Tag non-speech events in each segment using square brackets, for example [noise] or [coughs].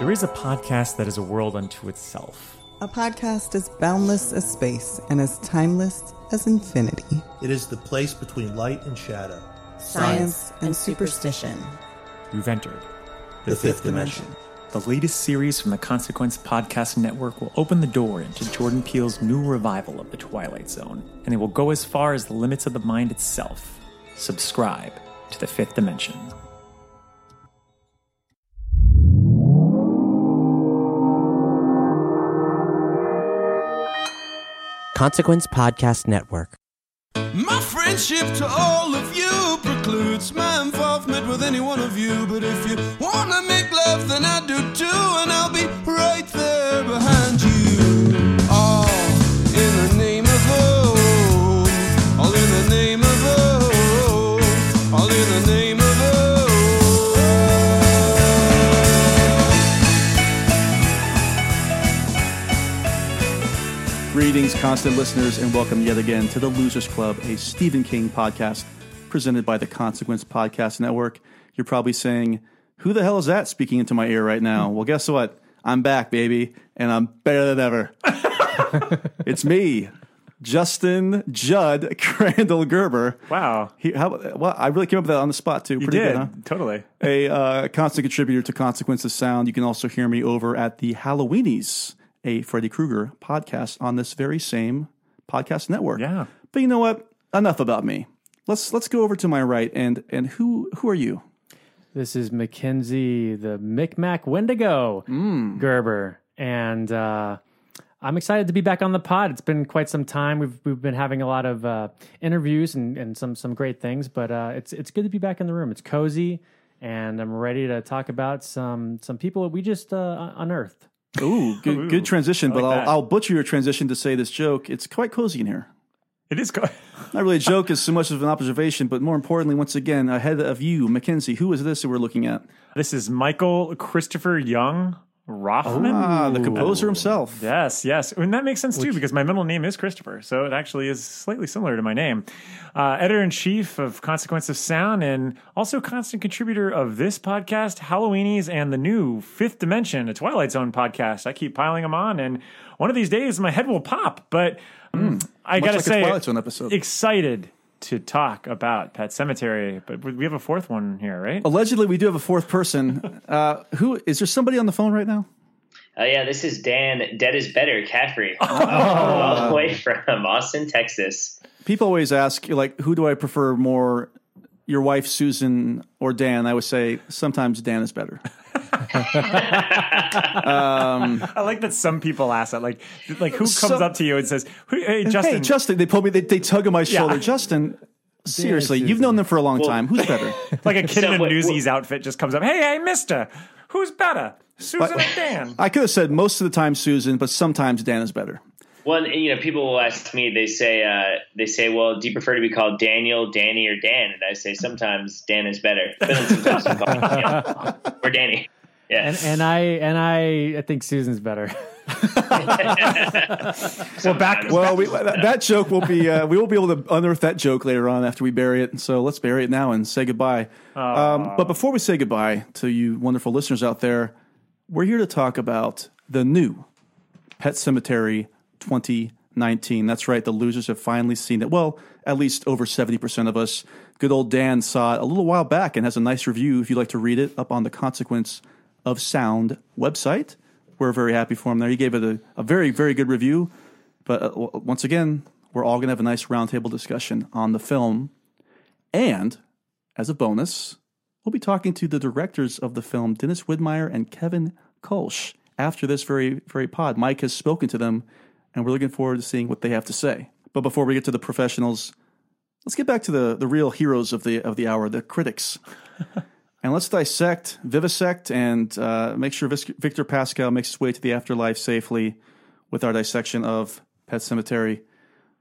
There is a podcast that is a world unto itself. A podcast as boundless as space and as timeless as infinity. It is the place between light and shadow. Science and superstition. You've entered The fifth dimension. The latest series from the Consequence Podcast Network will open the door into Jordan Peele's new revival of The Twilight Zone, and it will go as far as the limits of the mind itself. Subscribe to The Fifth Dimension. Consequence Podcast Network. My friendship to all of you precludes my involvement with any one of you. But if you wanna make love, then I do too, constant listeners, and welcome yet again to the Losers Club, a Stephen King podcast presented by the Consequence Podcast Network. You're probably saying, Who the hell is that speaking into my ear right now? Well, guess what? I'm back, baby, and I'm better than ever. [laughs] it's me, Justin Judd [laughs] Crandall Gerber. Wow. He, how, well, I really came up with that on the spot, too. You Pretty did. good, huh? Totally. a uh, constant contributor to Consequence of Sound. You can also hear me over at the Halloweenies, a Freddy Krueger podcast on this very same podcast network. Yeah. But you know what? Enough about me. Let's let's go over to my right and and who who are you? This is Mackenzie, the Micmac Wendigo Gerber, and uh, I'm excited to be back on the pod. It's been quite some time. We've we've been having a lot of uh, interviews and, and some some great things, but uh, it's it's good to be back in the room. It's cozy, and I'm ready to talk about some some people that we just uh, unearthed. Ooh, [laughs] good, good transition. but I'll. I'll butcher your transition to say this joke. It's quite cozy in here. It is. Co- [laughs] Not really a joke as so much as an observation, but more importantly, once again, ahead of you, Mackenzie. Who is this that we're looking at? this is Michael Christopher Young Roffman. Ah, the composer himself. Yes, yes. And that makes sense too because my middle name is Christopher. So it actually is slightly similar to my name. Uh, Editor in chief of Consequence of Sound and also constant contributor of this podcast, Halloweenies, and the new Fifth Dimension, a Twilight Zone podcast. I keep piling them on, and one of these days my head will pop. But um, I got to like say, Twilight Zone episode. excited to talk about Pet Sematary. But we have a fourth one here, right? Allegedly, we do have a fourth person. [laughs] Uh, who is there? Somebody on the phone right now? Oh yeah, this is Dan. Dead is better, Caffrey, [laughs] all the way from Austin, Texas. People always ask, like, who do I prefer more, your wife Susan or Dan? I would say sometimes Dan is better. I like that some people ask that. Like, like who comes So- up to you and says, "Hey, Justin, hey, Justin, they pull me. They, they tug on my shoulder. Justin, seriously, you've known them for a long time. Who's better? [laughs] like a kid So in a what- Newsies outfit just comes up. Hey, hey, Mister, who's better, Susan or Dan? I could have said most of the time Susan, but sometimes Dan is better. Well, you know, people will ask me. They say, uh, they say, "Well, do you prefer to be called Daniel, Danny, or Dan?" And I say, sometimes Dan is better, but [laughs] then sometimes you call me Daniel or Danny. Yeah, And and I and I I think Susan's better. [laughs] [laughs] Well, back. Well, we, that, that joke will be. Uh, we will be able to unearth that joke later on after we bury it. So let's bury it now and say goodbye. Um, but before we say goodbye to you wonderful listeners out there, we're here to talk about the new Pet Sematary 2019. That's right. The losers have finally seen it. Well, at least over 70% of us. Good old Dan saw it a little while back and has a nice review if you'd like to read it up on the Consequence of Sound website. We're very happy for him there. He gave it a, a very, very good review. But uh, w- once again, we're all going to have a nice roundtable discussion on the film. And as a bonus, we'll be talking to the directors of the film, Dennis Widmyer and Kevin Kölsch, after this very, very pod. Mike has spoken to them, and we're looking forward to seeing what they have to say. But before we get to the professionals, let's get back to the, the real heroes of the of the hour, the critics. [laughs] and let's dissect, vivisect, and uh, make sure Victor Pascow makes his way to the afterlife safely with our dissection of Pet Sematary.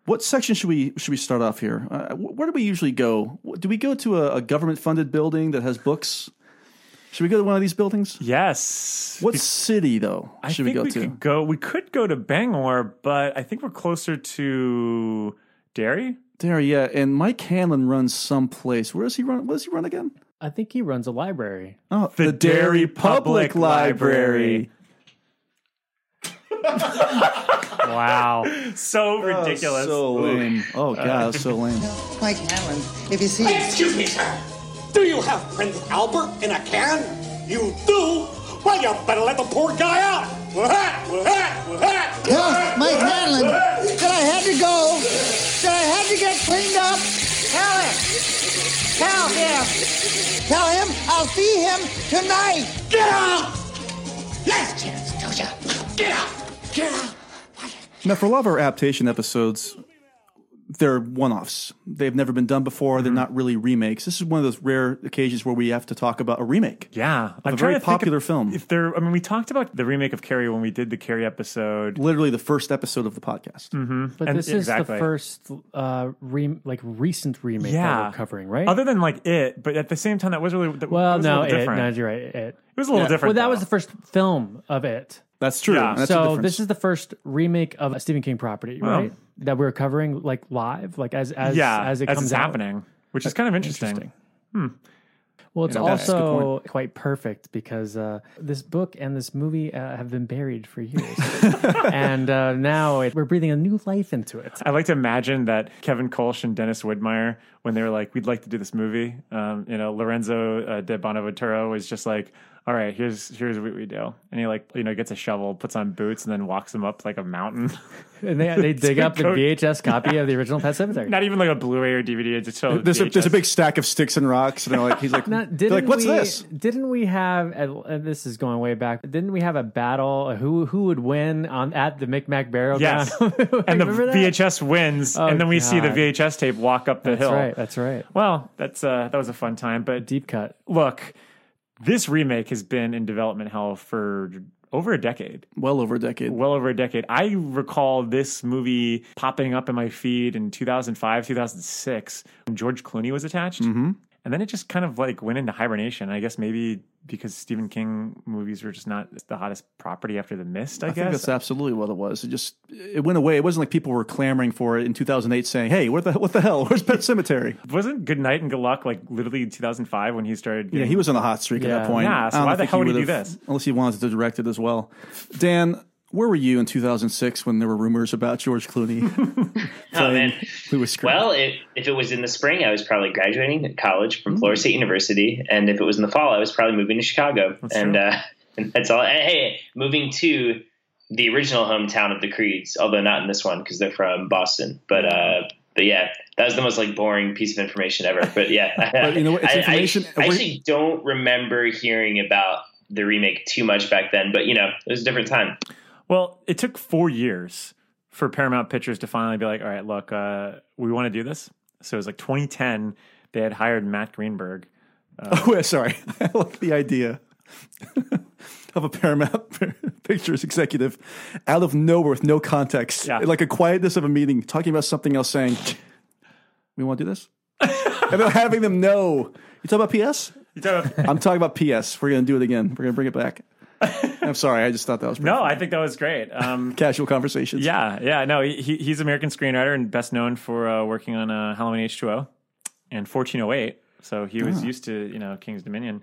What section should we should we start off here? Uh, where do we usually go? Do we go to a, a government funded building that has books? Should we go to one of these buildings? yes. What city though should we go we to? could go. We could go to Bangor, but I think we're closer to Derry. Derry, yeah. And Mike Hanlon runs someplace. Where does he run? What does he run again? I think he runs a library. Oh, The Derry Public Library. [laughs] Wow. So oh, ridiculous. So lame. Oh god, that's so lame. [laughs] Mike Hanlon, if you see. Excuse me, sir. Do you have Prince Albert in a can? You do? Well, you better let the poor guy out. Tell Mike Hanlon that I had to go, that I had to get cleaned up. Tell him. Tell him. Tell him I'll see him tonight. Get out! Last chance, Tosha. Get out! Get out! Now, for a lot of our adaptation episodes, they're one-offs. They've never been done before. They're not really remakes. This is one of those rare occasions where we have to talk about a remake. Yeah, a I'm very trying to think popular if- film. If there, I mean, we talked about the remake of Carrie when we did the Carrie episode. Literally the first episode of the podcast. But And- this is exactly. the first uh, re- like recent remake that Yeah, we're covering, right? Other than like it, but at the same time, that was really that well, was no, little it, different. no, you're right. It. It was a little Yeah. different. Well, that though. was the first film of it. That's true. Yeah. That's so this is the first remake of a Stephen King property, right? That we're covering like live, like as as yeah, as it as comes it's out. happening, which is kind of interesting. hmm Well, it's You know, that's also quite perfect because uh, this book and this movie uh, have been buried for years, [laughs] and uh, now it, we're breathing a new life into it. I like to imagine that Kevin Kölsch and Dennis Widmyer, when they were like, "We'd like to do this movie," um, you know, Lorenzo uh, di Bonaventura was just like, "All right, here's here's what we do," and he like you know gets a shovel, puts on boots, and then walks them up like a mountain. [laughs] And they they [laughs] dig up the VHS copy of the [laughs] original Pet Sematary. Not even like a Blu-ray or DVD. It's just show there's a, there's a big stack of sticks and rocks, and they're like, he's like, Now, didn't like, what's we, this? Didn't we have? And this is going way back. Didn't we have a battle? Who who would win on at the Micmac burial Yes, ground? and the that? VHS wins, Oh, and then we see the VHS tape walk up the That's hill. That's right. That's right. Well, that's uh, that was a fun time, but Deep cut. look, this remake has been in development hell for over a decade. Well over a decade. well over a decade. I recall this movie popping up in my feed in 2005, 2006 when George Clooney was attached. Mm-hmm. And then it just kind of like went into hibernation. I guess maybe because Stephen King movies were just not the hottest property after The Mist, I, I think guess. that's absolutely what it was. It just it went away. It wasn't like people were clamoring for it in 2008, saying, "Hey, what the what the hell? [laughs] Where's Pet Sematary?" Wasn't Good Night and Good Luck like literally in 2005 when he started? Yeah, he was on a hot streak at that point. Yeah, so I why the think hell would he do this? Unless he wanted to direct it as well. Dan, where were you in 2006 when there were rumors about George Clooney [laughs] [laughs] Oh man. Lewis Scream? Well, if, if it was in the spring, I was probably graduating college from Florida State University, and if it was in the fall, I was probably moving to Chicago, and uh, [laughs] and that's all. And, hey, moving to the original hometown of the Creeds, although not in this one because they're from Boston. But uh, but yeah, that was the most like boring piece of information ever. But yeah, But you know what? It's I- I- information- I, actually don't remember hearing about the remake too much back then, but you know, it was a different time. Well, it took four years for Paramount Pictures to finally be like, all right, look, uh, we want to do this. So it was like 2010. They had hired Matt Greenberg. oh, yeah, sorry. [laughs] I like the idea [laughs] of a Paramount [laughs] Pictures executive out of nowhere with no context, Yeah. like a quietness of a meeting, talking about something else, saying, "We want to do this," and then having them know. You talk about PS? You talk about- I'm talking about PS. We're going to do it again. We're going to bring it back. [laughs] I'm sorry. I just thought that was pretty no, funny. I think that was great. Um, [laughs] casual conversations. yeah, yeah. No, he, he- he's American screenwriter and best known for uh, working on uh, Halloween H2O and 1408. So he was used to, you know, King's Dominion.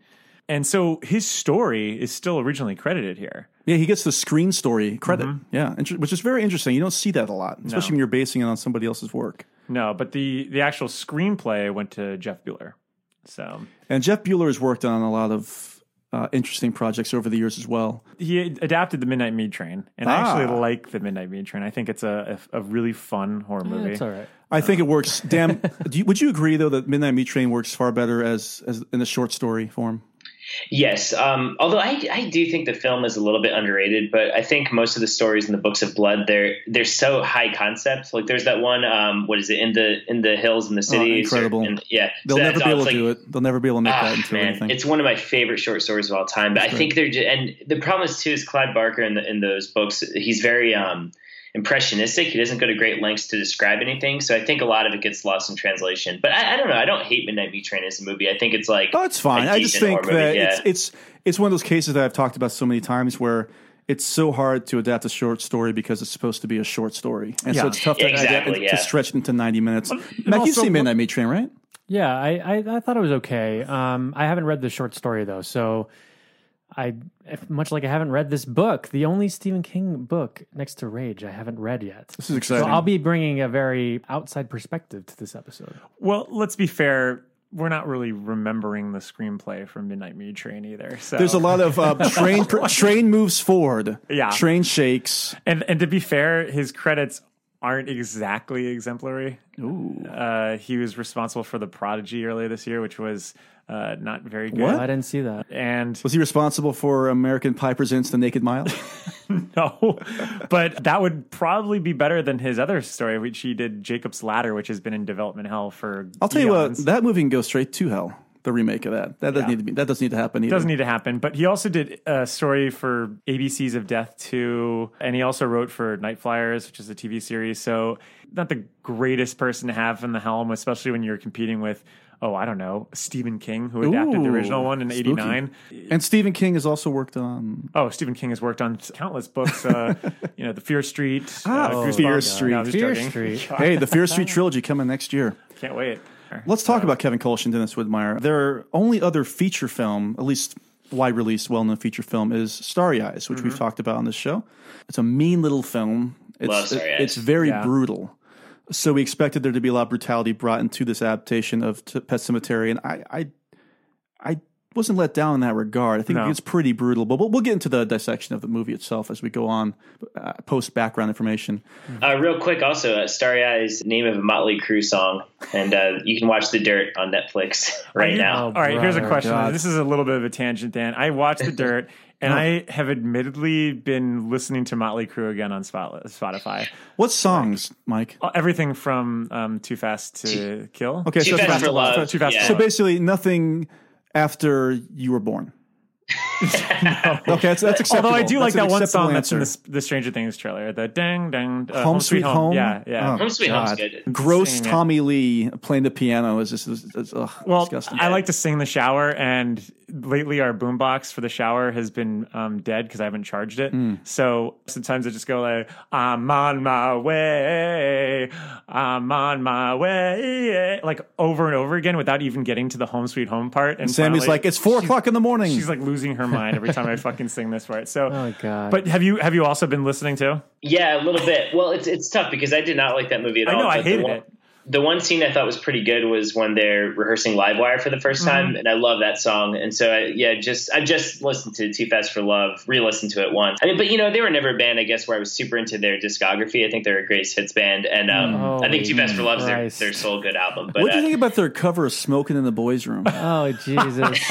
And so his story is still originally credited here. Yeah, he gets the screen story credit. Yeah, which is very interesting. You don't see that a lot, especially when you're basing it on somebody else's work. No, but the the actual screenplay went to Jeff Buhler. So And Jeff Buhler has worked on a lot of uh, interesting projects over the years as well. he adapted the Midnight Meat Train, and I Ah. actually like the Midnight Meat Train. I think it's a a, a really fun horror movie. That's all right. I think it works. [laughs] Damn, do you, would you agree though that Midnight Meat Train works far better as as in a short story form? Yes, um, although I, I do think the film is a little bit underrated, but I think most of the stories in the books of blood they're they're so high concept. Like there's that one, um, what is it in the in the hills in the cities? or- Oh, incredible. and- yeah, They'll So never be all- able to like- do it. They'll never be able to make Ah, that into man, anything. it's one of my favorite short stories of all time. But I think they're just, and the problem is too is Clive Barker in the in those books. He's very um, impressionistic. He doesn't go to great lengths to describe anything. So I think a lot of it gets lost in translation. But I, I don't know. I don't hate Midnight Meat Train as a movie. I think it's like Oh, it's fine. I just think that yeah. it's it's it's one of those cases that I've talked about so many times where it's so hard to adapt a short story because it's supposed to be a short story, and so it's tough to, exactly, to yeah. stretch it into ninety minutes. Mac, you've also- seen Midnight Meat Train, right? Yeah, I, I, I thought it was okay. Um, I haven't read the short story though, so I if- much like I haven't read this book, the only Stephen King book next to Rage I haven't read yet. This is exciting. So I'll be bringing a very outside perspective to this episode. Well, let's be fair. We're not really remembering the screenplay from Midnight Meat Train either. So There's a lot of uh, [laughs] train train moves forward. Yeah. Train shakes. And and to be fair, his credits aren't exactly exemplary. Ooh. Uh, he was responsible for the Prodigy earlier this year, which was uh, not very good. What? I didn't see that. And Was he responsible for American Pie Presents The Naked Mile? [laughs] no, but that would probably be better than his other story, which he did Jacob's Ladder, which has been in development hell for. I'll tell you what, that movie can go straight to hell. The remake of that. That doesn't Yeah. need to be. That doesn't need to happen either. doesn't need to happen. But he also did a story for ABC's of Death 2, and he also wrote for Night Flyers, which is a TV series. So, not the greatest person to have in the helm, especially when you're competing with, oh, I don't know, Stephen King, who adapted the original one in 89. And Stephen King has also worked on. Oh, Stephen King has worked on countless books. Uh, [laughs] you know, The Fear Street, Ah, uh, Goosebumps. Fear Street. I'm Fear joking. Street. [laughs] Hey, the Fear Street trilogy coming next year. Can't wait. Let's talk about Kevin Kölsch and Dennis Widmyer. Their only other feature film, at least wide released, well known feature film, is Starry Eyes, which Mm-hmm. we've talked about on this show. It's a mean little film. It's, Love Starry Eyes. it's very Yeah. brutal. So we expected there to be a lot of brutality brought into this adaptation of T- Pet Sematary, and I, I, I wasn't let down in that regard. I think No. it's pretty brutal, but we'll, we'll get into the dissection of the movie itself as we go on, uh, post background information. Uh, real quick, also, uh, Starry Eyes, name of a Motley Crue song, and uh, you can watch The Dirt on Netflix [laughs] right you- now. All right, here's a question. God. This is a little bit of a tangent, Dan. I watched The Dirt, [laughs] and I have admittedly been listening to Motley Crue again on Spotify. What songs, Mike? Uh, Everything from um, Too Fast to Kill. Okay, Too so Fast it's for Love. Too Fast yeah. So basically, nothing after you were born. [laughs] Okay, that's, that's acceptable. Although I do like That's an that one acceptable song that's in the, the Stranger Things trailer, the dang dang uh, Home, Sweet Home. Yeah, yeah. Oh, Home Sweet Home's good. Gross Singing it. Tommy Lee playing the piano is just is, is, ugh, Well, disgusting. I like to sing in the shower, and lately our boombox for the shower has been um, dead because I haven't charged it. Hmm. So sometimes I just go like, "I'm on my way, I'm on my way," like over and over again without even getting to the home sweet home part. And Sammy's finally- like, it's four o'clock in the morning. She's like losing her mind every time I fucking sing this part. So, Oh God. but have you have you also been listening to? Yeah, a little bit. Well, it's it's tough because I did not like that movie at I all. know, I but the hated one- it. The one scene I thought was pretty good was when they're rehearsing Livewire for the 1st Mm-hmm. time, and I love that song. And so, I, yeah, just I just listened to Too Fast for Love, re-listened to it once. I mean, but you know, they were never a band, I guess, where I was super into their discography. I think they're a great hits band, and um, I think Too Fast for Love is their, their sole good album. But what do you uh, think about their cover of "Smoking in the Boys' Room"? [laughs] oh Jesus. [laughs]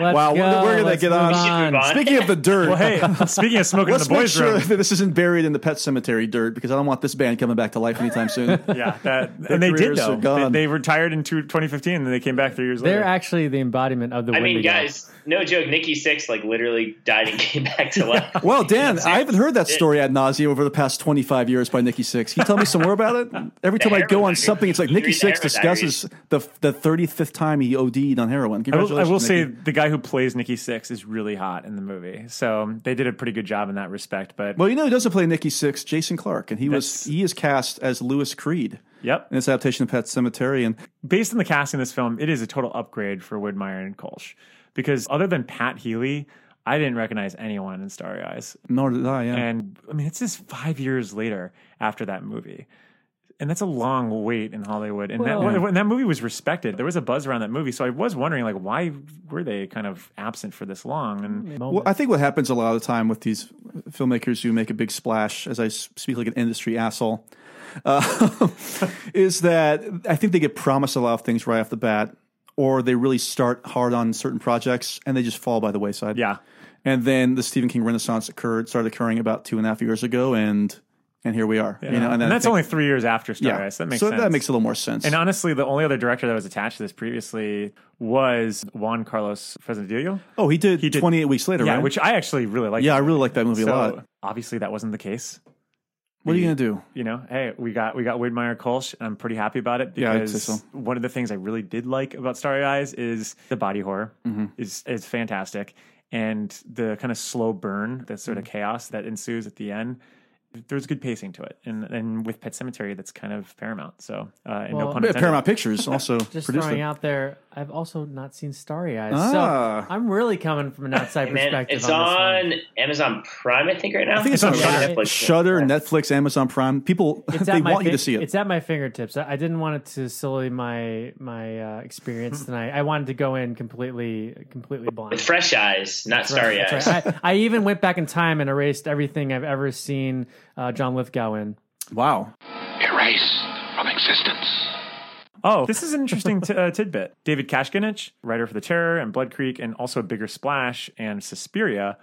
Let's Wow, go. we're gonna get move on. We should move on. Speaking of the dirt, Well, hey, [laughs] speaking of smoking in let's the make boys' sure room, that this isn't buried in the Pet Sematary dirt because I don't want this band coming back to life anytime soon. yeah, that, and they did careers though. gone. They, they retired in two- 2015, and then they came back three years later. They're actually the embodiment of the I mean, Wendigo. guys, no joke. Nikki Sixx like literally died and [laughs] came back to life. [laughs] Well, Dan, I haven't heard that story ad nauseum over the past 25 years by Nikki Sixx. Can you tell me some more about it? Every time I go on diary. something, it's like You Nikki read the Six heroin discusses the the 35th time he OD'd on heroin. I will, I will say the guy who plays Nikki Sixx is really hot in the movie, so they did a pretty good job in that respect. But Well, you know who doesn't play Nikki Sixx? Jason Clarke, and he was he is cast as Lewis Creed yep, in this adaptation of Pet Sematary, and based on the casting of this film, it is a total upgrade for Widmyer and Kölsch because other than Pat Healy, I didn't recognize anyone in Starry Eyes. nor did I. Yeah. And I mean, it's just five years later after that movie. And that's a long wait in Hollywood. And that, Well- when that movie was respected, there was a buzz around that movie. So I was wondering, like, why were they kind of absent for this long? And mm-hmm. Well, I think what happens a lot of the time with these filmmakers who make a big splash, as I speak like an industry asshole, uh, [laughs] is that I think they get promised a lot of things right off the bat, or they really start hard on certain projects and they just fall by the wayside. yeah, And then the Stephen King Renaissance occurred, started occurring about two and a half years ago, and and here we are. You know, and, I that's think- only three years after Starry Eyes. So that makes so sense. that makes a little more sense. And honestly, the only other director that was attached to this previously was Juan Carlos Fresnadillo. oh, he did, He did- 28 weeks later, Yeah, right? which I actually really like. yeah, I really like that movie so, a lot. Obviously, that wasn't the case. What are you gonna do? you know, hey, we got we got Widmyer Kölsch, and I'm pretty happy about it Yeah, I'd because say so. one of the things I really did like about Starry Eyes is the body horror Mm-hmm. is is fantastic, and the kind of slow burn, the sort Mm-hmm. of chaos that ensues at the end there's good pacing to it, and and with Pet Sematary, that's kind of paramount. So, uh, and Well, no pun Yeah, intended. Paramount Pictures [laughs] also Just produced throwing it. out there, I've also not seen Starry Eyes, Ah. so I'm really coming from an outside Hey, man, perspective. it's on, this on Amazon Prime, I think, right now. I think it's on Yeah. Shudder, Netflix. Shudder, Netflix, Amazon Prime. People It's [laughs] they at my want you to see it. It's at my fingertips. I, I didn't want it to sully my my uh, experience tonight. I wanted to go in completely completely blind. With fresh eyes, not starry eyes. Right. I, I even went back in time and erased everything I've ever seen uh, John Lithgow in. wow. Erased from existence. Oh, this is an interesting t- uh, tidbit. David Kajganich, writer for The Terror and Blood Creek, and also a Bigger Splash and Suspiria,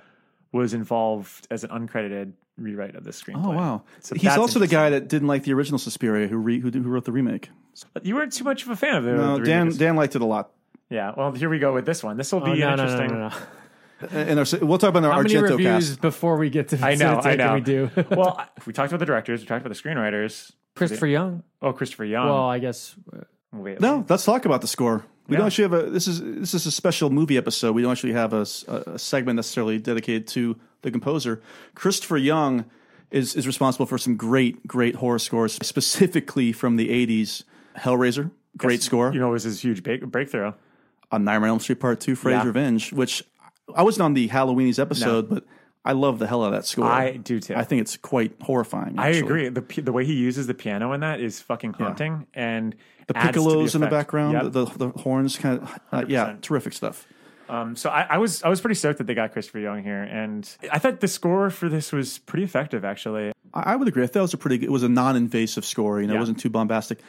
was involved as an uncredited rewrite of this screenplay. Oh wow. So He's also the guy that didn't like the original Suspiria, who re, who, who wrote the remake. But You weren't too much of a fan of it. No, the Dan remake. Dan liked it a lot. Yeah, well, here we go with this one. This will be Oh, no, no, no, interesting. no, no. And our, we'll talk about our How many Argento reviews cast. before we get to I know, Cinematech I know. we do? well, [laughs] we talked about the directors, we talked about the screenwriters. Christopher Young. Oh, Christopher Young. Well, I guess uh, Wait, No, let's talk about the score. We Yeah. don't actually have a. This is this is a special movie episode. We don't actually have a segment necessarily dedicated to the composer. Christopher Young is is responsible for some great great horror scores, specifically from the '80s. Hellraiser, great score. You know, it was his huge break- breakthrough. on Nightmare on Elm Street Part Two, Freddy's Yeah. Revenge, which I wasn't on the Halloweenies episode, but I love the hell out of that score. I do too. I think it's quite horrifying. I agree. The the way he uses the piano in that is fucking haunting, and The piccolos in the background, Yep. the, the horns, kind of, uh, yeah, terrific stuff. Um, so I, I was I was pretty stoked that they got Christopher Young here, and I thought the score for this was pretty effective. Actually, I, I would agree. I thought it was a pretty. good- It was a non-invasive score. You know, it wasn't too bombastic.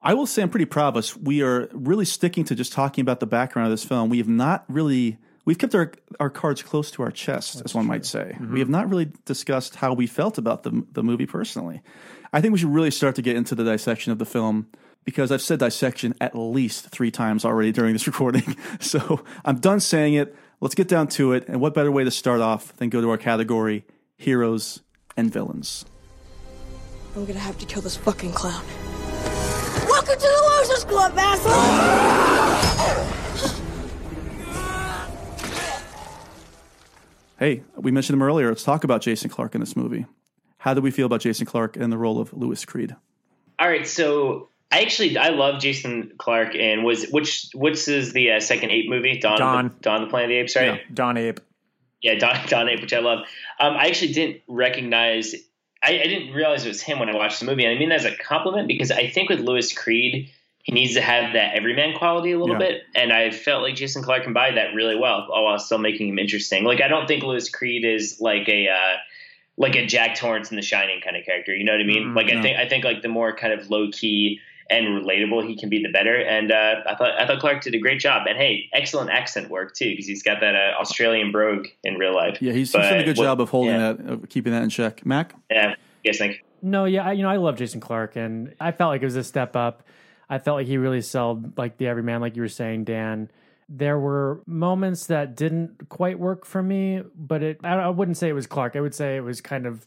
I will say I'm pretty proud of us. We are really sticking to just talking about the background of this film. We have not really. We've kept our our cards close to our chest, as one might say. Mm-hmm. We have not really discussed how we felt about the the movie personally. I think we should really start to get into the dissection of the film because I've said dissection at least three times already during this [laughs] recording. So I'm done saying it. Let's get down to it. And what better way to start off than go to our category heroes and villains? I'm gonna have to kill this fucking clown. Welcome to the Losers Club, asshole! Hey, we mentioned him earlier. Let's talk about Jason Clarke in this movie. How do we feel about Jason Clarke and the role of Lewis Creed? All right, so I actually I love Jason Clarke and was which which is the uh, second ape movie Dawn Dawn. The, Dawn the Planet of the Apes right Yeah, Don Ape. yeah Dawn [laughs] Dawn Ape which I love um, I actually didn't recognize I, I didn't realize it was him when I watched the movie and I mean that as a compliment because I think with Lewis Creed he needs to have that everyman quality a little Yeah. bit and I felt like Jason Clarke embodied that really well while still making him interesting like I don't think Lewis Creed is like a uh, like a Jack Torrance in The Shining kind of character. You know what I mean? Mm, like I think I think like the more kind of low key and relatable he can be, the better. And uh, I thought I thought Clarke did a great job. And hey, excellent accent work too because he's got that uh, Australian brogue in real life. Yeah, he's, he's done a good what- job of holding yeah. that, of keeping that in check. Mac? Yeah, you guys think? No, yeah, I, you know, I love Jason Clarke, and I felt like it was a step up. I felt like he really sold like the everyman, like you were saying, Dan. There were moments that didn't quite work for me, but it I, I wouldn't say it was Clarke. I would say it was kind of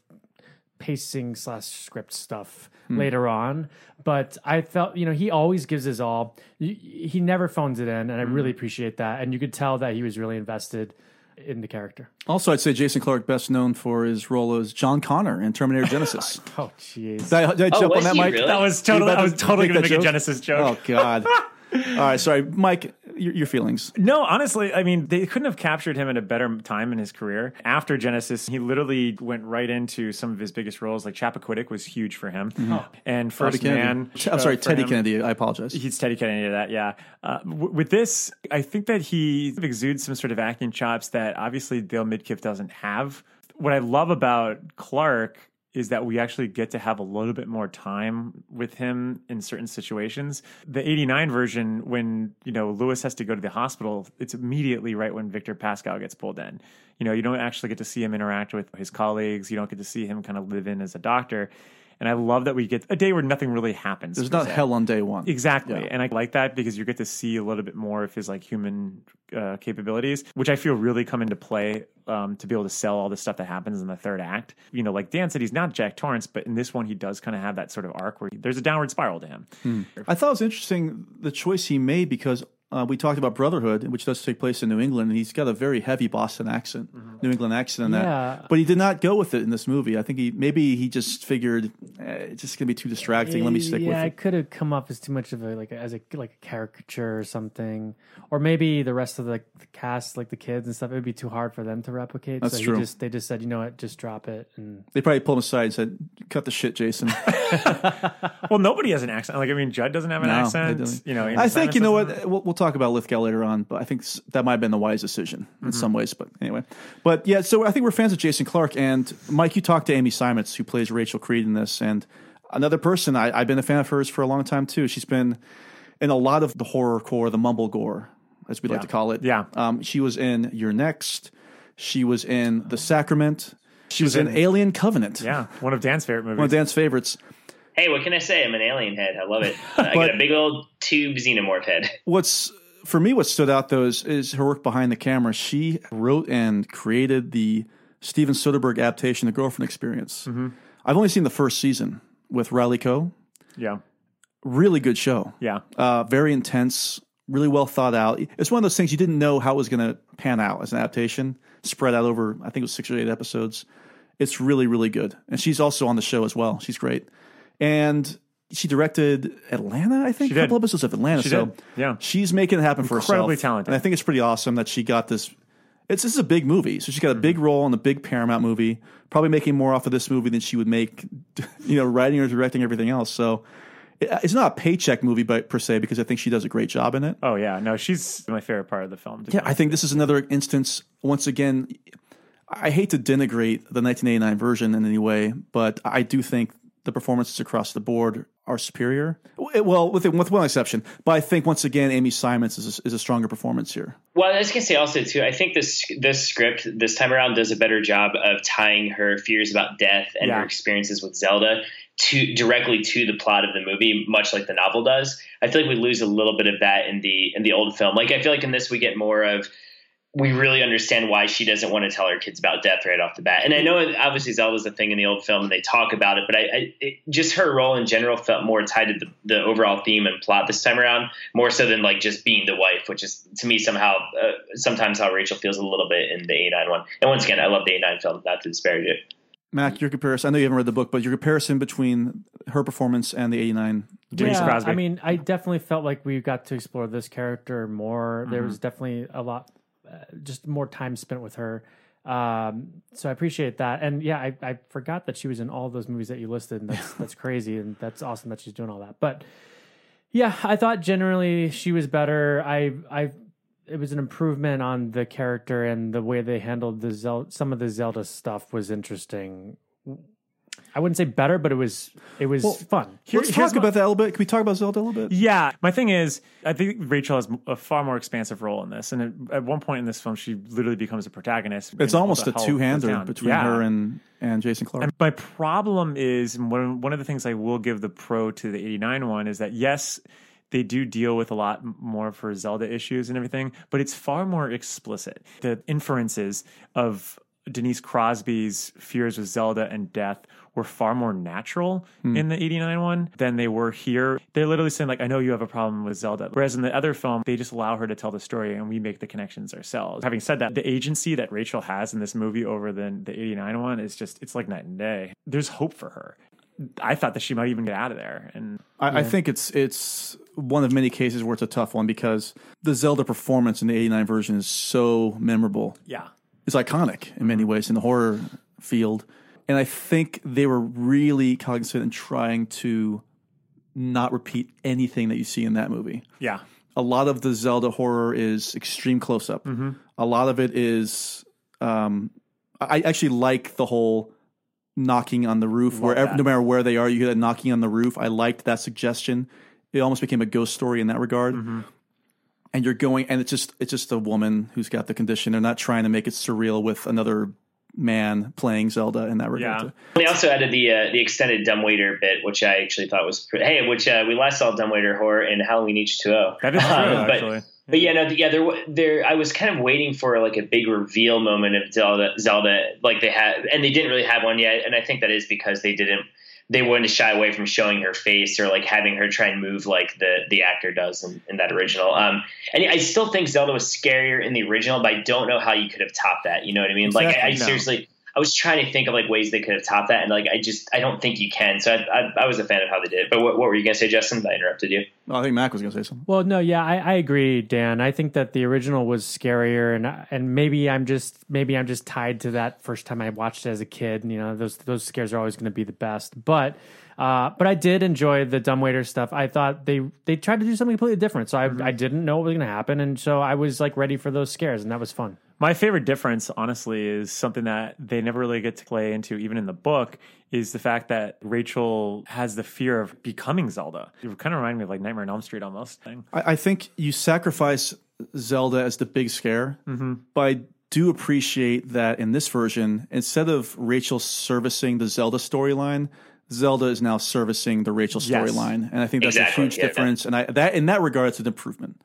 pacing slash script stuff hmm. later on. But I felt, you know, he always gives his all. He never phones it in, and I hmm. really appreciate that. And you could tell that he was really invested in the character. Also, I'd say Jason Clarke best known for his role as John Connor in Terminator [laughs] Genisys. Oh, jeez. Did I, did I Oh, jump on that, Mike? really? That was totally. I was totally going to that make a? Genisys joke. Oh, God. [laughs] All right, sorry. Mike, your, your feelings. No, honestly, I mean, they couldn't have captured him at a better time in his career. After Genisys, he literally went right into some of his biggest roles. Like Chappaquiddick was huge for him, and Bobby First Kennedy. Man. I'm uh, sorry, for Teddy him. Kennedy. I apologize. He's Teddy Kennedy to that, yeah. Uh, w- with this, I think that he exudes some sort of acting chops that obviously Dale Midkiff doesn't have. What I love about Clarke is that we actually get to have a little bit more time with him in certain situations. The 89 version, when, you know, Lewis has to go to the hospital, it's immediately right when Victor Pascow gets pulled in. You know, you don't actually get to see him interact with his colleagues. You don't get to see him kind of live in as a doctor. And I love that we get a day where nothing really happens. There's not hell on day one. Exactly. Yeah. And I like that because you get to see a little bit more of his like human uh, capabilities, which I feel really come into play um, to be able to sell all the stuff that happens in the third act. You know, like Dan said, he's not Jack Torrance, but in this one, he does kind of have that sort of arc where there's a downward spiral to him. I thought it was interesting the choice he made because uh, we talked about Brotherhood, which does take place in New England, and he's got a very heavy Boston accent, New England accent in that. Yeah. But he did not go with it in this movie. I think he maybe he just figured eh, it's just gonna be too distracting. Let me stick yeah, with it Yeah, it. could have come off as too much of a like as a like a caricature or something, or maybe the rest of the, the cast, like the kids and stuff, it would be too hard for them to replicate. That's so true. He just, they just said, you know what, just drop it. And They probably pulled him aside and said, "Cut the shit, Jason." [laughs] Well, nobody has an accent. Like I mean, Judd doesn't have an No, they accent. don't. You know, Amy I think Simons you know what we'll, we'll talk about Lithgow later on, but I think that might have been the wise decision in some ways. But anyway, but yeah, so I think we're fans of Jason Clarke and Mike. You talked to Amy Seimetz, who plays Rachel Creed in this, and another person I, I've been a fan of hers for a long time too. She's been in a lot of the horror core, the mumble gore, as we like to call it. Yeah. um, she was in You're Next. She was in The Sacrament. She was in, in- Alien Covenant. Yeah, one of Dan's favorite movies. one of Dan's favorites. Hey, what can I say? I'm an alien head. I love it. [laughs] I got a big old tube xenomorph head. What's for me, what stood out though is, is her work behind the camera. She wrote and created the Steven Soderbergh adaptation, The Girlfriend Experience. Mm-hmm. I've only seen the first season with Riley Keough. yeah, Really good show. yeah, Uh, very intense, really well thought out. It's one of those things you didn't know how it was going to pan out as an adaptation, spread out over, I think it was six or eight episodes. It's really, really good. And she's also on the show as well. She's great. And she directed Atlanta, I think, She a couple did. episodes of Atlanta. She so did. Yeah. she's making it happen for herself. Incredibly talented. And I think it's pretty awesome that she got this. It's this is a big movie, so she's got a big mm-hmm. role in a big Paramount movie. Probably making more off of this movie than she would make, [laughs] you know, writing or directing everything else. So it- it's not a paycheck movie, but per se, because I think she does a great job in it. Oh yeah, no, she's my favorite part of the film. Yeah, I think this is another instance. Once again, I hate to denigrate the 1989 version in any way, but I do think the performances across the board are superior. Eh, well, with with one exception, but I think once again, Amy Seimetz is a, is a stronger performance here. Well, I was gonna say also too. I think this this script this time around does a better job of tying her fears about death and Yeah. her experiences with Zelda to directly to the plot of the movie, much like the novel does. I feel like we lose a little bit of that in the in the old film. Like I feel like in this we get more of we really understand why she doesn't want to tell her kids about death right off the bat. And I know obviously Zelda's a thing in the old film and they talk about it, but I, I it, just her role in general felt more tied to the, the overall theme and plot this time around, more so than like just being the wife, which is to me somehow uh, sometimes how Rachel feels a little bit in the A9 one. And once again, I love the A9 film, not to disparage it. Mac, your comparison. I know you haven't read the book, but your comparison between her performance and the 89. Denise yeah, I mean, I definitely felt like we got to explore this character more. There Mm-hmm. was definitely a lot, just more time spent with her. Um, so I appreciate that. And yeah, I, I forgot that she was in all those movies that you listed. And that's [laughs] that's crazy, and that's awesome that she's doing all that. But yeah, I thought generally she was better. I I it was an improvement on the character and the way they handled the Zel- some of the Zelda stuff was interesting. I wouldn't say better, but it was it was fun. Here- Let's talk my- about that a little bit. Can we talk about Zelda a little bit? Yeah, my thing is, I think Rachel has a far more expansive role in this, and at, at one point in this film, she literally becomes a protagonist. It's almost a two goes hander between Yeah. her and, and Jason Clarke. And my problem is and one one of the things I will give the pro to the '89 one is that yes, they do deal with a lot m- more for Zelda issues and everything, but it's far more explicit. The inferences of Denise Crosby's fears with Zelda and death were far more natural hmm. in the 89 one than they were here. They're literally saying like I know you have a problem with Zelda. Whereas in the other film they just allow her to tell the story and we make the connections ourselves. Having said that, the agency that Rachel has in this movie over the the 89 one is just it's like night and day. There's hope for her. I thought that she might even get out of there and I, I think it's it's one of many cases where it's a tough one because the Zelda performance in the 89 version is so memorable. yeah. It's iconic in many ways in the horror field. And I think they were really cognizant in trying to not repeat anything that you see in that movie. Yeah. A lot of the Zelda horror is extreme close up. A lot of it is. Um, I actually like the whole knocking on the roof wherever, that. no matter where they are, you hear that knocking on the roof. I liked that suggestion. It almost became a ghost story in that regard. And you're going, and it's just it's just a woman who's got the condition. They're not trying to make it surreal with another man playing Zelda in that regard. Yeah. They also added the uh, the extended dumbwaiter bit, which I actually thought was pretty, hey, which uh, we last saw dumbwaiter horror in Halloween H two O. That is true, but, actually. But yeah, no, yeah, there, wa- there. I was kind of waiting for like a big reveal moment of Zelda, Zelda, like they had, and they didn't really have one yet. And I think that is because they didn't they wouldn't shy away from showing her face or like having her try and move like the the actor does in, in that original. Um, and I still think Zelda was scarier in the original, but I don't know how you could have topped that. You know what I mean? like I, I no. seriously. I was trying to think of like ways they could have topped that, and like I just I don't think you can. So I, I, I was a fan of how they did it. But what, what were you gonna say, Justin? I interrupted you. Oh, I think Mac was going to say something. Well, no, yeah, I, I agree, Dan. I think that the original was scarier, and and maybe I'm just maybe I'm just tied to that first time I watched it as a kid. And, you know, those those scares are always going to be the best. But uh, but I did enjoy the dumbwaiter stuff. I thought they they tried to do something completely different, so I I didn't know what was going to happen, and so I was like ready for those scares, and that was fun. My favorite difference, honestly, is something that they never really get to play into, even in the book, is the fact that Rachel has the fear of becoming Zelda. It kind of reminded me of like Nightmare on Elm Street almost. Thing. I, I think you sacrifice Zelda as the big scare, mm-hmm. but I do appreciate that in this version, instead of Rachel servicing the Zelda storyline, Zelda is now servicing the Rachel Yes. storyline, and I think that's Exactly, a huge yeah, difference. And I that in that regard, it's an improvement.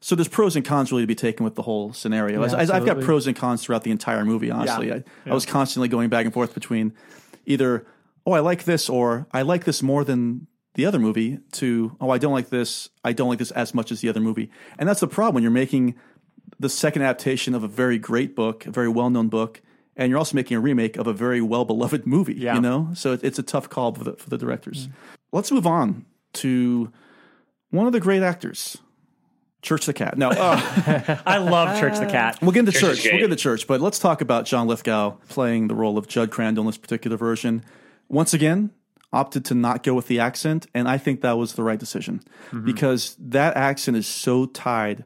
So there's pros and cons really to be taken with the whole scenario. As- as I've got pros and cons throughout the entire movie. Honestly, I, I was constantly going back and forth between either oh I like this or I like this more than the other movie to oh I don't like this I don't like this as much as the other movie. And that's the problem when you're making the second adaptation of a very great book, a very well known book, and you're also making a remake of a very well beloved movie. Yeah. You know, so it, it's a tough call for the, for the directors. Mm. Let's move on to one of the great actors, Church the Cat. No, uh, [laughs] I love Church the Cat. we'll get into Church church. We'll get into church, but let's talk about John Lithgow playing the role of Judd Crandall in this particular version. Once again, opted to not go with the accent, and I think that was the right decision because that accent is so tied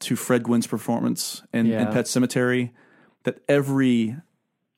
to Fred Gwynne's performance in, in Pet Sematary that every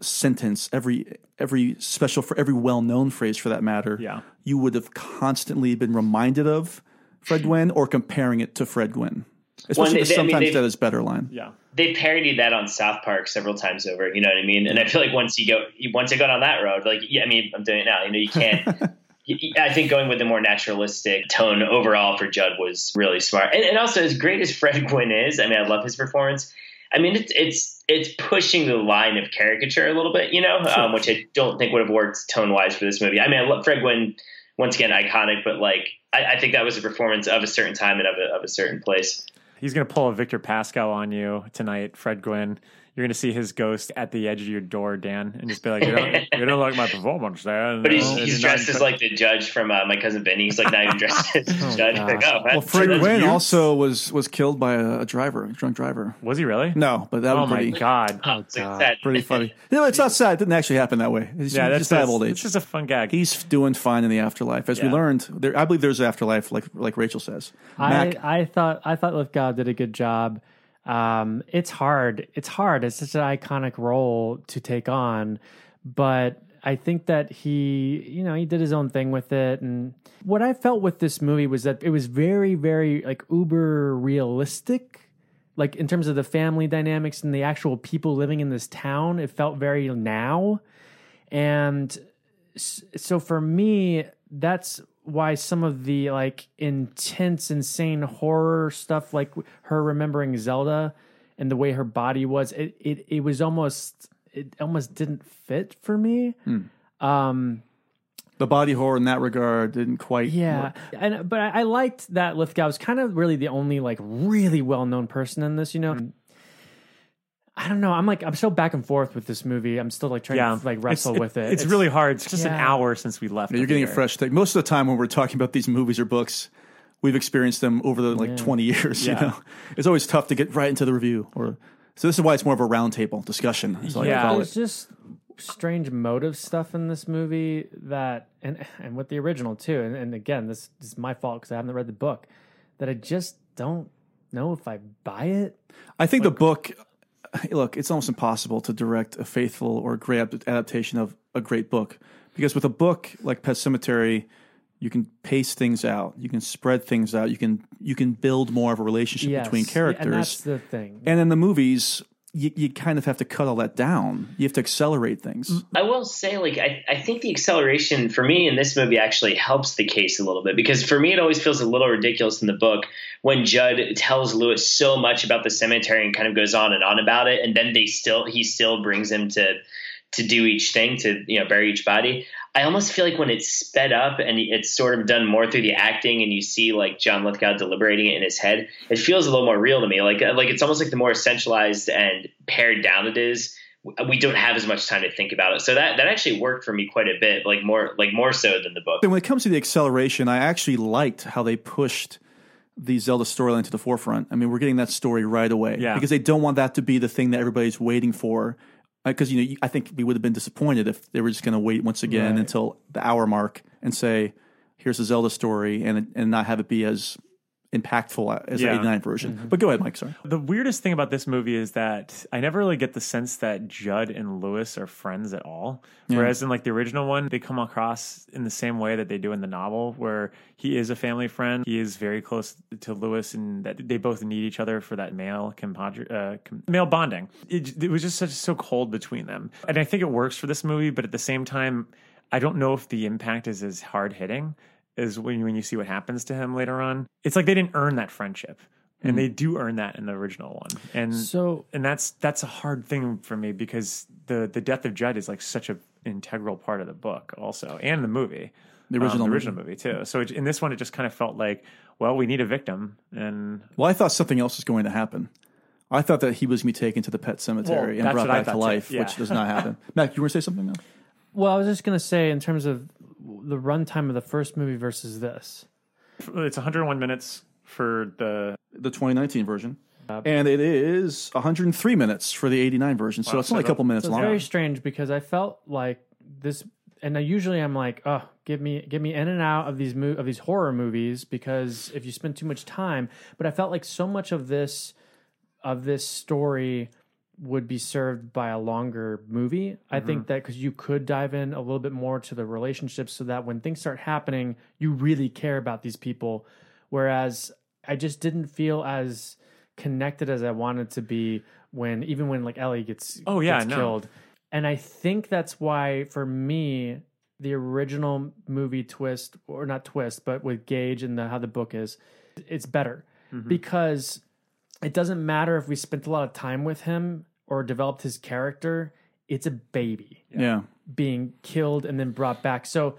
sentence, every every special for every well known phrase for that matter, Yeah. you would have constantly been reminded of Fred Gwynne or comparing it to Fred Gwynne. Especially they- the they- I mean, sometimes that is better line. Yeah. They parodied that on South Park several times over. You know what I mean? And I feel like once you go, once you go down that road, like yeah, I mean, I'm doing it now. You know, you can't. [laughs] I think going with the more naturalistic tone overall for Judd was really smart. And, and also, as great as Fred Gwynne is, I mean, I love his performance. I mean, it's it's it's pushing the line of caricature a little bit, you know, um, which I don't think would have worked tone wise for this movie. I mean, I love Fred Gwynne. Once again, iconic, but like I, I think that was a performance of a certain time and of a, of a certain place. He's going to pull a Victor Pascow on you tonight, Fred Gwynne. You're going to see his ghost at the edge of your door, Dan, and just be like, "You don't, [laughs] you don't like my performance, Dan." But he's, And he's you're dressed as like the judge from uh, My Cousin Benny. He's like not even dressed as [laughs] a judge. Like, oh, Well, that's- Fred that's Gwynne also was was killed by a, a driver, a drunk driver. Was he really? No, but that Oh was my pretty, god. Oh, it's sad. pretty funny. [laughs] No, it's not sad. It didn't actually happen that way. It's Yeah, that's just have that's- old It's just a fun gag. He's doing fine in the afterlife, as we learned. There, I believe there's an afterlife, like like Rachel says. Mac, I, I thought I thought Lithgow did a good job. Um, it's hard. It's hard. It's such an iconic role to take on, but I think that he, you know, he did his own thing with it. And what I felt with this movie was that it was very, very like uber realistic. Like in terms of the family dynamics and the actual people living in this town, it felt very now. And so for me, that's why some of the like intense, insane horror stuff, like her remembering Zelda and the way her body was, it it, it was almost it almost didn't fit for me. Um, the body horror in that regard didn't quite. yeah, work. and but I, I liked that Lithgow was kind of really the only like really well known person in this. You know, I don't know. I'm like I'm so back and forth with this movie. I'm still like trying yeah, to like wrestle It's- with it. It's, really hard. It's just an hour since we left. Yeah, the you're getting a fresh take. Most of the time when we're talking about these movies or books, we've experienced them over the like 20 years. Yeah. You know, it's always tough to get right into the review. Or so this is why it's more of a roundtable discussion. Is what I Yeah. call There's it. just strange motive stuff in this movie that, and and with the original too. And, and again, this, this is my fault because I haven't read the book. That I just don't know if I buy it. I think the book. Look, it's almost impossible to direct a faithful or great adaptation of a great book because with a book like Pet Sematary, you can pace things out, you can spread things out, you can you can build more of a relationship Yes, between characters. and that's the thing. And in the movies, you, you kind of have to cut all that down. You have to accelerate things. I will say, like, I, I think the acceleration for me in this movie actually helps the case a little bit because for me, it always feels a little ridiculous in the book when Judd tells Lewis so much about the cemetery and kind of goes on and on about it. And then they still, he still brings him to, to do each thing to, you know, bury each body. I almost feel like when it's sped up and it's sort of done more through the acting, and you see like John Lithgow deliberating it in his head, it feels a little more real to me. Like like it's almost like the more essentialized and pared down it is, we don't have as much time to think about it. So that that actually worked for me quite a bit, like more like more so than the book. And when it comes to the acceleration, I actually liked how they pushed the Zelda storyline to the forefront. I mean, we're getting that story right away Yeah. because they don't want that to be the thing that everybody's waiting for. Uh, because you know, I think we would have been disappointed if they were just going to wait once again Right. until the hour mark and say, "Here's the Zelda story," and and not have it be as impactful as Yeah. the '89 version. But go ahead, Mike. Sorry. The weirdest thing about this movie is that I never really get the sense that Judd and Lewis are friends at all. Yeah. Whereas in like the original one, they come across in the same way that they do in the novel, where he is a family friend. He is very close to Lewis, and that they both need each other for that male compadre, uh, com- male bonding. It, it was just such so cold between them, and I think it works for this movie. But at the same time, I don't know if the impact is as hard hitting as when when you see what happens to him later on. It's like they didn't earn that friendship. And Mm. they do earn that in the original one, and So- and that's that's a hard thing for me because the the death of Judd is like such an integral part of the book, also, and the movie, The Um, original the movie. original movie too. So it, in this one, it just kind of felt like, well, we need a victim, and Well, I thought something else was going to happen. I thought that he was going to be taken to the pet cemetery Well, and brought back to life, yeah. which does not happen. [laughs] Mac, you want to say something now? Well, I was just gonna say in terms of the runtime of the first movie versus this. it's 101 minutes for the the 2019 version, uh, and it is 103 minutes for the 89 version. So Wow, it's only a couple minutes So it's long. very strange because I felt like this, and I usually I'm like, oh, give me get me in and out of these mo- of these horror movies because if you spend too much time, but I felt like so much of this of this story would be served by a longer movie. I think that because you could dive in a little bit more to the relationships so that when things start happening, you really care about these people. Whereas I just didn't feel as connected as I wanted to be when even when like Ellie gets Oh, yeah, gets no. killed. And I think that's why for me the original movie twist or not twist but with Gage and the, how the book is it's better Mm-hmm. because it doesn't matter if we spent a lot of time with him or developed his character it's a baby yeah. being killed and then brought back. So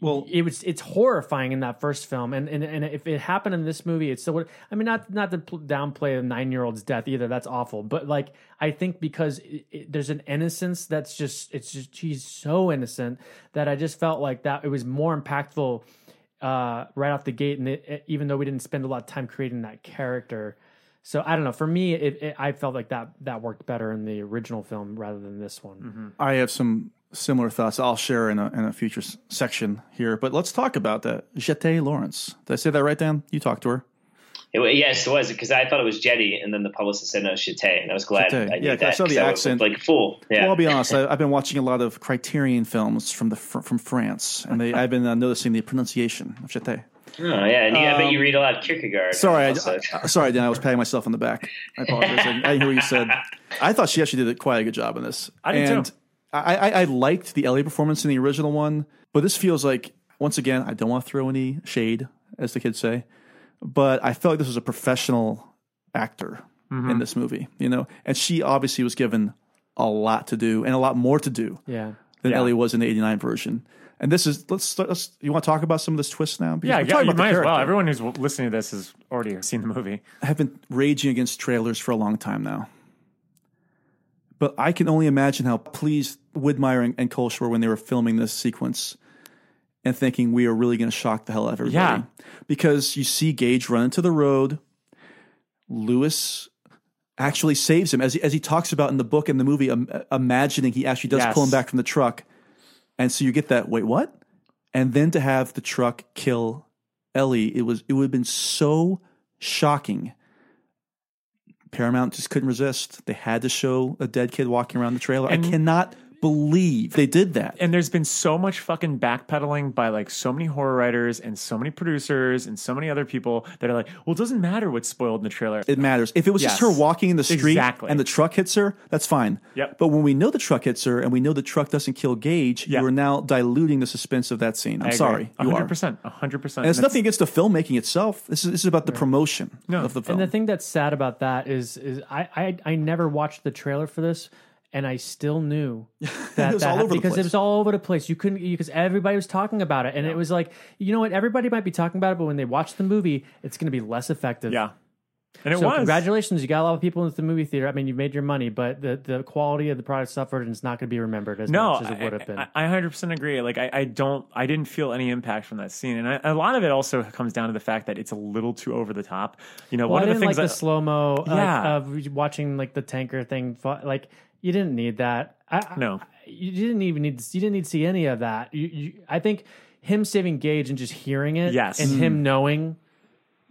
well it was it's horrifying in that first film. And and, and if it happened in this movie it's still i mean not not to downplay a nine year old's death either. That's awful. But like i think because it, it, there's an innocence that's just it's just she's so innocent that i just felt like that it was more impactful uh right off the gate. And it- even though we didn't spend a lot of time creating that character so i don't know for me it, it i felt like that that worked better in the original film rather than this one I have some similar thoughts I'll share in a, in a future s- section here, but let's talk about that. Jeté Laurence. Did I say that right, Dan? You talked to her. It, yes, it was because I thought it was Jetty, and then the publicist said no, Chate, and I was glad Chate. I knew Yeah, 'cause that. I saw the 'cause I was accent. like fool. Yeah, Well, I'll be [laughs] honest. I, I've been watching a lot of Criterion films from the fr- from France, and they, I've been uh, noticing the pronunciation of Jete. Oh, yeah, and you, I bet you Um, read a lot of Kierkegaard. Sorry, I, also. I- sorry, Dan. I was patting myself on the back. I apologize. I, I didn't hear what you said. [laughs] I thought she actually did quite a good job in this. I did and too. I, I, I liked the Ellie performance in the original one, but this feels like once again I don't want to throw any shade, as the kids say, but I felt like this was a professional actor Mm-hmm. in this movie. You know, and she obviously was given a lot to do and a lot more to do yeah than Yeah. Ellie was in the '89 version. And this is let's. Let's, you want to talk about some of this twist now? Because yeah, yeah, you might as well. Everyone who's listening to this has already seen the movie. I have been raging against trailers for a long time now. But I can only imagine how pleased Widmyer and, and Kölsch were when they were filming this sequence and thinking we are really going to shock the hell out of everybody. Yeah. Because you see Gage run into the road. Lewis actually saves him, as he, as he talks about in the book and the movie, um, imagining he actually does Yes. pull him back from the truck. And so you get that, wait, what? And then to have the truck kill Ellie, it was it would have been so shocking. Paramount just couldn't resist. They had to show a dead kid walking around the trailer. And- I cannot believe they did that. And there's been so much fucking backpedaling by like so many horror writers and so many producers and so many other people that are like, well, it doesn't matter what's spoiled in the trailer. It matters. If it was just her walking in the street Exactly. and the truck hits her, that's fine. Yep. But when we know the truck hits her and we know the truck doesn't kill Gage, Yeah. you are now diluting the suspense of that scene. I'm I agree. sorry. You are. 100%. 100%. And it's And nothing against the filmmaking itself. This is, this is about the promotion No. of the film. And the thing that's sad about that is is I, I I never watched the trailer for this, and I still knew [laughs] that, that all over the because it was all over the place. You couldn't because everybody was talking about it, and it was like you know what everybody might be talking about it, but when they watch the movie, it's going to be less effective. Yeah. And it so was. congratulations, you got a lot of people into the movie theater. I mean, you made your money, but the, the quality of the product suffered, and it's not going to be remembered as no, much as it would have been. I, I 100% agree. Like, I, I don't, I didn't feel any impact from that scene. And I, a lot of it also comes down to the fact that it's a little too over the top. You know, well, one I of the things like that, the slow mo. Yeah. of watching like the tanker thing. Like you didn't need that. I, I- No. you didn't even need. To, you didn't need to see any of that. You, you, I think him saving Gage and just hearing it, Yes. and him mm. knowing.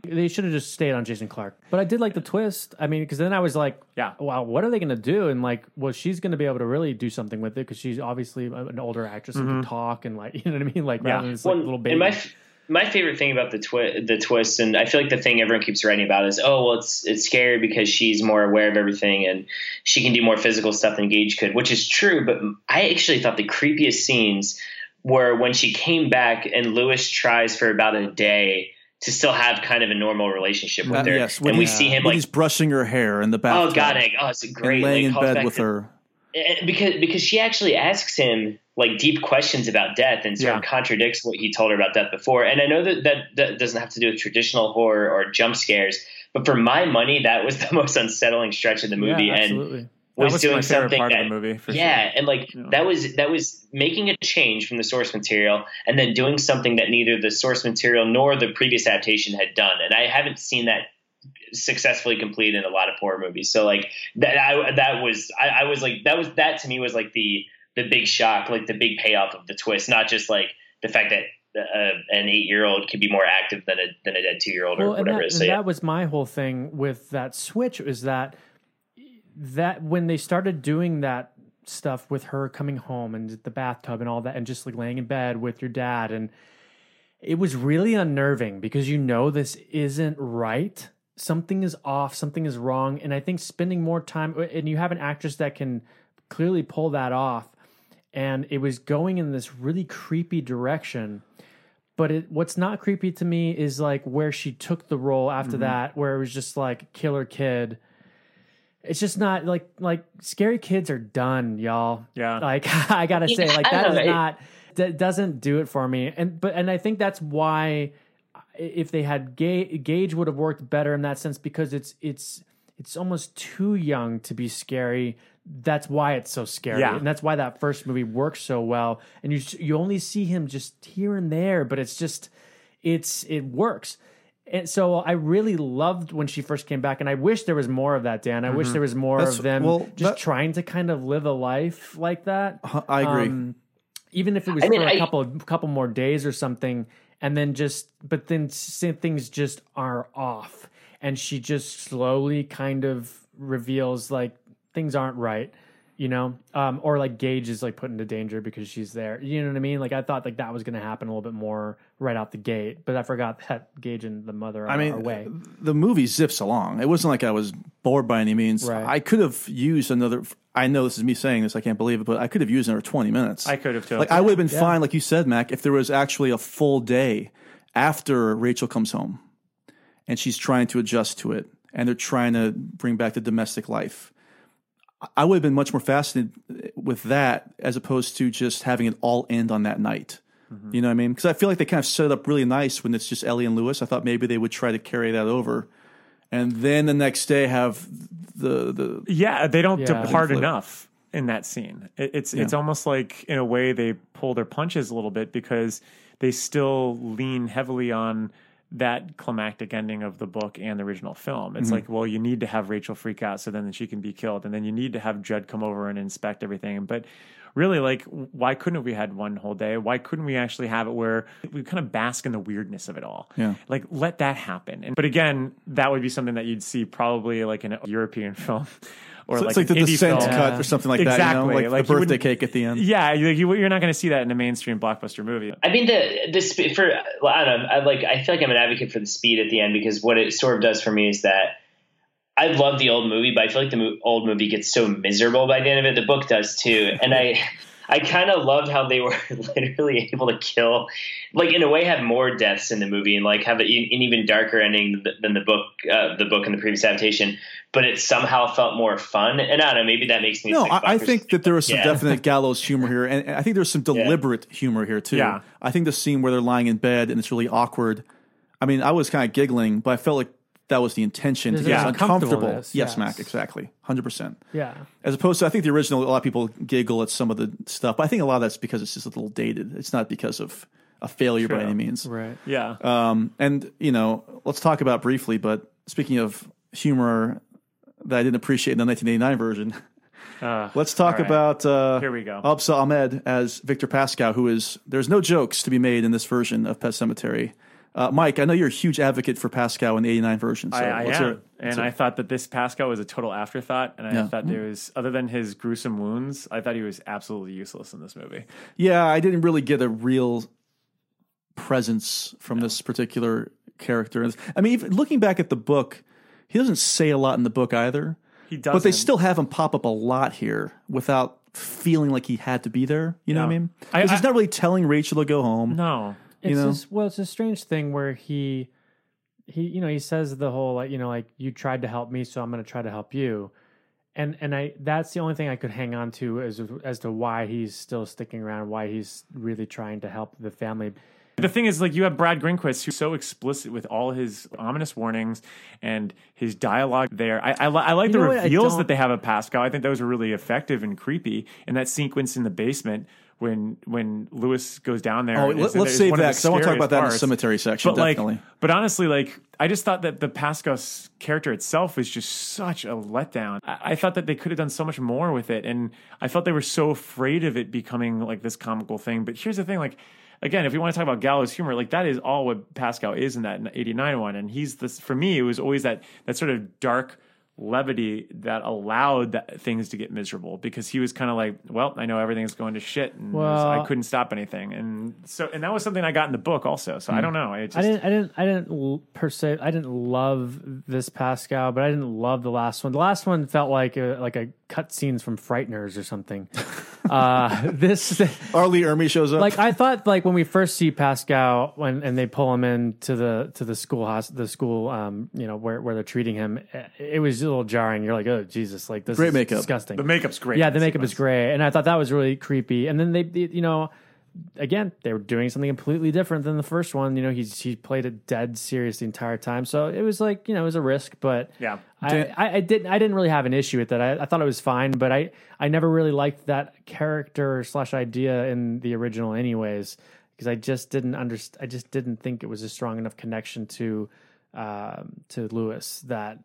They should have just stayed on Jason Clarke. But I did like the twist. I mean, because then I was like, Yeah. wow, what are they going to do? And like, well, she's going to be able to really do something with it because she's obviously an older actress and can mm-hmm. talk and like, [laughs] you know what I mean? Like, Yeah. rather than this like, Well, little and baby. my f- my favorite thing about the twi- the twist, and I feel like the thing everyone keeps writing about is, oh, well, it's it's scary because she's more aware of everything and she can do more physical stuff than Gage could, which is true. But I actually thought the creepiest scenes were when she came back and Lewis tries for about a day to still have kind of a normal relationship with Uh, her, yes, when and we he- see him like, he's brushing her hair in the oh god, oh, it's great, and laying like, in bed with her. And because because she actually asks him like deep questions about death and sort of contradicts what he told her about death before. And I know that, that that doesn't have to do with traditional horror or jump scares, but for my money, that was [laughs] the most unsettling stretch of the movie. yeah, and absolutely. was, was doing something part of that the movie, for yeah, and like Yeah. that was that was making a change from the source material and then doing something that neither the source material nor the previous adaptation had done. And I haven't seen that successfully complete in a lot of horror movies. So like that I that was I, I was like that was that to me was like the the big shock, like the big payoff of the twist, not just like the fact that uh, an eight year old could be more active than a than a dead two year old or well, whatever that, it is. and So yeah. that was my whole thing with that switch is that that when they started doing that stuff with her coming home and the bathtub and all that and just like laying in bed with your dad and it was really unnerving because you know this isn't right something is off something is wrong and i think spending more time and you have an actress that can clearly pull that off and it was going in this really creepy direction but it, what's not creepy to me is like where she took the role after Mm-hmm. that where it was just like killer kid it's just not like like scary kids are done y'all Yeah. like [laughs] i gotta say like that is that don't not that doesn't do it for me and but and i think that's why if they had Ga- gauge would have worked better in that sense because it's it's it's almost too young to be scary that's why it's so scary Yeah. and that's why that first movie works so well and you you only see him just here and there but it's just it's it works and so I really loved when she first came back, and I wish there was more of that, Dan. I wish there was more That's- of them well, just that- trying to kind of live a life like that. Uh, I agree. Um, even if it was I mean, for a I- couple couple more days or something, and then just but then things just are off, and she just slowly kind of reveals like things aren't right, you know, um, or like Gage is like put into danger because she's there. You know what I mean? Like I thought like that was going to happen a little bit more right out the gate, but I forgot that Gage and the mother are I mean, away. the movie zips along. It wasn't like I was bored by any means. Right. I could have used another. I know this is me saying this. I can't believe it, but I could have used another twenty minutes. I could have too. Like I would have been fine, like you said, Mac, if there was actually a full day after Rachel comes home, and she's trying to adjust to it, and they're trying to bring back the domestic life. I would have been much more fascinated with that as opposed to just having it all end on that night. Mm-hmm. You know what I mean? Because I feel like they kind of set it up really nice when it's just Ellie and Lewis. I thought maybe they would try to carry that over, and then the next day have the the Yeah, they don't Yeah. depart enough in that scene. It, it's it's almost like in a way they pull their punches a little bit because they still lean heavily on that climactic ending of the book and the original film. It's mm-hmm. like, well, you need to have Rachel freak out so then she can be killed, and then you need to have Judd come over and inspect everything. But really, like, why couldn't we had one whole day? Why couldn't we actually have it where we kind of bask in the weirdness of it all? Yeah. like let that happen. And but again, that would be something that you'd see probably like in a European [laughs] film. Or So like it's like an the indie descent film. cut or something like exactly. that. You know, like, like the birthday wouldn't- cake at the end. Yeah, you, you, you're not going to see that in a mainstream blockbuster movie. I mean the the sp- for well, I don't know. I like I feel like I'm an advocate for the speed at the end because what it sort of does for me is that I love the old movie, but I feel like the mo- old movie gets so miserable by the end of it. The book does too, and I I kind of loved how they were [laughs] literally able to kill, like in a way, have more deaths in the movie and like have an even darker ending than the book, uh, the book and the previous adaptation. But it somehow felt more fun. And I don't know, maybe that makes me. No, I, I think that there was some Yeah. definite gallows humor here, and I think there's some [laughs] deliberate humor here too. Yeah. I think the scene where they're lying in bed and it's really awkward. I mean, I was kind of giggling, but I felt like that was the intention to get us uncomfortable. Yes, yes. Mac, exactly, hundred percent. Yeah. As opposed to, I think the original, a lot of people giggle at some of the stuff, but I think a lot of that's because it's just a little dated. It's not because of a failure by any means. Right. Yeah. Um, and you know, let's talk about briefly. But speaking of humor that I didn't appreciate in the 1989 version, [laughs] Uh, let's talk all right. about uh, Here we go. Obssa Ahmed as Victor Pascow, who is there's no jokes to be made in this version of Pet Sematary. Uh, Mike, I know you're a huge advocate for Pascow in the 89 version. So I, I am. it. And I thought that this Pascow was a total afterthought. And I Yeah. thought there was, other than his gruesome wounds, I thought he was absolutely useless in this movie. Yeah, I didn't really get a real presence from this particular character. I mean, even looking back at the book, he doesn't say a lot in the book either. He does But they still have him pop up a lot here without feeling like he had to be there. You know what I mean? Because he's not really telling Rachel to go home. No. You It's know? just, well, it's a strange thing where he, he, you know, he says the whole like, you know, like you tried to help me, so I'm going to try to help you, and and I that's the only thing I could hang on to as as to why he's still sticking around, why he's really trying to help the family. The thing is, like, you have Brad Greenquist, who's so explicit with all his ominous warnings and his dialogue there. I, I, li- I like You the know? I reveals that they have of Pascow. I think those are really effective and creepy. And that sequence in the basement when when Lewis goes down there. Oh, let- let's is save that, the 'cause I wanna talk about that in the cemetery section, But like, but honestly, like, I just thought that the Pascow's character itself was just such a letdown. I, I thought that they could have done so much more with it, and I felt they were so afraid of it becoming like this comical thing. But here's the thing, like. Again, if you want to talk about gallows humor, like that is all what Pascow is in that '89 one, and he's this. For me, it was always that that sort of dark levity that allowed that, things to get miserable because he was kind of like, well, I know everything's going to shit, and was- I couldn't stop anything, and so and that was something I got in the book also. So I hmm. don't know. Just, I didn't, I didn't, I didn't per se, I didn't love this Pascow, but I didn't love the last one. The last one felt like a, like a cut scenes from Frighteners or something. [laughs] uh, this. [laughs] R. Lee Ermey shows up. like I thought like when we first see Pascow when and they pull him into the to the school house the school um you know where where they're treating him it, it was a little jarring you're like oh Jesus like this Great is makeup. disgusting the makeup's great. yeah the this makeup is great and I thought that was really creepy and then they, they you know again they were doing something completely different than the first one you know he's he played it dead serious the entire time so it was like you know it was a risk but Yeah. I, I, I didn't I didn't really have an issue with that. I, I thought it was fine, but I, I never really liked that character slash idea in the original, anyways, because I just didn't understand. I just didn't think it was a strong enough connection to um, to Lewis that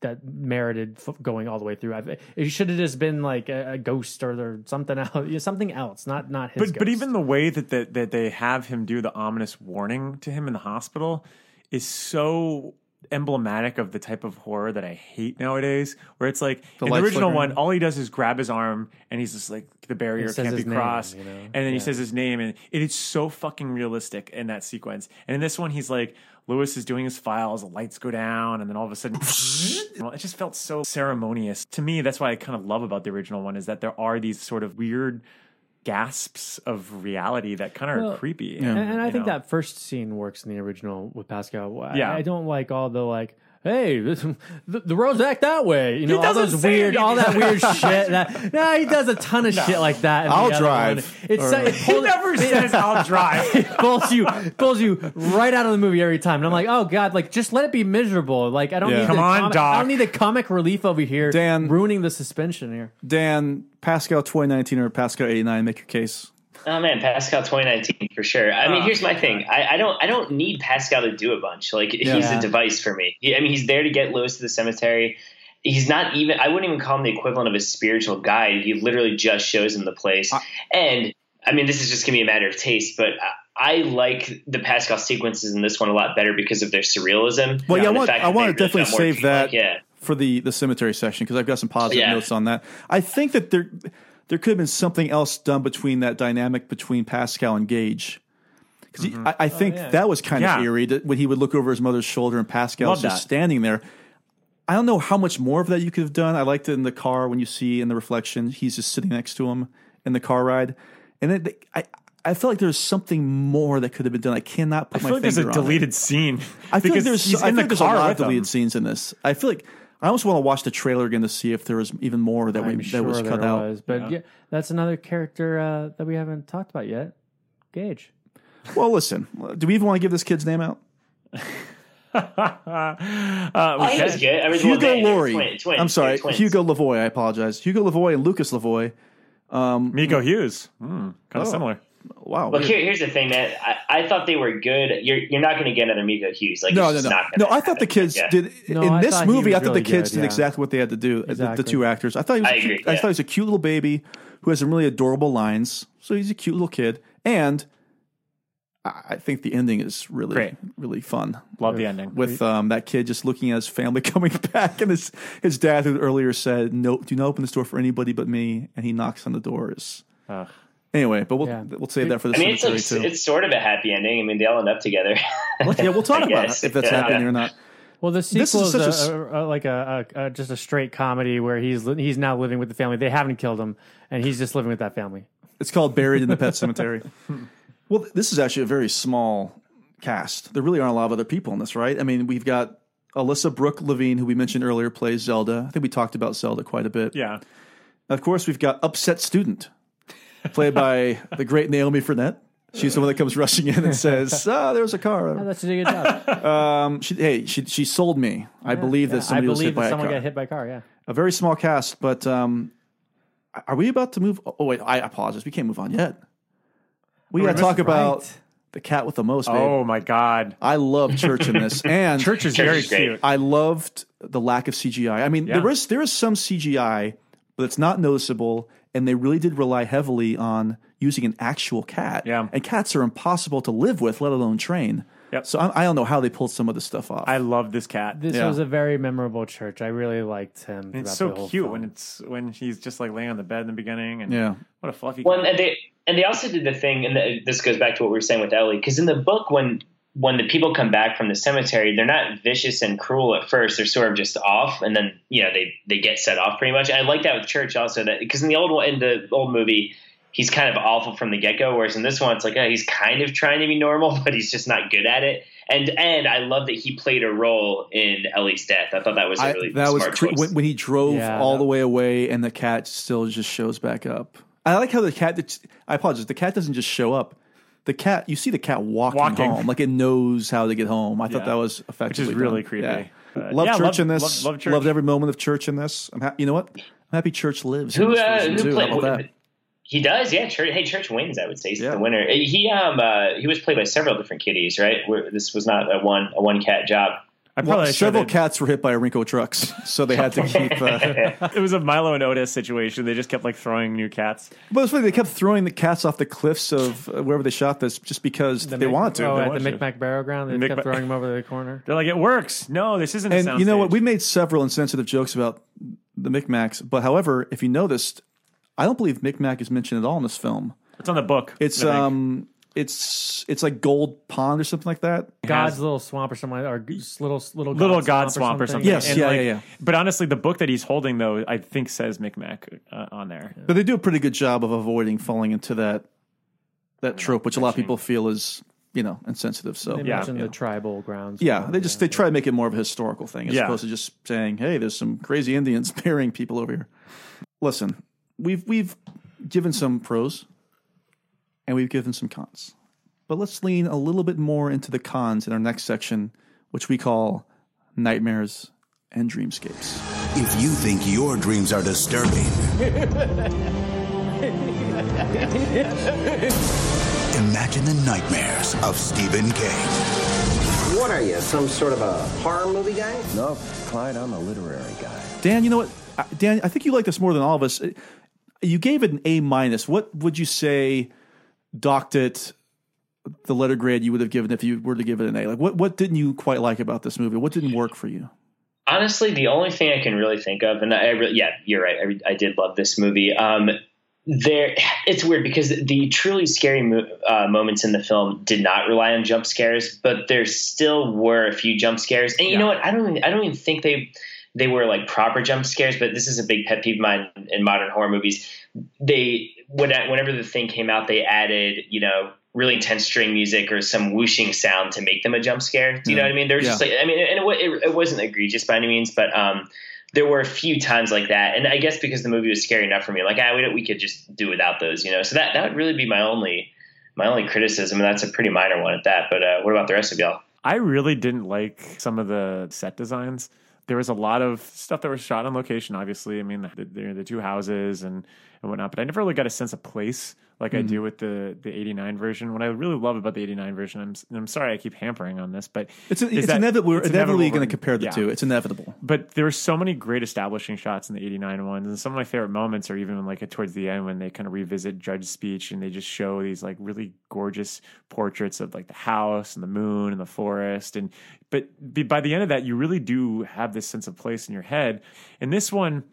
that merited f- going all the way through. I, it should have just been like a, a ghost or, or something else, [laughs] something else, not not his. But but even the way that, that that they have him do the ominous warning to him in the hospital is so emblematic of the type of horror that I hate nowadays. Where it's like The in the original flickering. one, all he does is grab his arm and he's just like the barrier can't be name, crossed, you know? and then he says his name, and it is so fucking realistic in that sequence. And in this one, he's like. Lewis is doing his files, the lights go down, and then all of a sudden, [laughs] it just felt so ceremonious. To me, that's what I kind of love about the original one is that there are these sort of weird gasps of reality that kind of Well, are creepy. And, and I think know. that first scene works in the original with Pascow. I, Yeah. I don't like all the like, hey, this, the, the roads act that way. You know, all those weird, all that weird shit. That, no, he does a ton of [laughs] shit like that. in the I'll drive. one. It's Or- it he pulls, never says I'll [laughs] drive. it pulls you pulls you right out of the movie every time. And I'm like, oh god, like just let it be miserable. Like I don't Yeah. need Come the on, comic, Doc. I don't need the comic relief over here, Dan- ruining the suspension here. Dan, Pascow 2019 or Pascow 89, make your case. Oh man, Pascow 2019 for sure. I mean, Oh, here's my thing. I, I don't I don't need Pascow to do a bunch. Like he's a device for me. He- I mean, he's there to get Lewis to the cemetery. He's not even. I wouldn't even call him the equivalent of a spiritual guide. He literally just shows him the place. and I mean, this is just gonna be a matter of taste, but. I, I like the Pascow sequences in this one a lot better because of their surrealism. Well, yeah, I want, I want to definitely save that dreamlike. Yeah. for the, the cemetery section because I've got some positive Yeah. notes on that. I think that there there could have been something else done between that dynamic between Pascow and Gage. Because I, I think that was kind Mm-hmm. Oh, Yeah. of eerie that when he would look over his mother's shoulder and Pascow's Love just standing there. I don't know how much more of that you could have done. I liked it in the car when you see in the reflection he's just sitting next to him in the car ride, and then I I feel like there's something more that could have been done. I cannot I put my feel like there's a finger on it. deleted scene. I feel like because there's he's I in think the there's a car lot of with them. deleted scenes in this. I feel like I almost want to watch the trailer again to see if there was even more that I'm that sure was there cut out. was, but yeah. that's another character uh, that we haven't talked about yet. Gage. Well, listen, do we even want to give this kid's name out? [laughs] Uh, we Oh, he was good. I mean, well, Hugo they- Laurie. twin- twins, I'm sorry, twins. Hugo Lavoie. I apologize. Hugo Lavoie and Lucas Lavoie. Um, Miko Hughes. Mm, kind of Oh. similar. Wow. Look, weird. here, here's the thing, man. I, I thought they were good. You're you're not going to get another Miko Hughes. Like, no, no, no, not no. I thought the kids Yeah. did No, in I this movie. I thought really the kids good, did yeah. exactly what they had to do. the- The, two actors. I thought he was. I a cute- agree, I thought he was a cute little baby who has some really adorable lines. So he's a cute little kid, and I I think the ending is really, Great. really fun. Love the ending. with um, that kid just looking at his family [laughs] coming back, and his his dad, who earlier said, "No, do not open this door for anybody but me," and he knocks on the doors. Ugh. Anyway, but we'll Yeah. we'll save that for the I mean, it's like, too. it's sort of a happy ending. I mean, they all end up together. [laughs] yeah, we'll talk [laughs] about guess. if that's Yeah. happening or not. Well, the This is is, such a a, s- a- a- like a, a, a just a straight comedy where he's he's now living with the family. They haven't killed him, and he's just living with that family. It's called Buried in the Pet Cemetery. [laughs] Well, this is actually a very small cast. There really aren't a lot of other people in this, right? I mean, we've got Alyssa Brooke Levine, who we mentioned earlier, plays Zelda. I think we talked about Zelda quite a bit. Yeah. Of course, we've got Upset Student, played by the great Naomi Fournette. She's the one that comes rushing in and says, [laughs] "Ah, there's a Oh, car." that's a good job. Um, she, hey, she she sold me. I believe Yeah, that somebody I was hit believe by that a someone car. got hit by a car. Yeah. A very small cast, but um, are we about to move? Oh wait, I apologize. We can't move on yet. We got to talk about the cat with the most. Babe. Oh my God. I love Church in this, [laughs] and Church is very great. cute. I loved the lack of CGI. I mean, Yeah. there is there is some CGI, but it's not noticeable, and they really did rely heavily on using an actual cat. Yeah. and cats are impossible to live with, let alone train. Yep. So I, I don't know how they pulled some of this stuff off. I love this cat. This Yeah. was a very memorable church. I really liked him. It's throughout so the whole cute film. when it's when he's just like laying on the bed in the beginning and yeah, what a fluffy Well, cat. and they and they also did the thing, and the, this goes back to what we were saying with Ellie, because in the book, when when the people come back from the cemetery, they're not vicious and cruel at first. They're sort of just off, and then you know they they get set off pretty much. I like that with Church also, that because in the old in the old movie. He's kind of awful from the get go, whereas in this one, it's like oh, he's kind of trying to be normal, [laughs] but he's just not good at it. And and I love that he played a role in Ellie's death. I thought that was a I, really that was smart cre- choice. when, when he drove Yeah. all the way away, and the cat still just shows back up. I like how the cat. I apologize. The cat doesn't just show up. The cat, you see the cat walking, Walking. home, like it knows how to get home. I thought that was effective. Which is really done. creepy. Yeah. But, love yeah, church love- in this. love- love church. Loved every moment of church in this. I'm ha- you know what? I'm happy church lives. in Who, this uh, who too. played? How about that? He does, yeah. Church, hey, Church wins. I would say he's Yeah. the winner. He um uh, he was played by several different kitties, right? Where this was not a one a one cat job. I Well, several cats were hit by Rinko trucks, so they had to [laughs] keep. Uh, [laughs] It was a Milo and Otis situation. They just kept like throwing new cats. but it's funny they kept throwing the cats off the cliffs of uh, wherever they shot this, just because The they Mick- wanted to. Oh, They at the wanted to. Micmac Barrow Ground, they Mick- kept throwing him over the corner. [laughs] They're like, it works. No, this isn't. And a you know what? soundstage. We made several insensitive jokes about the Micmacs, but however, if you noticed, I don't believe Micmac is mentioned at all in this film. It's on the book. It's I think. um, it's it's like Gold Pond or something like that. God's little swamp or something, like, or g- little little little God God swamp or something. Yes, And, yeah, like, yeah, yeah. But honestly, the book that he's holding though, I think says Micmac uh, on there. But they do a pretty good job of avoiding falling into that that trope, which a lot of people feel is you know insensitive. So They Yeah, mentioned yeah. the tribal grounds. Yeah, they just they try to make it more of a historical thing as Yeah. opposed to just saying, "Hey, there's some crazy Indians [laughs] burying people over here." Listen, we've we've given some pros and we've given some cons, but let's lean a little bit more into the cons in our next section, which we call nightmares and dreamscapes. If you think your dreams are disturbing, imagine the nightmares of Stephen King. What are you, some sort of a horror movie guy? No, Clyde, I'm a literary guy. Dan, you know what? Dan, I think you like this more than all of us. You gave it an A minus. What would you say docked it the letter grade you would have given if you were to give it an A? Like, what what didn't you quite like about this movie? What didn't work for you? honestly, the only thing I can really think of, and I really, yeah, you're right. I, re- I did love this movie. Um, there, it's weird because the truly scary mo- uh, moments in the film did not rely on jump scares, but there still were a few jump scares. And you know what? I don't, even, I don't even think they they were like proper jump scares. But this is a big pet peeve of mine in modern horror movies. They when whenever the thing came out, they added you know really intense string music or some whooshing sound to make them a jump scare. Do you know what I mean? They're just like I mean, and it, it, it wasn't egregious by any means, but um, there were a few times like that, and I guess because the movie was scary enough for me, like ah, we don't- we could just do without those, you know. So that that would really be my only my only criticism, and that's a pretty minor one at that. But uh, what about the rest of y'all? I really didn't like some of the set designs. There was a lot of stuff that was shot on location. Obviously, I mean, the, the, the two houses and and whatnot. But I never really got a sense of place like I Mhm. do with the the '89 version. What I really love about the '89 version, I'm I'm sorry I keep hampering on this, but It's, is it's that inevitable. We're it's inevitably going to compare the yeah. two. It's inevitable. But there were so many great establishing shots in the 89 ones. And some of my favorite moments are even like towards the end when they kind of revisit Judd's speech and they just show these like really gorgeous portraits of like the house and the moon and the forest. And, but by the end of that, you really do have this sense of place in your head. And this one,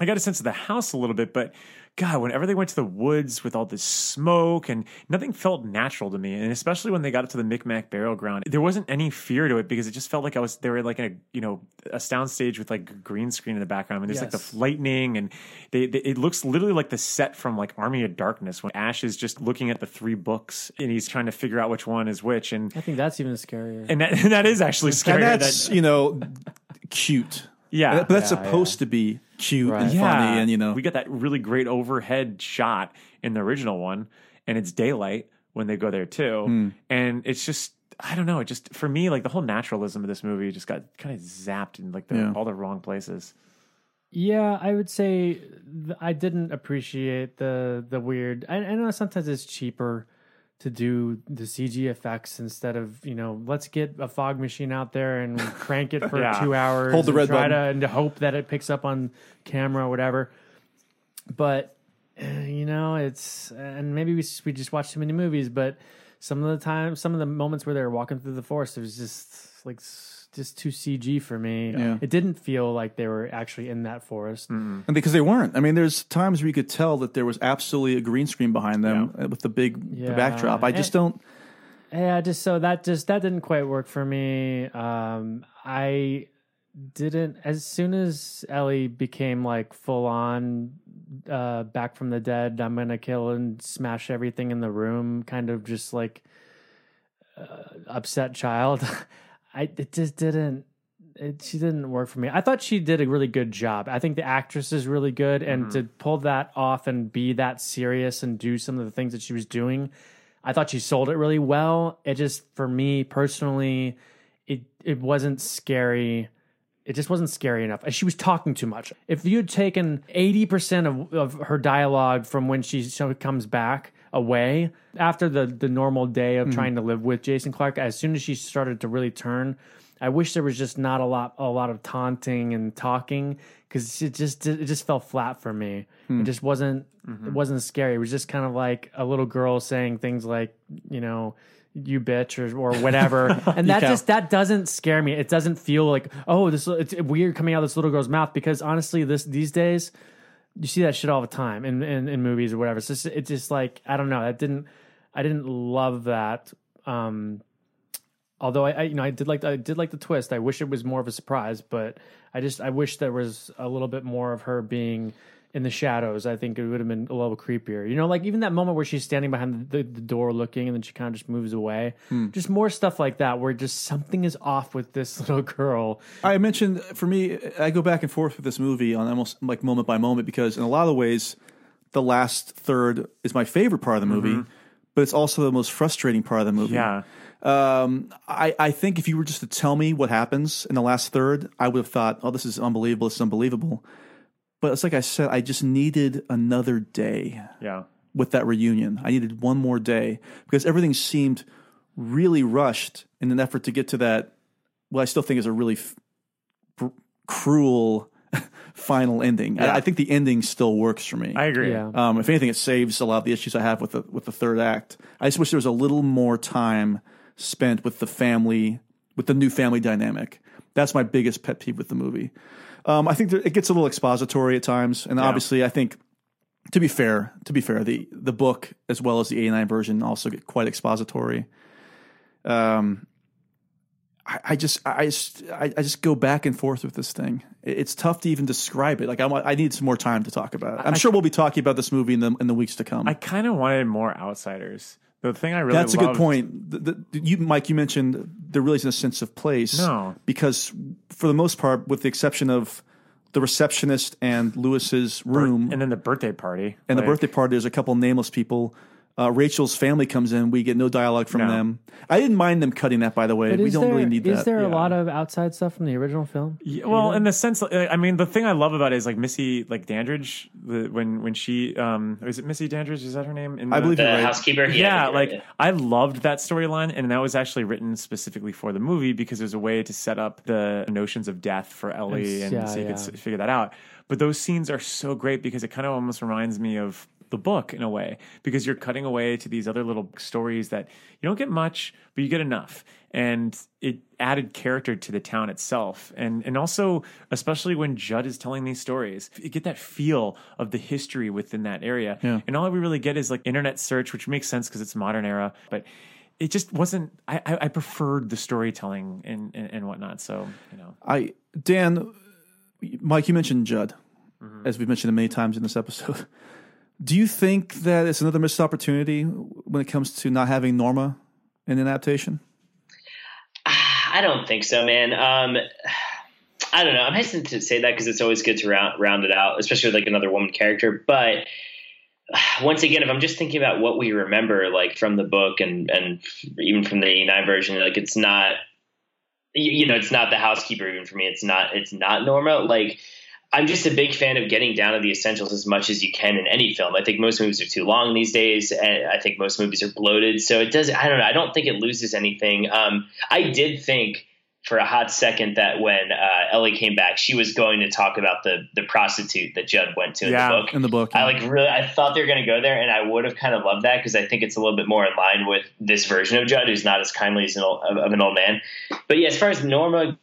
I got a sense of the house a little bit, but God, whenever they went to the woods with all this smoke and nothing felt natural to me, and especially when they got up to the Micmac burial ground, there wasn't any fear to it because it just felt like I was they were like in a you know a soundstage with like a green screen in the background. I mean, there's like the lightning, and they, they it looks literally like the set from like Army of Darkness when Ash is just looking at the three books and he's trying to figure out which one is which, and I think that's even scarier. and that and [laughs] that is actually scary. And that's you know cute. Yeah. but that's Yeah, supposed to be cute and yeah. funny, and you know we got that really great overhead shot in the original one, and it's daylight when they go there too, Hmm. and it's just I don't know, it just for me like the whole naturalism of this movie just got kind of zapped in like the, Yeah. all the wrong places. Yeah, I would say th- I didn't appreciate the the weird. I, I know sometimes it's cheaper to do the CG effects instead of you know let's get a fog machine out there and [laughs] crank it for Yeah. two hours. Hold the and red try button. to and to hope that it picks up on camera or whatever. But uh, you know, it's and maybe we we just watch too many movies. But some of the time, some of the moments where they were walking through the forest, it was just like just too CG for me. Yeah. It didn't feel like they were actually in that forest. and because they weren't. I mean, there's times where you could tell that there was absolutely a green screen behind them uh, with the big the backdrop. I just And- don't. Yeah, just so that just that didn't quite work for me. Um, I didn't as soon as Ellie became like full on uh, back from the dead. I'm gonna kill and smash everything in the room. Kind of just like uh, upset child. [laughs] I it just didn't. It, she didn't work for me. I thought she did a really good job. I think the actress is really good, and mm-hmm. to pull that off and be that serious and do some of the things that she was doing, I thought she sold it really well. It just, for me personally, it it wasn't scary. It just wasn't scary enough. And she was talking too much. If you had taken eighty percent of, of her dialogue from when she comes back away after the the normal day of Mhm. trying to live with Jason Clarke, as soon as she started to really turn, I wish there was just not a lot a lot of taunting and talking because it just it just fell flat for me. Hmm. It just wasn't it wasn't scary. It was just kind of like a little girl saying things like you know you bitch or or whatever, [laughs] and that just that doesn't scare me. It doesn't feel like oh this it's weird coming out of this little girl's mouth because honestly this these days you see that shit all the time in in, in movies or whatever. It's just it's just like I don't know. That didn't I didn't love that. Um, although I, I you know I did like I did like the twist. I wish it was more of a surprise, but I just I wish there was a little bit more of her being in the shadows. I think it would have been a little creepier. You know, like even that moment where she's standing behind the, the door looking, and then she kind of just moves away. Hmm. Just more stuff like that, where just something is off with this [laughs] little girl. I mentioned for me, I go back and forth with this movie on almost like moment by moment because in a lot of ways, the last third is my favorite part of the movie, Mhm. but it's also the most frustrating part of the movie. Yeah. Um, I, I think if you were just to tell me what happens in the last third, I would have thought, oh, this is unbelievable. This is unbelievable. But it's like I said, I just needed another day Yeah. with that reunion. I needed one more day because everything seemed really rushed in an effort to get to that. Well, I still think is a really f- br- cruel [laughs] final ending. Yeah. I, I think the ending still works for me. I agree. Yeah. Um, if anything, it saves a lot of the issues I have with the with the third act. I just wish there was a little more time spent with the family, with the new family dynamic. That's my biggest pet peeve with the movie. Um, I think there, it gets a little expository at times, and Yeah. obviously, I think to be fair, to be fair, the the book as well as the '89 version also get quite expository. Um, I, I just I just I, I just go back and forth with this thing. It's tough to even describe it. Like I I need some more time to talk about it. I'm I- sure we'll be talking about this movie in the in the weeks to come. I kind of wanted more outsiders. The thing I really That's a good point. The, the, you, Mike, you mentioned there really isn't a sense of place. No. because for the most part, with the exception of the receptionist and Lewis's room, and then the birthday party and the birthday party, there's a couple nameless people. Uh, Rachel's family comes in. We get no dialogue from No. them. I didn't mind them cutting that, by the way. But we is don't there, really need that. Is there a lot of outside stuff from the original film? Yeah, well, in the sense, uh, I mean, the thing I love about it is like Missy, like Dandridge, the, when when she, um, is it Missy Dandridge? Is that her name? In I believe The you're right. housekeeper? Yeah, Yeah, like you're I loved that storyline, and that was actually written specifically for the movie because it was a way to set up the notions of death for Ellie, It's- and yeah, so you yeah. could s- figure that out. But those scenes are so great because it kind of almost reminds me of the book in a way because you're cutting away to these other little stories that you don't get much, but you get enough, and it added character to the town itself, and and also especially when Judd is telling these stories, you get that feel of the history within that area, Yeah. and all we really get is like internet search, which makes sense because it's modern era, but it just wasn't. I, I, preferred the storytelling and, and and whatnot. So you know, I Dan, Mike, you mentioned Judd, Mm-hmm. as we've mentioned many times in this episode. Do you think that it's another missed opportunity when it comes to not having Norma in an adaptation? [sighs] I don't think so, man. Um, I don't know. I'm hesitant to say that because it's always good to round, round it out, especially with like another woman character. But [sighs] once again, if I'm just thinking about what we remember, like from the book and and even from the '89 version, like it's not, you, know, it's not the housekeeper. Even for me, it's not. It's not Norma. Like I'm just a big fan of getting down to the essentials as much as you can in any film. I think most movies are too long these days, and I think most movies are bloated. So it does. I don't know. I don't think it loses anything. Um, I did think for a hot second that when uh, Ellie came back, she was going to talk about the the prostitute that Judd went to in Yeah, the book. in the book, I like really. I thought they were going to go there, and I would have kind of loved that because I think it's a little bit more in line with this version of Judd, who's not as kindly as an old, of, of an old man. But yeah, as far as Norma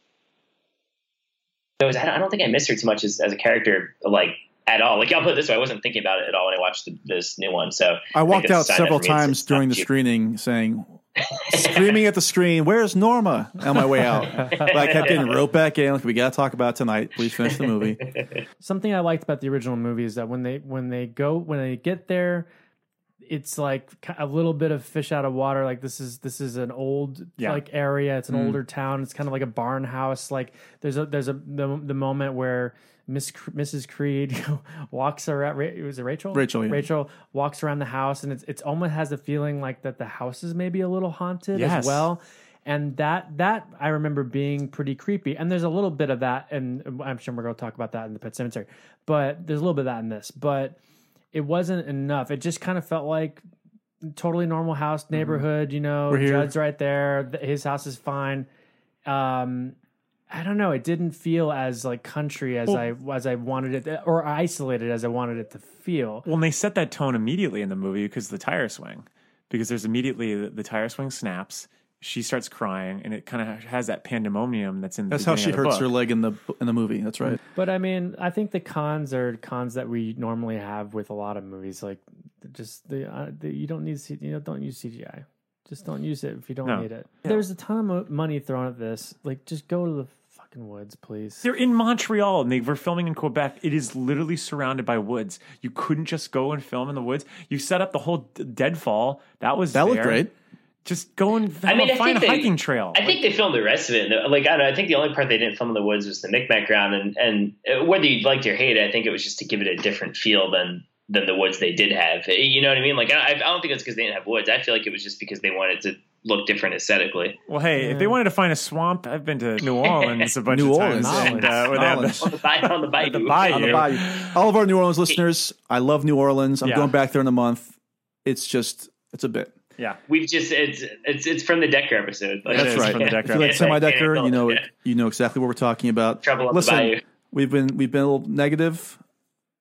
goes, I don't, I don't think I miss her too much as, as a character, like at all. Like I'll put it this way, I wasn't thinking about it at all when I watched the, this new one. So I think walked it's out several that for me it's- times during the cheap. screening saying, [laughs] screaming at the screen, "Where's Norma?" on my way out. but I kept getting [laughs] roped back in. Like, we got to talk about it tonight. Please finish the movie. [laughs] Something I liked about the original movie is that when they when they go when they get there, it's like a little bit of fish out of water. Like this is this is an old Yeah. like area. It's an Mm. older town. It's kind of like a barn house. Like there's a there's a the, the moment where Miss Mrs. Creed [laughs] walks around. Was it Rachel? Rachel, yeah. Rachel walks around the house, and it's it's almost has a feeling like that the house is maybe a little haunted Yes. as well. And that that I remember being pretty creepy. And there's a little bit of that, and I'm sure we're going to talk about that in the Pet Cemetery. But there's a little bit of that in this, but it wasn't enough. It just kind of felt like totally normal house neighborhood. You know, Mm-hmm. We're here. Judd's right there. His house is fine. Um, I don't know. It didn't feel as like country as I as I wanted it, to, or isolated as I wanted it to feel. well, and they set that tone immediately in the movie because the tire swing, because there's immediately the, the tire swing snaps. She starts crying, and it kind of has that pandemonium that's in. The That's how she beginning of the hurts her leg in the in the movie. That's right. But I mean, I think the cons are cons that we normally have with a lot of movies. Like, just the, uh, the you don't need C- you know don't use CGI. Just don't use it if you don't No. need it. There's a ton of money thrown at this. Like, just go to the fucking woods, please. They're in Montreal and they were filming in Quebec. It is literally surrounded by woods. You couldn't just go and film in the woods. You set up the whole d- deadfall. That was That looked great. Just go and I mean, have a I fine think they- hiking trail. I think they filmed the rest of it. and, Like I don't know. I think the only part they didn't film in the woods was the Micmac ground, and and uh, whether you liked it or hate it, I think it was just to give it a different feel than than the woods they did have. You know what I mean? Like I, I don't think it's because they didn't have woods. I feel like it was just because they wanted to look different aesthetically. Well, hey, if they wanted to find a swamp, I've been to New [laughs] Orleans a bunch New of Orleans. times. And, uh, where they have Orleans. the- on the bayou. On the [laughs] bayou. the bayou. On the bayou. All of our New Orleans listeners, I love New Orleans. I'm Yeah. going back there in a month. It's just, it's a bit. Yeah. We've just it's it's it's from the Decker episode. Like, That's right. from the If Decker you like episode. semi decker, you know you know exactly what we're talking about. Trouble on the Listen, bayou. we've been we've been a little negative.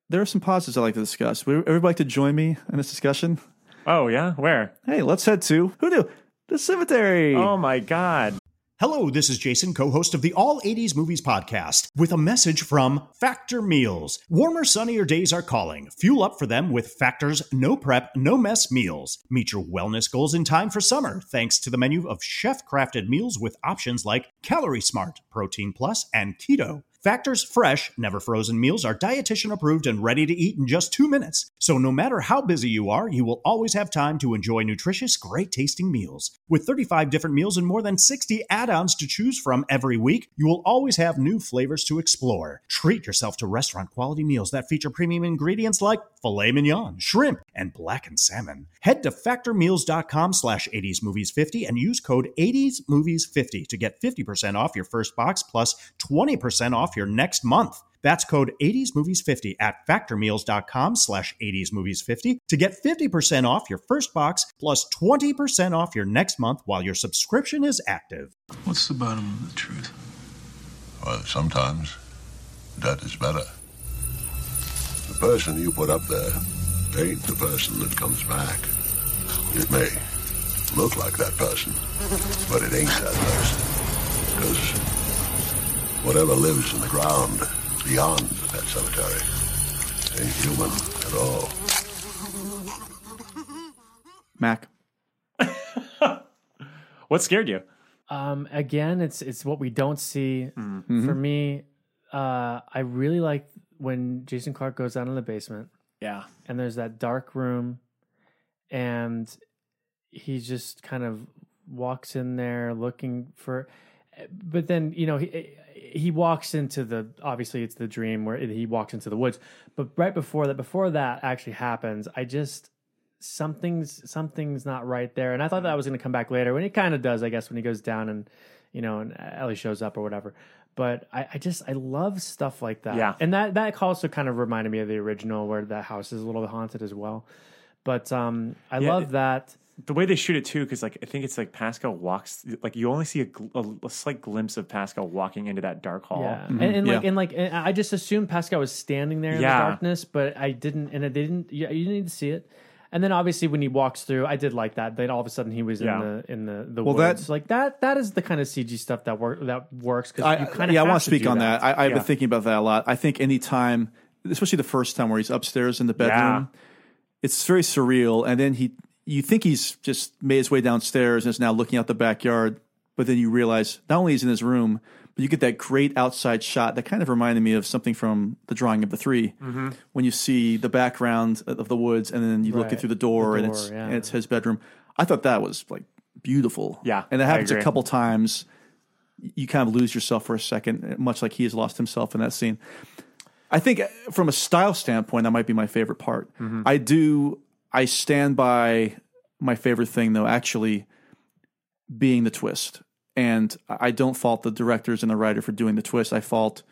There are some positives I'd like to discuss. Would everybody like to join me in this discussion? Oh yeah, where? Hey, let's head to who knew the cemetery. Oh my God. Hello, this is Jason, co host of the All 80s Movies Podcast, with a message from Factor Meals. Warmer, sunnier days are calling. Fuel up for them with Factor's no prep, no mess meals. Meet your wellness goals in time for summer, thanks to the menu of chef crafted meals with options like Calorie Smart, Protein Plus, and Keto. Factor's fresh, never frozen meals are dietitian approved and ready to eat in just two minutes. So no matter how busy you are, you will always have time to enjoy nutritious, great tasting meals. With 35 different meals and more than 60 add ons to choose from every week, you will always have new flavors to explore. Treat yourself to restaurant quality meals that feature premium ingredients like filet mignon, shrimp, and blackened salmon. Head to factormeals.com slash 80smovies50 and use code 80smovies50 to get 50% off your first box plus 20% off your next month. That's code 80smovies50 at factormeals.com slash 80smovies50 to get 50% off your first box plus 20% off your next month while your subscription is active. What's the bottom of the truth? Well, sometimes that is better. The person you put up there ain't the person that comes back. It may look like that person, but it ain't that person. Because whatever lives in the ground beyond the pet cemetery ain't human at all. Mac. [laughs] What scared you? Um, again, it's it's what we don't see. Mm-hmm. For me, uh, I really like when Jason Clarke goes down in the basement. Yeah. And there's that dark room, and he just kind of walks in there looking for. But then you know he he walks into the obviously it's the dream where he walks into the woods. But right before that, before that actually happens, I just something's something's not right there. And I thought that was going to come back later when it kind of does, I guess, when he goes down and you know and Ellie shows up or whatever. But I, I just I love stuff like that. Yeah. and that that also kind of reminded me of the original where that house is a little bit haunted as well. But um, I Yeah, love it- that. The way they shoot it too, because like I think it's like Pascow walks, like you only see a, a, a slight glimpse of Pascow walking into that dark hall. Yeah, mm-hmm. and, and like and like and I just assumed Pascow was standing there in Yeah. the darkness, but I didn't, and I didn't. Yeah, you didn't need to see it. And then obviously when he walks through, I did like that. Then all of a sudden he was Yeah. in the in the the Well, that- like that. That is the kind of CG stuff that work that works because I, you kind of yeah, I want want to speak on that. I, I've Yeah. been thinking about that a lot. I think any time, especially the first time where he's upstairs in the bedroom, it's very surreal. And then he, you think he's just made his way downstairs and is now looking out the backyard, but then you realize not only is he in his room, but you get that great outside shot that kind of reminded me of something from the drawing of the 3 Mhm. when you see the background of the woods and then you look Right. in through the door, The and it's yeah. and it's his bedroom. I thought that was like beautiful. Yeah, and that happens a couple times you kind of lose yourself for a second, much like he has lost himself in that scene. I think uh, from a style standpoint, that might be my favorite part. Mhm. I do, I stand by my favorite thing, though, actually being the twist. And I don't fault the directors and the writer for doing the twist. I fault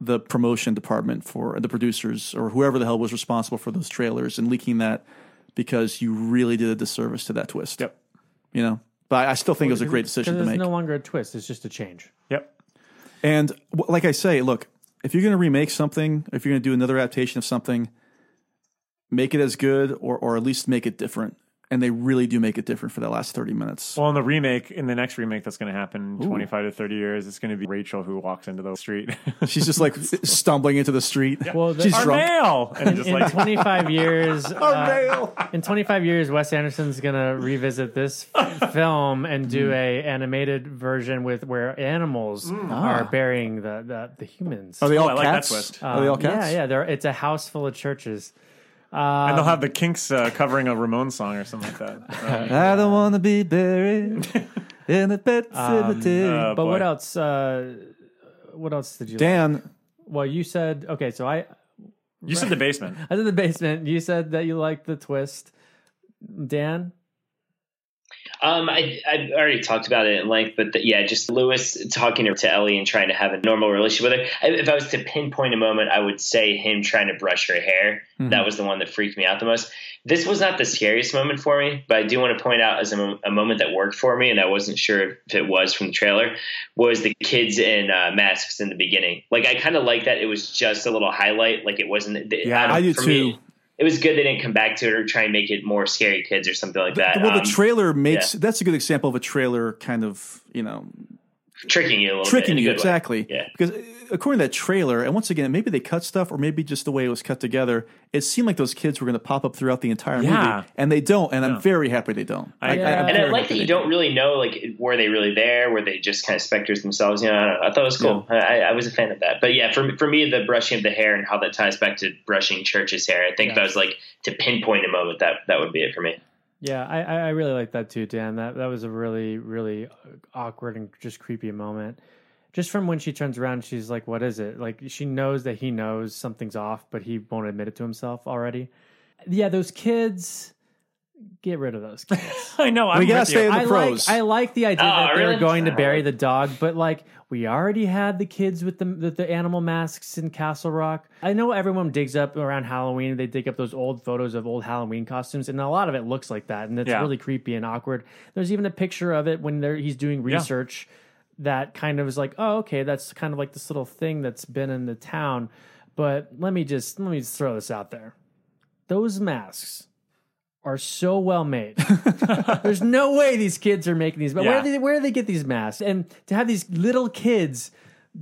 the promotion department for the producers or whoever the hell was responsible for those trailers and leaking that because you really did a disservice to that twist. Yep. You know, but I still think it was a great decision to make. It's no longer a twist; it's just a change. Yep. And like I say, look, if you're going to remake something, if you're going to do another adaptation of something, make it as good or or at least make it different. And they really do make it different for that last 30 minutes. Well, in the remake, in the next remake that's going to happen Ooh. 25 to 30 years, it's going to be Rachel who walks into the street. [laughs] She's just like [laughs] stumbling into the street. Well, the- She's Our drunk. mail! And in, just in like, [laughs] 25 years, Our uh, mail! in 25 years, Wes Anderson's gonna revisit this f- film and do Mm. a animated version with where animals are Ah. burying the, the the humans. Are they all I like that cats? twist. Are they all Um, cats? Yeah, yeah. It's a house full of churches. Um, and they'll have the Kinks uh, covering a Ramon song or something like that. [laughs] I don't want to be buried in the pet Um, cemetery. uh, but boy. what else? Uh, what else did you? Dan, Well, you said okay. So I you said the basement. [laughs] I did the basement. You said that you liked the twist. Dan, Um, I I already talked about it at length, but the, yeah, just Louis talking to Ellie and trying to have a normal relationship with her. If I was to pinpoint a moment, I would say him trying to brush her hair. Mhm. That was the one that freaked me out the most. This was not the scariest moment for me, but I do want to point out as a, a moment that worked for me, and I wasn't sure if it was from the trailer, was the kids in uh, masks in the beginning. Like I kind of like that it was just a little highlight, like it wasn't. Yeah, don't- I do for too. me, it was good they didn't come back to it or try and make it more scary kids or something like that. well, the Um, trailer makes yeah. that's a good example of a trailer kind of, you know, tricking you a little tricking bit. you good way. exactly. Yeah. Because according to that trailer, and once again, maybe they cut stuff, or maybe just the way it was cut together, it seemed like those kids were going to pop up throughout the entire Yeah. movie, and they don't. And I'm very happy they don't. I, and I like that you don't really know, like, were they really there? Were they just kind of specters themselves? You know, I don't know. I thought it was cool. I, I was a fan of that. But yeah, for for me, the brushing of the hair and how that ties back to brushing Church's hair, I think if I was like to pinpoint a moment, that that would be it for me. Yeah, I, I I really like that too, Dan. That that was a really really awkward and just creepy moment. Just from when she turns around, she's like, "What is it?" Like she knows that he knows something's off, but he won't admit it to himself already. Yeah, those kids. Get rid of those kids. [laughs] I know. I'm We gotta stay you. in the I pros. like I like the idea Oh, that they really? were going to bury the dog, but like we already had the kids with the, the the animal masks in Castle Rock. I know everyone digs up around Halloween. They dig up those old photos of old Halloween costumes, and a lot of it looks like that, and it's Yeah. really creepy and awkward. There's even a picture of it when they're, he's doing Yeah. Research that kind of is like, oh, okay, that's kind of like this little thing that's been in the town. But let me just let me just throw this out there: those masks are so well made. [laughs] There's no way these kids are making these. But where, Yeah. do they, where do they get these masks? And to have these little kids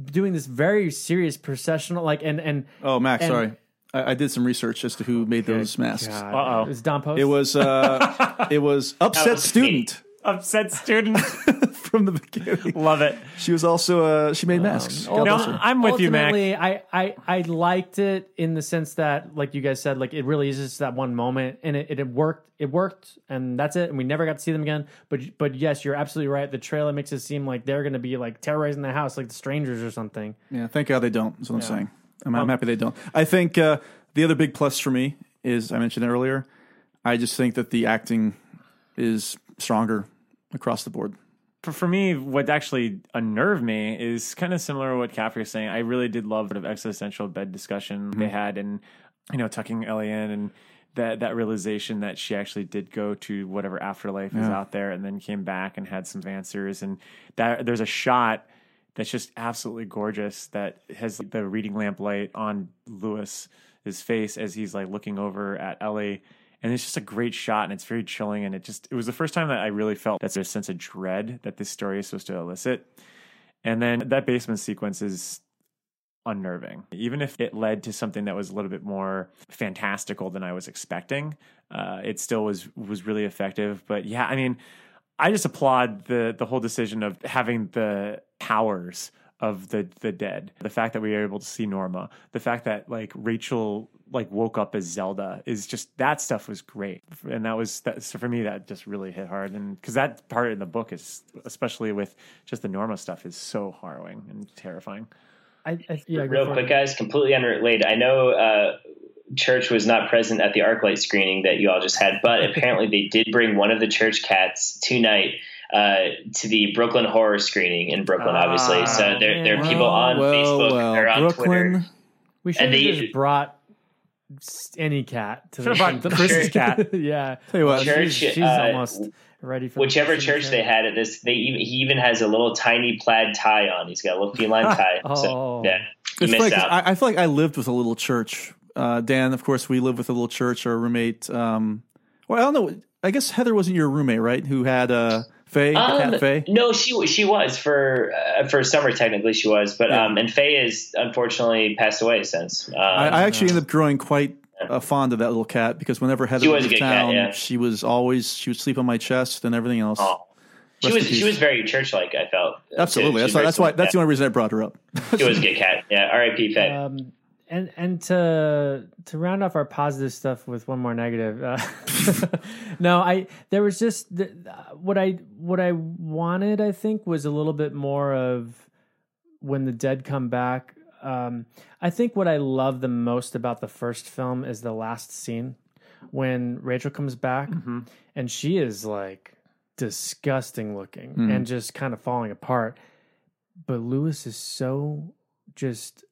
doing this very serious processional, like and and Oh, Max, and- sorry. I, I did some research as to who made those masks. Uh-oh. it was Don Post. It was uh, [laughs] it was upset was student Upset student. [laughs] from the beginning. Love it. She was also uh, she made masks. God No. I'm with you, Mac. I, I I liked it in the sense that, like you guys said, like it really is just that one moment, and it, it, worked. It worked, and that's it. And we never got to see them again. But but yes, you're absolutely right. The trailer makes it seem like they're going to be like terrorizing the house, like the strangers or something. Yeah, thank God they don't. That's what I'm saying. I'm, I'm happy they don't. I think uh, the other big plus for me is I mentioned earlier. I just think that the acting is stronger across the board. for, for me, what actually unnerved me is kind of similar to what Caffrey was saying. I really did love the existential bed discussion mm-hmm. they had, and you know, tucking Ellie in, and that that realization that she actually did go to whatever afterlife is out there, and then came back and had some answers. And that there's a shot that's just absolutely gorgeous that has the reading lamp light on Louis his face as he's like looking over at Ellie. And it's just a great shot and it's very chilling. And it just, it was the first time that I really felt that there's a sense of dread that this story is supposed to elicit. And then that basement sequence is unnerving. Even if it led to something that was a little bit more fantastical than I was expecting, uh, it still was was really effective. But yeah, I mean, I just applaud the the whole decision of having the powers of the the dead. The fact that we were able to see Norma, the fact that like Rachel like woke up as Zelda is just that stuff was great, and that was that so for me that just really hit hard, and because that part in the book is especially with just the Norma stuff is so harrowing and terrifying. I, I yeah, Real quick, guys, completely unrelated. I know uh, Church was not present at the ArcLight screening that you all just had, but [laughs] apparently they did bring one of the Church cats tonight uh, to the Brooklyn horror screening in Brooklyn, obviously. So there, there are people on well, Facebook well, or on Brooklyn. Twitter. We should And have they- just brought s- any cat to Should've brought [laughs] Chris's cat. [laughs] yeah, Tell you what, Church, she's uh, almost ready for Whichever the church they had at this, they even, he even has a little tiny plaid tie on. He's got a little feline [laughs] tie. Oh. So yeah, It's missed like out. I, I feel like I lived with a little church. Uh, Dan, of course, we lived with a little church. Our roommate. Um, well, I don't know. I guess Heather wasn't your roommate, right? Who had uh, Faye, Um, Faye? No, she she was for uh, for summer technically she was, but Yeah. um, and Faye is unfortunately passed away since. Um, I, I actually ended up growing quite uh, fond of that little cat because whenever Heather She was was a in good cat, town, yeah. she was always she would sleep on my chest and everything else. Oh. she Rest was she was very church like. I felt Absolutely. That's She- she why, that's why very that's the only reason I brought her up. cat. she was a good cat. Yeah, R.I.P. Faye. Um, and and to to round off our positive stuff with one more negative. Uh, [laughs] no, I there was just the, what I what I wanted. I think was a little bit more of when the dead come back. Um, I think what I love the most about the first film is the last scene when Rachel comes back and she is like disgusting looking Mhm. and just kind of falling apart. But Louis is so just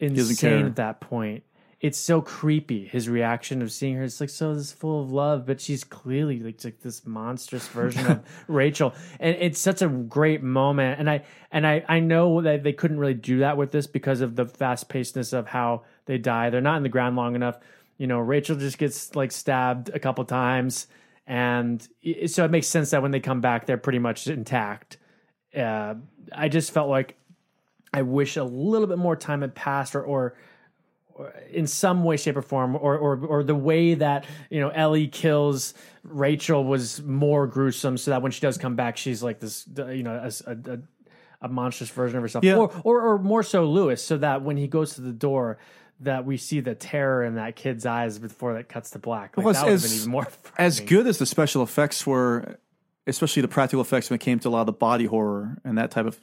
insane at that point. It's so creepy. His reaction of seeing her, it's like so this full of love, but she's clearly like, like this monstrous version of [laughs] Rachel, and it's such a great moment. And I and I I know that they couldn't really do that with this because of the fast pacedness of how they die. They're not in the ground long enough. You know, Rachel just gets like stabbed a couple times, and so it makes sense that when they come back, they're pretty much intact. uh, I just felt like I wish a little bit more time had passed, or, or, in some way, shape, or form, or, or or the way that you know Ellie kills Rachel was more gruesome, so that when she does come back, she's like this, you know, a, a, a monstrous version of herself, Yeah. or, or or more so Louis, so that when he goes to the door. That we see the terror in that kid's eyes before that cuts to black. Like, Well, that would have been even more. [laughs] as good as the special effects were, especially the practical effects when it came to a lot of the body horror and that type of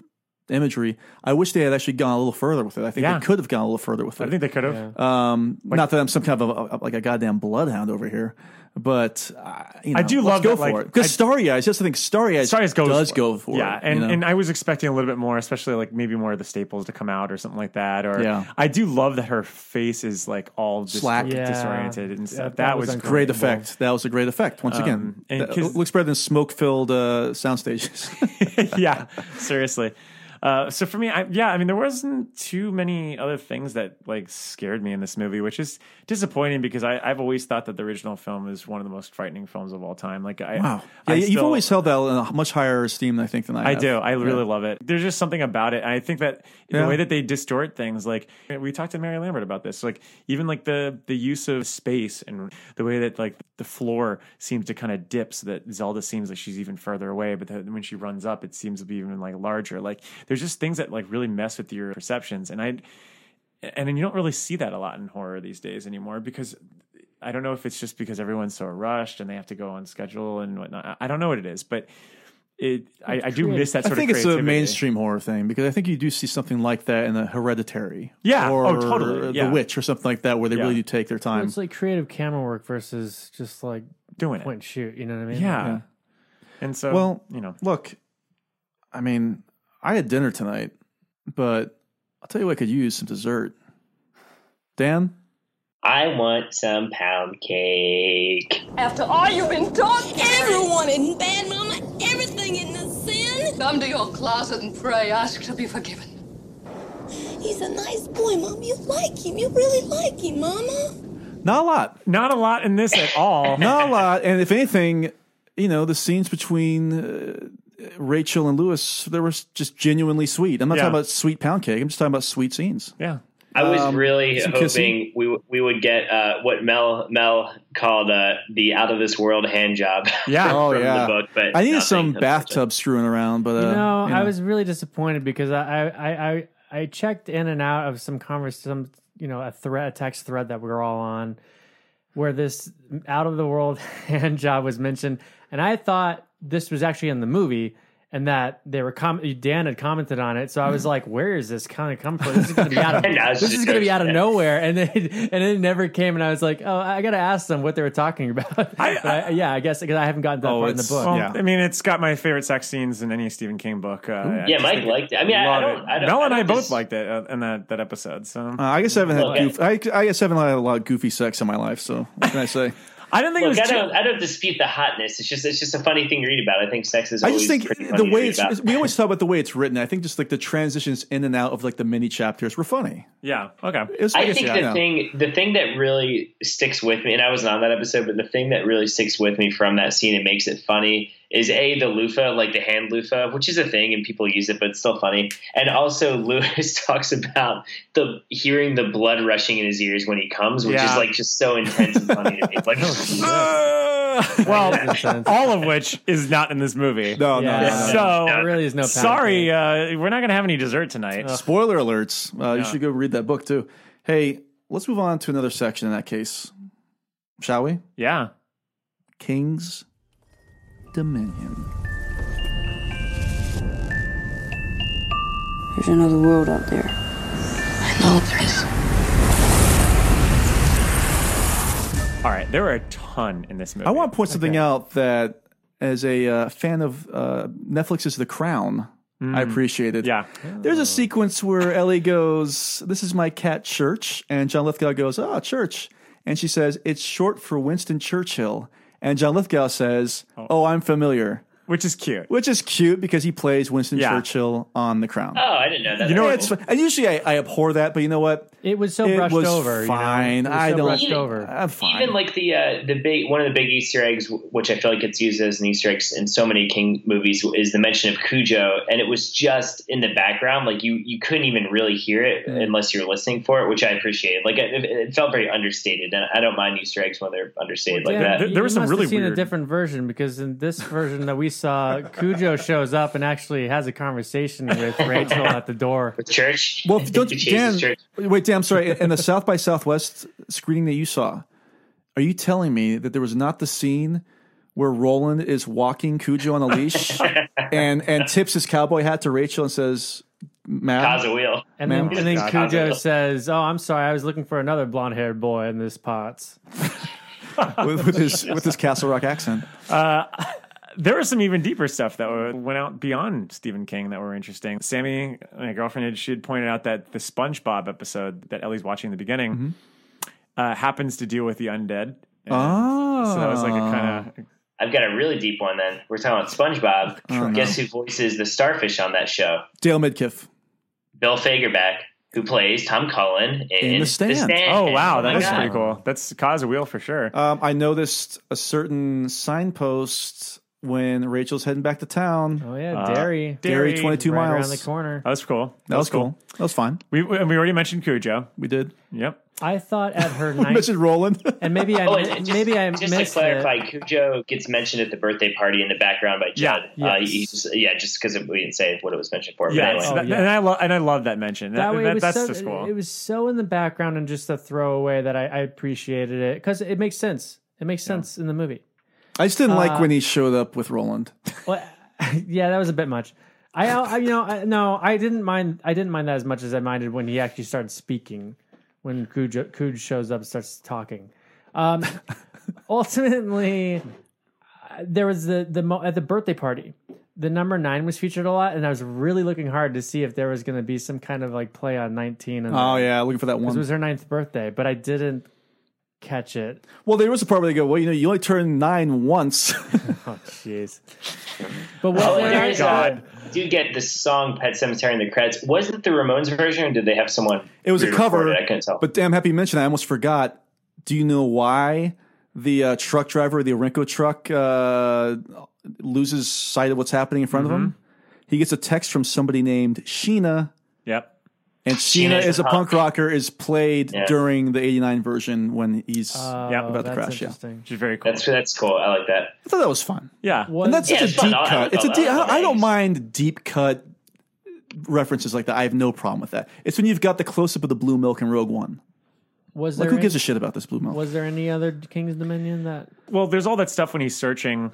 imagery, I wish they had actually gone a little further with it. I think Yeah. they could have gone a little further with it. I think they could have. Um, not that I'm some kind of a, a- like a goddamn bloodhound over here, but uh, you know, I do let's love go that, for like, it because I- Starry Eyes. Just I think Starry Eyes, Starry Eyes goes does for go it. for yeah, it. and, you know? and I was expecting a little bit more, especially like maybe more of the staples to come out or something like that. Or Yeah. I do love that her face is like all dis- Slack. Yeah. disoriented and Yeah, stuff. that that, was was uncomfortable. great effect. That was a great effect. Once Um, again, and That 'cause- looks better than smoke-filled uh, sound stages. [laughs] yeah, seriously. Uh, so for me, I, yeah, I mean, there wasn't too many other things that like scared me in this movie, which is disappointing because I, I've always thought that the original film is one of the most frightening films of all time. Like, I, wow, I yeah, you've still- always held that in a much higher esteem, I think, than I. I have. do. I really Yeah. love it. There's just something about it. I think that Yeah. the way that they distort things, like we talked to Mary Lambert about this, like even like the the use of space and the way that like the floor seems to kind of dip so that Zelda seems like she's even further away, but then when she runs up, it seems to be even like larger. Like there's just things that like really mess with your perceptions, and I and then you don't really see that a lot in horror these days anymore because I don't know if it's just because everyone's so rushed and they have to go on schedule and whatnot. I- I don't know what it is, but it I, I do miss that I sort think of it's a mainstream horror thing because I think you do see something like that in the Hereditary, Yeah. Oh, or Oh, totally. Yeah. The Witch, or something like that, where they Yeah. really do take their Well, time. it's like creative camera work versus just like Doing point and shoot. You know what I mean? Yeah. Yeah. And so well, you know, look, I mean, I had dinner tonight, but I'll tell you what I could use some dessert. Dan, I want some pound cake. After all you've been taught, everyone in bad, Mama. Everything in the sin. Come to your closet and pray. Ask to be forgiven. He's a nice boy, Mom. You like him. You really like him, Mama. not a lot, not a lot in this at all. [laughs] not a lot, and if anything, you know, the scenes between. Uh, Rachel and Louis, they were just genuinely sweet. I'm not Yeah. talking about sweet pound cake. I'm just talking about sweet scenes. Yeah. I was Um, really some hoping kissing. we we would get uh, what Mel Mel called uh, the out of this world hand job. [laughs] Yeah. Oh from yeah. the book, but I needed nothing, some bathtub screwing around, but uh, you know, you I was really disappointed because I I, I I checked in and out of some convers some you know a thread a text thread that we were all on where this out of the world [laughs] hand job was mentioned, and I thought this was actually in the movie. And that they were com- Dan had commented on it, so I was [laughs] like, "Where is this kind of come from? This is going to be out of And I was this is going to be out of nowhere." And then and it never came, and I was like, "Oh, I got to ask them what they were talking about." [laughs] But I- yeah, I guess because I haven't gotten that Oh, far in the book. Well, Yeah. I mean, it's got my favorite sex scenes in any Stephen King book. Uh, Yeah, Mike liked it. I mean, I- I don't- I don't- Mel I and I both dis- liked it uh, in that, that episode. So Uh, I guess I haven't had Look, goof. I, I guess I haven't had a lot of goofy sex in my life. So what can I say? [laughs] I don't think Look, it I don't, I don't dispute the hotness. It's just, it's just a funny thing to read about. I think sex is. I just think pretty the funny to way read it's about. we always talk about the way it's written. I think just like the transitions in and out of like the mini chapters were funny. yeah. Okay. It's, I guess, think yeah, the know. thing, the thing that really sticks with me, and I wasn't on that episode, but the thing that really sticks with me from that scene and makes it funny is a the loofah, like the hand loofah, which is a thing and people use it, but it's still funny. And also, [laughs] Louis talks about the hearing the blood rushing in his ears when he comes, which Yeah. is like just so intense and funny to me. [laughs] Like, [laughs] well, all of which is not in this movie. No, Yeah, no, no, no. So There really is no pound sorry, uh, we're not going to have any dessert tonight. Spoiler alerts. Uh, You should go read that book too. Hey, let's move on to another section in that case, shall we? Yeah. King's Dominion. There's another world out there. I know there is. All right. There were a ton in this movie. I want to point something out that as a uh, fan of uh, Netflix's The Crown, I appreciate it. Yeah. There's a sequence where Ellie goes, This is my cat, Church. And John Lithgow goes, Oh, Church. And she says, It's short for Winston Churchill. And John Lithgow says, oh. oh, I'm familiar. Which is cute. Which is cute because he plays Winston Yeah. Churchill on The Crown. oh, I didn't know that. You know Yeah, it's and usually I, I abhor that, but you know what? It was so It brushed was over. you know? fine. It was I so don't- brushed over. I'm fine. Even like the uh, the big one of the big Easter eggs, which I feel like gets used as an Easter egg in so many King movies, is the mention of Cujo, and it was just in the background, like you you couldn't even really hear it unless you're listening for it, which I appreciated. Like it, it felt very understated, and I don't mind Easter eggs when they're understated like Yeah, that. you- you must have seen a different version because in this version that we saw, [laughs] Cujo shows up and actually has a conversation with [laughs] Rachel at the door. With church. Well, don't [laughs] Chases Dan? church. Wait, I'm sorry. In the South by Southwest screening that you saw, are you telling me that there was not the scene where Roland is walking Cujo on a leash [laughs] and and tips his cowboy hat to Rachel and says, "Ma'am, Cause a wheel. And then, Ma'am? and then God. Cujo says, "Oh, I'm sorry, I was looking for another blonde-haired boy in this pots." [laughs] with, with his with his Castle Rock accent." Uh, there was some even deeper stuff that went out beyond Stephen King that were interesting. Sammy, my girlfriend, had, she had pointed out that the SpongeBob episode that Ellie's watching in the beginning Mm-hmm. uh, happens to deal with the undead. And Oh, so that was like a kind of I've got a really deep one. Then we're talking about SpongeBob. Oh, no. Guess who voices the starfish on that show? Dale Midkiff. Bill Fagerbakke, who plays Tom Cullen in, In The Stand. Oh wow, my that is God. pretty cool. That's cause a wheel for sure. Um, I noticed a certain signpost when Rachel's heading back to town. Oh yeah, Uh, Derry, Derry, 22 right miles. around the corner. That was cool. That was cool. That was fine. We and we already mentioned Cujo. We did. Yep. I thought at her [laughs] We ninth, mentioned Roland. [laughs] and maybe I Oh, and just, maybe I just to clarify, it. Cujo gets mentioned at the birthday party in the background by Judd. Yeah, uh, yes. he's, yeah, just because we didn't say what it was mentioned for. But Yeah, anyway. Oh, yeah. and I love and I love that mention. That, That way, that- was that's so, just cool. It was so in the background and just a throwaway that I, I appreciated it because it makes sense. It makes sense in the movie. I just didn't like Uh, when he showed up with Roland. [laughs] Well, yeah, that was a bit much. I, I you know, I, no, I didn't mind. I didn't mind that as much as I minded when he actually started speaking. When Cujo, Cujo shows up and starts talking. Um, [laughs] ultimately, there was the the mo- at the birthday party. The number nine was featured a lot, and I was really looking hard to see if there was going to be some kind of like play on nineteen. And Oh yeah, looking for that one. was her ninth birthday, but I didn't catch it. Well, there was a part where they go, "Well, you know, you only turn nine once." [laughs] Oh, jeez. But Oh, what? and there's, uh, do get the song "Pet Sematary" in the credits. Was it the Ramones version, or did they have someone? It was a cover, it? I couldn't tell. but damn happy you mentioned. that. I almost forgot. Do you know why the uh, truck driver, the Orinco truck, uh, loses sight of what's happening in front of Mm-hmm. him? He gets a text from somebody named Sheena, Yep. And Sheena Sheena is is a a punk punk. rocker. Is played Yeah. during the '89 version when he's Oh, Yeah, about to crash. Yeah, interesting. Which is very cool. that's that's cool. I like that. I thought that was fun. yeah. and that's Yeah, such it's a fun. deep I- I cut. It's a deep. I, I don't mind deep cut references like that. I have no problem with that. It's when you've got the close up of the blue milk in Rogue One. Was Like, who any- gives a shit about this blue milk? Was there any other King's Dominion that? Well, there's all that stuff when he's searching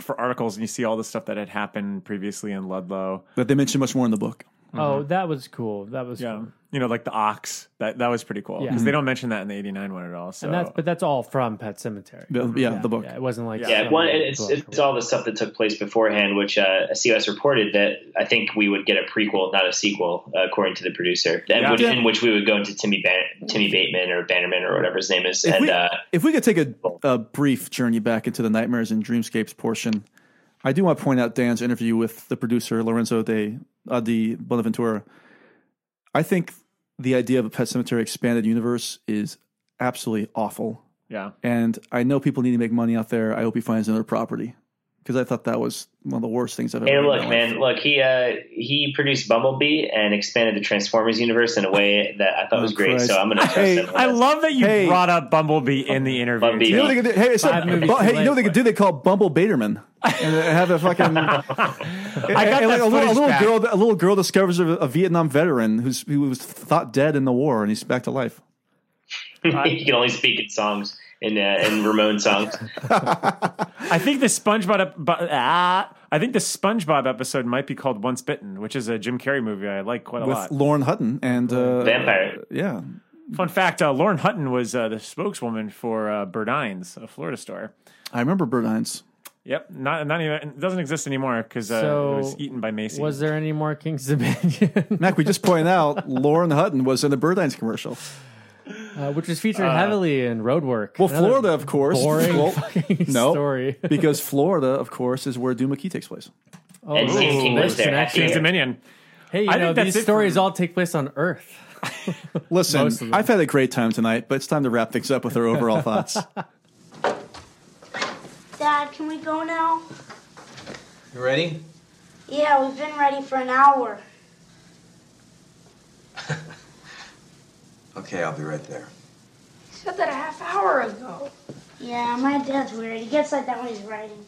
for articles, and you see all the stuff that had happened previously in Ludlow. But they mention much more in the book. Oh, that was cool. That was Yeah, fun. you know, like the ox. That that was pretty cool Yeah. because they don't mention that in the '89 one at all. So And that's but that's all from Pet Sematary. The- yeah, the book. Yeah, it wasn't like Yeah, some one. It's book. it's all the stuff that took place beforehand, which uh, COS reported that I think we would get a prequel, not a sequel, uh, according to the producer, and Yeah. which, Yeah. in which we would go into Timmy Ban- Timmy Baterman or Bannerman or whatever his name is, If and we, uh, if we could take a, a brief journey back into the nightmares and dreamscapes portion, I do want to point out Dan's interview with the producer Lorenzo de uh, di Bonaventura. I think the idea of a Pet Sematary expanded universe is absolutely awful, yeah, and I know people need to make money out there. I hope he finds another property because I thought that was one of the worst things I've ever. Hey, look, my life. man, look, he uh, he produced Bumblebee and expanded the Transformers universe in a way that I thought was Oh, great. Christ. So I'm going to trust Hey, him. I this. love that you Hey. brought up Bumblebee in the interview. Bumblebee. You know what they could do? Hey, so, bu- hey, you know what they could do? They call Bumble Baterman and have a fucking. [laughs] I got that like a little, a little girl. A little girl discovers a, a Vietnam veteran who's who was thought dead in the war, and he's back to life. [laughs] he can only speak in songs in uh, in Ramon songs. [laughs] I think the SpongeBob ep- bu- ah, I think the SpongeBob episode might be called Once Bitten, which is a Jim Carrey movie I like quite a with lot. Lauren Hutton and uh, Vampire. Yeah, Fun fact: uh, Lauren Hutton was uh, the spokeswoman for uh, Burdines, a Florida store. I remember Burdines. Yep, not not even it doesn't exist anymore because uh, So, it was eaten by Macy. Was there any more King's Dominion? Mac, we just pointed out Lauren Hutton was in the Burdines commercial. Uh, which was featured heavily in Roadwork. Well, Another Florida, of course. Boring Well, fucking no, story. [laughs] because Florida, of course, is where Duma Key takes place. Oh, And Stephen King there's was there. connection. King's Dominion. Hey, you I know think these stories all take place on Earth. [laughs] Listen, Most of them. I've had a great time tonight, but it's time to wrap things up with our overall thoughts. [laughs] Dad, can we go now? You ready? Yeah, we've been ready for an hour. Okay, I'll be right there. You said that a half hour ago. Yeah, my dad's weird. He gets like that when he's writing.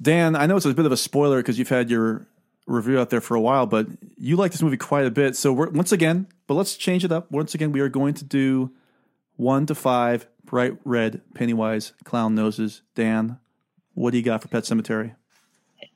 Dan, I know it's a bit of a spoiler because you've had your review out there for a while, but you like this movie quite a bit. So we're, once again, but let's change it up. Once again, we are going to do one to five bright red Pennywise clown noses. Dan, what do you got for Pet Sematary?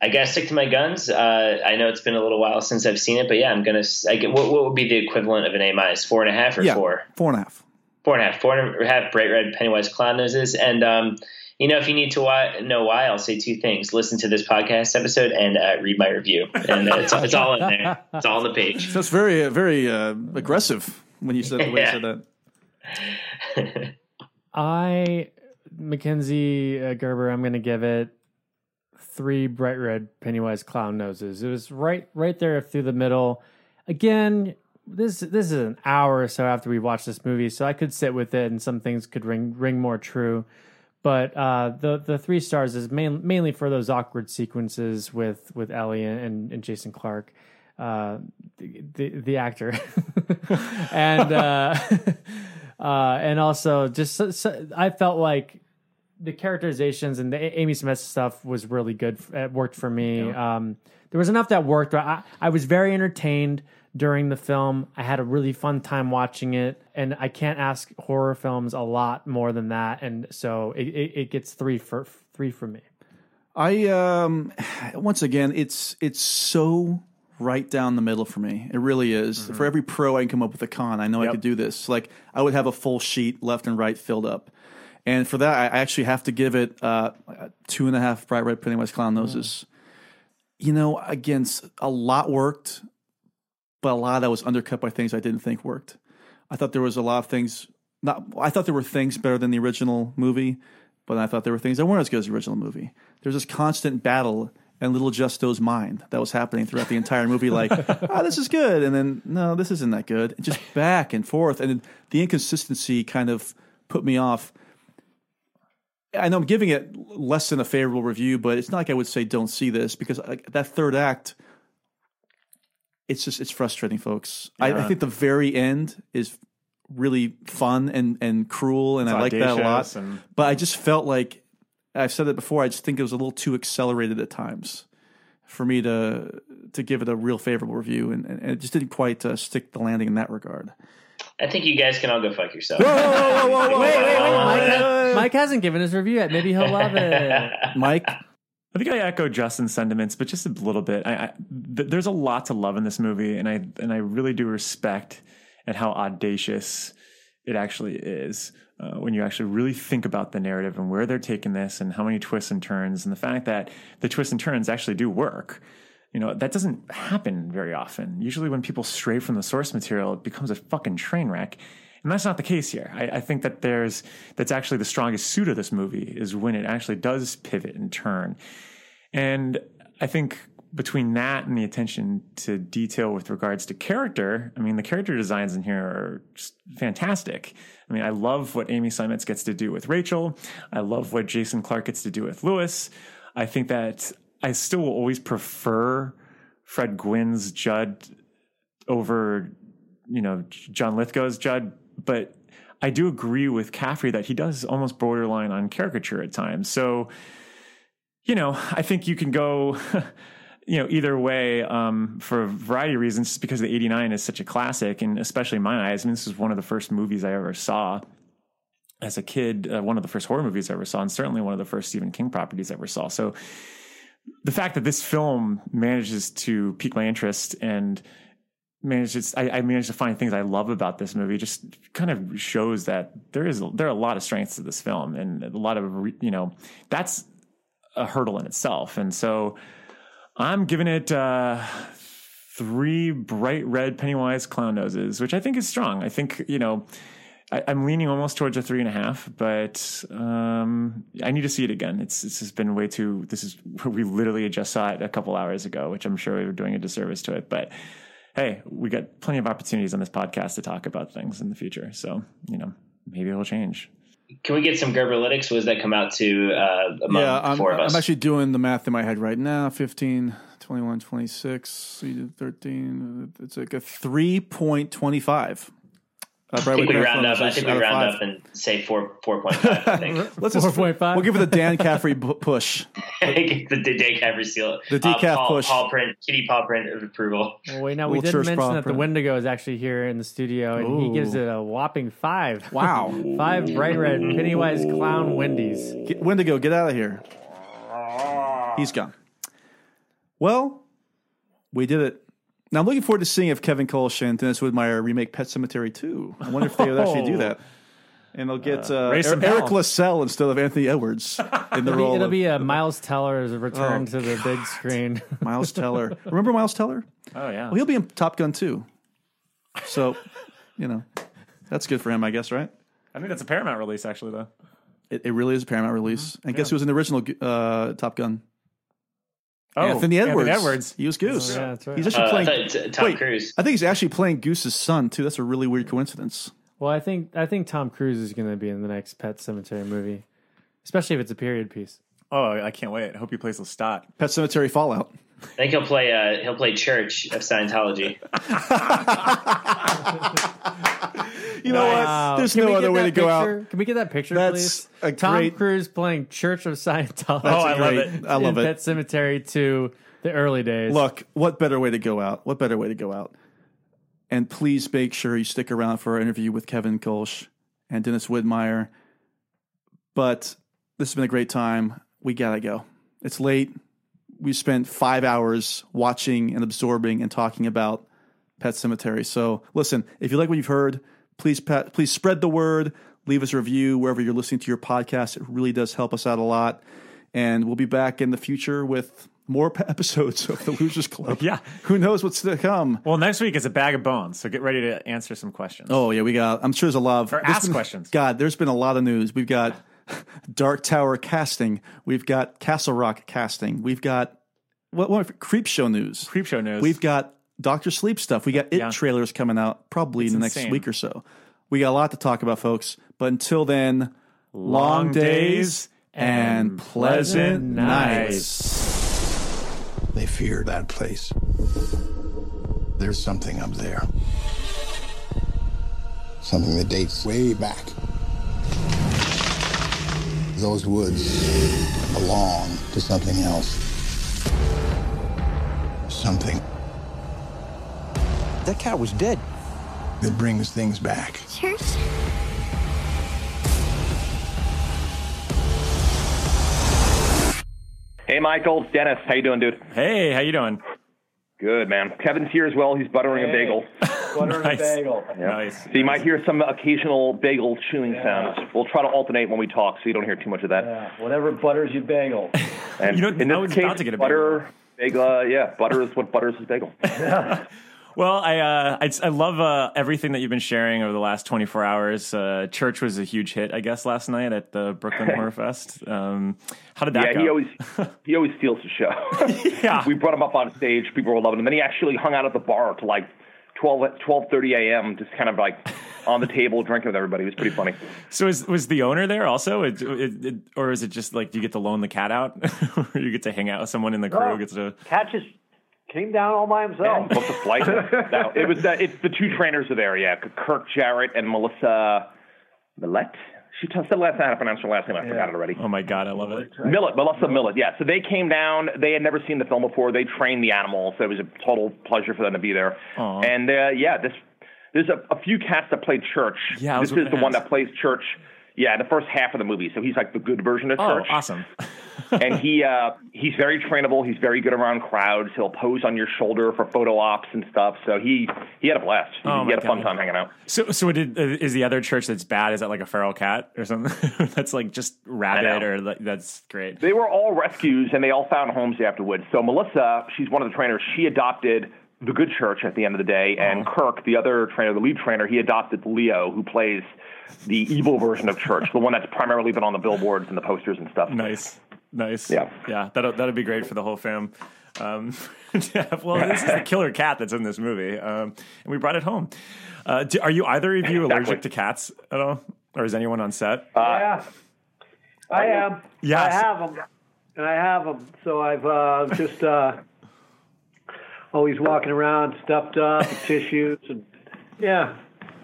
I gotta stick to my guns. Uh, I know it's been a little while since I've seen it, but yeah, I'm gonna. s- I get, what, what would be the equivalent of an A minus? Four and a half or yeah, four? four and a half. Four and a half. Four and a half bright red Pennywise clown noses. And um, you know, if you need to why, know why, I'll say two things: listen to this podcast episode and uh, read my review. And uh, [laughs] it's, it's all in there. It's all on the page. So it's very, uh, very uh, aggressive when you said the way you [laughs] said that. [laughs] I, Mackenzie uh, Gerber, I'm going to give it three bright red Pennywise clown noses. It was right, right there through the middle. Again, this this is an hour or so after we watched this movie, so I could sit with it, and some things could ring ring more true. But uh, the the three stars is main, mainly for those awkward sequences with with Ellie and, and Jason Clarke, uh, the, the the actor, [laughs] and uh, [laughs] uh, and also just so, so, I felt like the characterizations and the Amy Seimetz stuff was really good. It worked for me. Um, there was enough that worked. I, I was very entertained during the film. I had a really fun time watching it, and I can't ask horror films a lot more than that. And so it, it, it gets three for three for me. I um [sighs] once again it's it's so right down the middle for me. It really is. For every pro I can come up with a con, I know I could do this. Like I would have a full sheet left and right filled up. And for that, I actually have to give it uh, two and a half bright red Pennywise clown noses. You know, again, a lot worked, but a lot of that was undercut by things I didn't think worked. I thought there was a lot of things. Not, I thought there were things better than the original movie, but I thought there were things that weren't as good as the original movie. There's this constant battle in Little Justo's mind that was happening throughout the entire movie. Like, [laughs] ah, this is good, and then no, this isn't that good. And just back and forth, and the inconsistency kind of put me off. I know I'm giving it less than a favorable review, but it's not like I would say don't see this because like, that third act, it's just it's frustrating, folks. I, I think the very end is really fun and and cruel, and It's I like that a lot. and- But I just felt like I've said it before. I just think it was a little too accelerated at times for me to to give it a real favorable review, and, and it just didn't quite uh, stick the landing in that regard. I think you guys can all go fuck yourself. Whoa, whoa, whoa, whoa, Wait, wait, wait. Mike, ha- Mike hasn't given his review yet. Maybe he'll love it. [laughs] Mike, I think I echo Justin's sentiments, but just a little bit. I, I, th- there's a lot to love in this movie, and I and I really do respect at how audacious it actually is uh, when you actually really think about the narrative and where they're taking this, and how many twists and turns, and the fact that the twists and turns actually do work. You know that doesn't happen very often. Usually, when people stray from the source material, it becomes a fucking train wreck. And that's not the case here. I, I think that there's that's actually the strongest suit of this movie is when it actually does pivot and turn. And I think between that and the attention to detail with regards to character, I mean, the character designs in here are just fantastic. I mean, I love what Amy Seimetz gets to do with Rachel. I love what Jason Clarke gets to do with Louis. I think that I still will always prefer Fred Gwynne's Judd over, you know, John Lithgow's Judd, but I do agree with Caffrey that he does almost borderline on caricature at times. So, you know, I think you can go, [laughs] you know, either way um, for a variety of reasons. Just because the '89 is such a classic, and especially in my eyes, I mean, this is one of the first movies I ever saw as a kid. Uh, one of the first horror movies I ever saw, and certainly one of the first Stephen King properties I ever saw. So, the fact that this film manages to pique my interest and manages I, I managed to find things I love about this movie just kind of shows that there is there are a lot of strengths to this film and a lot of you know that's a hurdle in itself. And so I'm giving it uh, three bright red Pennywise clown noses which I think is strong. I think you know I, I'm leaning almost towards a three and a half but um, I need to see it again it's it's just been way too this is we literally just saw it a couple hours ago which I'm sure we were doing a disservice to it but hey, we got plenty of opportunities on this podcast to talk about things in the future. So, you know, maybe it'll change. Can we get some Gerberlytics? What does that come out to uh, among yeah, I'm, four of us? I'm actually doing the math in my head right now 15, 21, 26, 13. It's like a 3.25. Uh, I think we round up. I think we round up and say four four point five. I think [laughs] Let's just, 4.5? We'll give it the Dan Caffrey bu- push. [laughs] the, the Caffrey seal. The decaf uh, paw, push. Paw print, kitty paw print of approval. Well, wait, now we didn't mention that the prop. Wendigo is actually here in the studio, and he gives it a whopping five. Wow. [laughs] five bright red Pennywise clown Wendy's. Get, Wendigo, get out of here. He's gone. Well, we did it. Now I'm looking forward to seeing if Kevin Kölsch and Dennis Widmyer remake Pet Sematary 2. I wonder if they would actually do that. And they'll get uh, raise some Eric hell. LaSalle instead of Anthony Edwards in the It'll be, role. it'll of be a Miles Teller's return Oh, to the big screen. [laughs] Miles Teller. [laughs] Remember Miles Teller? Oh, yeah. Well, he'll be in Top Gun too. So, you know, that's good for him, I guess, right? I think that's a Paramount release, actually, though. It, it really is a Paramount release. And guess who was in the original uh, Top Gun? Oh, Anthony Edwards. Edwards. He was Goose. Yeah, that's right. He's actually Uh, playing. thought Tom wait, Cruise. I think he's actually playing Goose's son too. That's a really weird coincidence. Well, I think I think Tom Cruise is going to be in the next Pet Sematary movie, especially if it's a period piece. Oh, I can't wait. I hope he plays Lestat. Pet Sematary Fallout. I think he'll play. Uh, he'll play Church of Scientology. [laughs] You know Wow. what? There's Can we no get other way that to go picture? out. Can we get that picture, That's please? a Tom great- Cruise playing Church of Scientology. Oh, I love great. it. I love in it. Pet Sematary to the early days. Look, what better way to go out? What better way to go out? And please make sure you stick around for our interview with Kevin Kölsch and Dennis Widmyer. But this has been a great time. We gotta go. It's late. We spent five hours watching and absorbing and talking about Pet Sematary. So listen, if you like what you've heard, please pa- please spread the word. Leave us a review wherever you're listening to your podcast. It really does help us out a lot. And we'll be back in the future with more [laughs] episodes of the Losers Club. Yeah. Who knows what's to come? Well, next week is a bag of bones, so get ready to answer some questions. Oh yeah, we got. I'm sure there's a lot of Or ask been- questions. God, there's been a lot of news. We've got Dark Tower casting. We've got Castle Rock casting. We've got what, what Creep Show news. Creep Show news. We've got Doctor Sleep stuff. We got It Yeah. trailers coming out probably It's in the next week or so. We got a lot to talk about, folks. But until then, Long days and pleasant nights. They fear that place. There's something up there. Something that dates way back. Those woods belong to something else. Something That cat was dead. that brings things back. Church? Hey, Michael, it's Dennis. How you doing, dude? Hey, how you doing? Good, man. Kevin's here as well. He's buttering a bagel. [laughs] Butter Nice. and bagel. Nice. So you might hear some occasional bagel chewing sounds. We'll try to alternate when we talk, so you don't hear too much of that. Yeah, whatever butters your bagel. And [laughs] You know, in I this was case, about to get a butter, bagel. Uh, yeah, butter is what butters his bagel. [laughs] Well, I uh, I, I love uh, everything that you've been sharing over the last 24 hours. Uh, Church was a huge hit, I guess, last night at the Brooklyn [laughs] Horror Fest. Um, how did that yeah, go? he always [laughs] he always steals the show. [laughs] Yeah. we brought him up on stage. People were loving him. Then he actually hung out at the bar to like 12 12:30 a.m. Just kind of like on the table drinking with everybody. It was pretty funny. so is, was the owner there also, it, it, it, or is it just like you get to loan the cat out, or you get to hang out with someone in the crew? No. Gets to Cat just came down all by himself. he booked a flight. [laughs] no, it was uh, it's the two trainers are there. Yeah, Kirk Jarrett and Melissa Millett. She t- said last night I pronounced her last name. I forgot it already. oh my god, I love it. Millet, Melissa Millet. Yeah. So they came down. They had never seen the film before. They trained the animals. So it was a total pleasure for them to be there. Aw. And uh, yeah, this there's a, a few cats that played Church. Yeah, this is gonna the one that plays Church. Yeah, the first half of the movie. So he's like the good version of Oh, awesome. [laughs] and he uh, [laughs] he's very trainable. He's very good around crowds. He'll pose on your shoulder for photo ops and stuff. So he he had a blast. He, Oh, he had a fun time hanging out. So, so did, uh, is the other church that's bad? Is that like a feral cat or something? [laughs] that's like just rabid, or like, that's great. They were all rescues, and they all found homes afterwards. So Melissa, she's one of the trainers. She adopted the good church at the end of the day, and Kirk, the other trainer, the lead trainer, he adopted Leo, who plays the evil version of church, the one that's primarily been on the billboards and the posters and stuff. Nice, nice. Yeah. yeah. That'll that'll be great for the whole fam. Um, [laughs] well, this is the killer cat that's in this movie, um, and we brought it home. Uh, do, are you either of you allergic to cats at all, or is anyone on set? yeah, I am. Yes. I have them, and I have them. So I've uh, just uh, always walking around stuffed up with [laughs] tissues and yeah.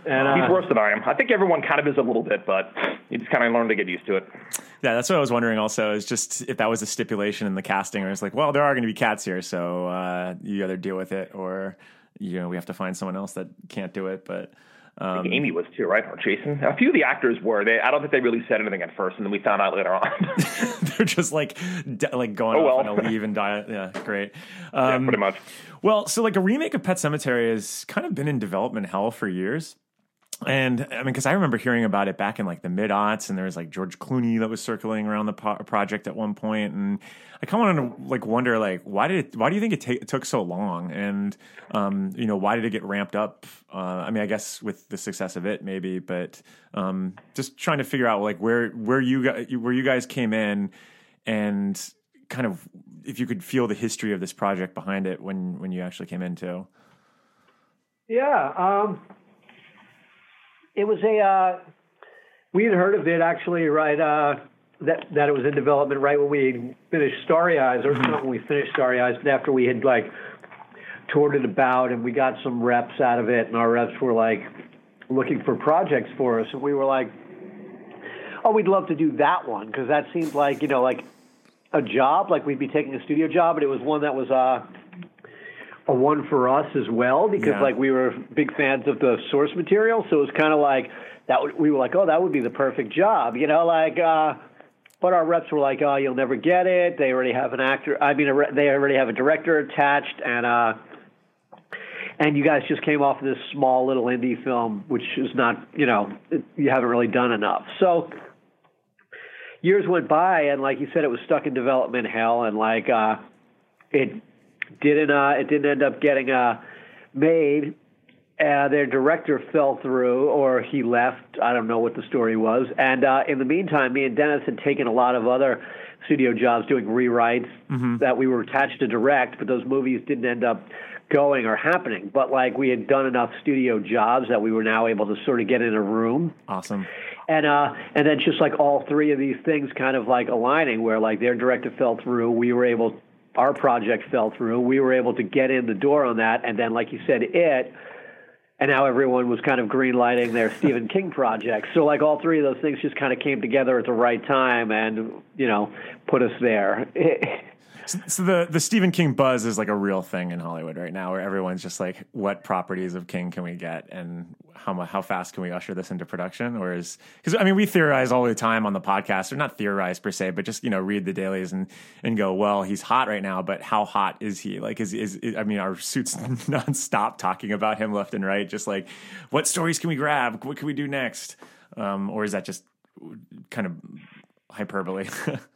And He's uh, worse than I am. I think everyone kind of is a little bit, but you just kind of learn to get used to it. Yeah, that's what I was wondering. Also, is just if that was a stipulation in the casting, or it's like, well, there are going to be cats here, so uh, you either deal with it, or you know, we have to find someone else that can't do it. But I um, think Amy was too, right? Or Jason. A few of the actors were. They. I don't think they really said anything at first, and then we found out later on. [laughs] they're just like de- like going Oh, off well. on a leave and die. Yeah, great. yeah, Um, pretty much. Well, so like a remake of Pet Sematary has kind of been in development hell for years. And I mean, because I remember hearing about it back in like the mid aughts, and there was like George Clooney that was circling around the po- project at one point, and I kind of wanted to like wonder like why did it, why do you think it, ta- it took so long, and um, you know why did it get ramped up? Uh, I mean, I guess with the success of it, maybe, but um, just trying to figure out like where where you guys where you guys came in, and kind of if you could feel the history of this project behind it when when you actually came into. Yeah, um, it was a. Uh, we had heard of it actually, right? Uh, that that it was in development right when we finished Starry Eyes, or not when we finished Starry Eyes, but after we had like toured it about and we got some reps out of it, and our reps were like looking for projects for us, and we were like, "Oh, we'd love to do that one because that seemed like you know like a job, like we'd be taking a studio job, but it was one that was uh, a one for us as well because Yeah. like we were big fans of the source material, so it was kind of like that. Would, we were like, oh, that would be the perfect job, you know, like. uh but our reps were like, "Oh, you'll never get it. They already have an actor. I mean, a re- they already have a director attached, and uh, and you guys just came off of this small little indie film, which is not, you know, it, you haven't really done enough. So years went by, and like you said, it was stuck in development hell, and like uh, it didn't, uh, it didn't end up getting uh, made. Uh, their director fell through, or he left. I don't know what the story was. And uh, in the meantime, me and Dennis had taken a lot of other studio jobs doing rewrites that we were attached to direct, but those movies didn't end up going or happening. But like we had done enough studio jobs that we were now able to sort of get in a room Awesome. and uh and then just like all three of these things kind of like aligning where like their director fell through we were able our project fell through we were able to get in the door on that. And then like you said it and now everyone was kind of green lighting their [laughs] Stephen King project so like all three of those things just kind of came together at the right time and you know put us there [laughs] So, the the Stephen King buzz is like a real thing in Hollywood right now, where everyone's just like, "What properties of King can we get, and how how fast can we usher this into production?" Or is because I mean, we theorize all the time on the podcast, or not theorize per se, but just you know read the dailies and and go, "Well, he's hot right now, but how hot is he? Like, is is, is I mean, our suits [laughs] nonstop talking about him left and right, just like, what stories can we grab? What can we do next? Um, or is that just kind of hyperbole? [laughs]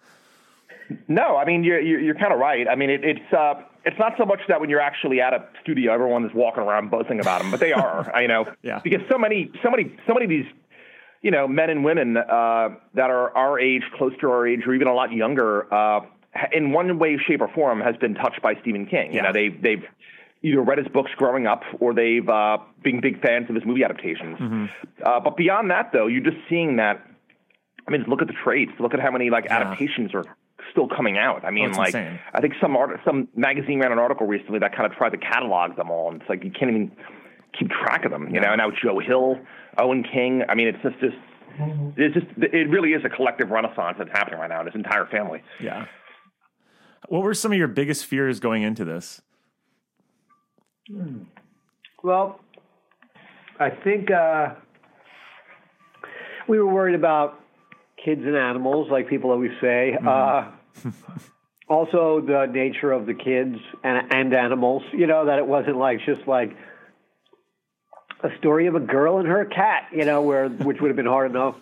No, I mean you're you're, you're kind of right. I mean it, it's uh, it's not so much that when you're actually at a studio, everyone is walking around buzzing about them, but they are. you know, [laughs] Yeah. because so many so many so many of these you know men and women uh, that are our age, close to our age, or even a lot younger, uh, in one way, shape, or form, has been touched by Stephen King. You know, they they've either read his books growing up or they've uh, been big fans of his movie adaptations. Uh, but beyond that, though, you're just seeing that. I mean, look at the trades. Look at how many like adaptations are still coming out. I mean, Oh, like insane. I think some art, some magazine ran an article recently that kind of tried to catalog them all, and it's like you can't even keep track of them. You know, And now Joe Hill, Owen King. I mean, it's just just it's just it really is a collective renaissance that's happening right now in his entire family. Yeah. What were some of your biggest fears going into this? Well, I think uh, we were worried about kids and animals, like people always say. Uh, also, the nature of the kids and, and animals. You know that it wasn't like just like a story of a girl and her cat. You know, where which would have been hard enough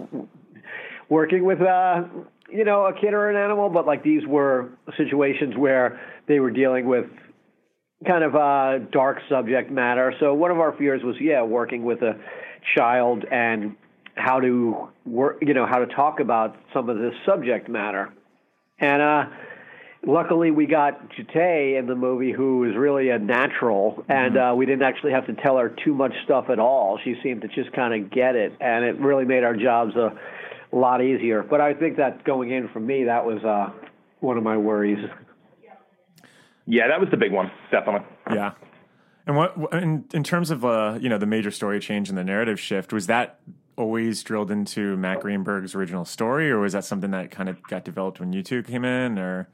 working with uh, you know a kid or an animal, but like these were situations where they were dealing with kind of uh, dark subject matter. So one of our fears was, yeah, working with a child and how to work, you know, how to talk about some of this subject matter. And uh, luckily we got Jeté in the movie, who is really a natural, and uh, we didn't actually have to tell her too much stuff at all. She seemed to just kind of get it, and it really made our jobs a lot easier. But I think that going in for me, that was uh, one of my worries. Yeah, that was the big one, definitely. Yeah. And what in in terms of uh, you know the major story change and the narrative shift was that always drilled into Matt Greenberg's original story, or was that something that kind of got developed when you two came in, or?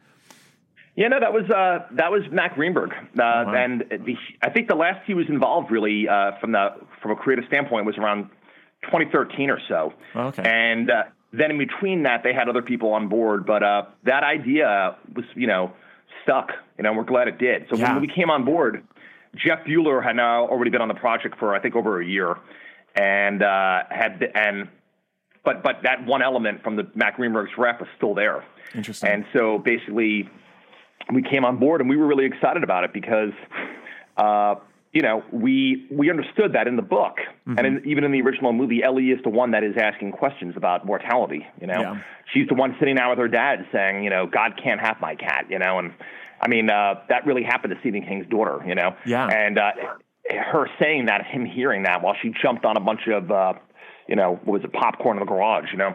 Yeah, no, that was uh, that was Matt Greenberg, uh, and the, I think the last he was involved really uh, from the from a creative standpoint was around 2013 or so. Okay. And uh, then in between that, they had other people on board, but uh, that idea was you know stuck, you know, and we're glad it did. So Yeah. when we came on board, Jeff Buhler had now already been on the project for I think over a year, and uh, had and but but that one element from the Matt Greenberg's rep was still there. Interesting. And so basically, we came on board and we were really excited about it because, uh, you know, we we understood that in the book Mm-hmm. and in, even in the original movie, Ellie is the one that is asking questions about mortality. You know, Yeah. she's the one sitting down with her dad saying, you know, God can't have my cat. You know, and I mean uh, that really happened to Stephen King's daughter. You know, Yeah. and uh, her saying that, him hearing that while she jumped on a bunch of, uh, you know, what was it, popcorn in the garage. You know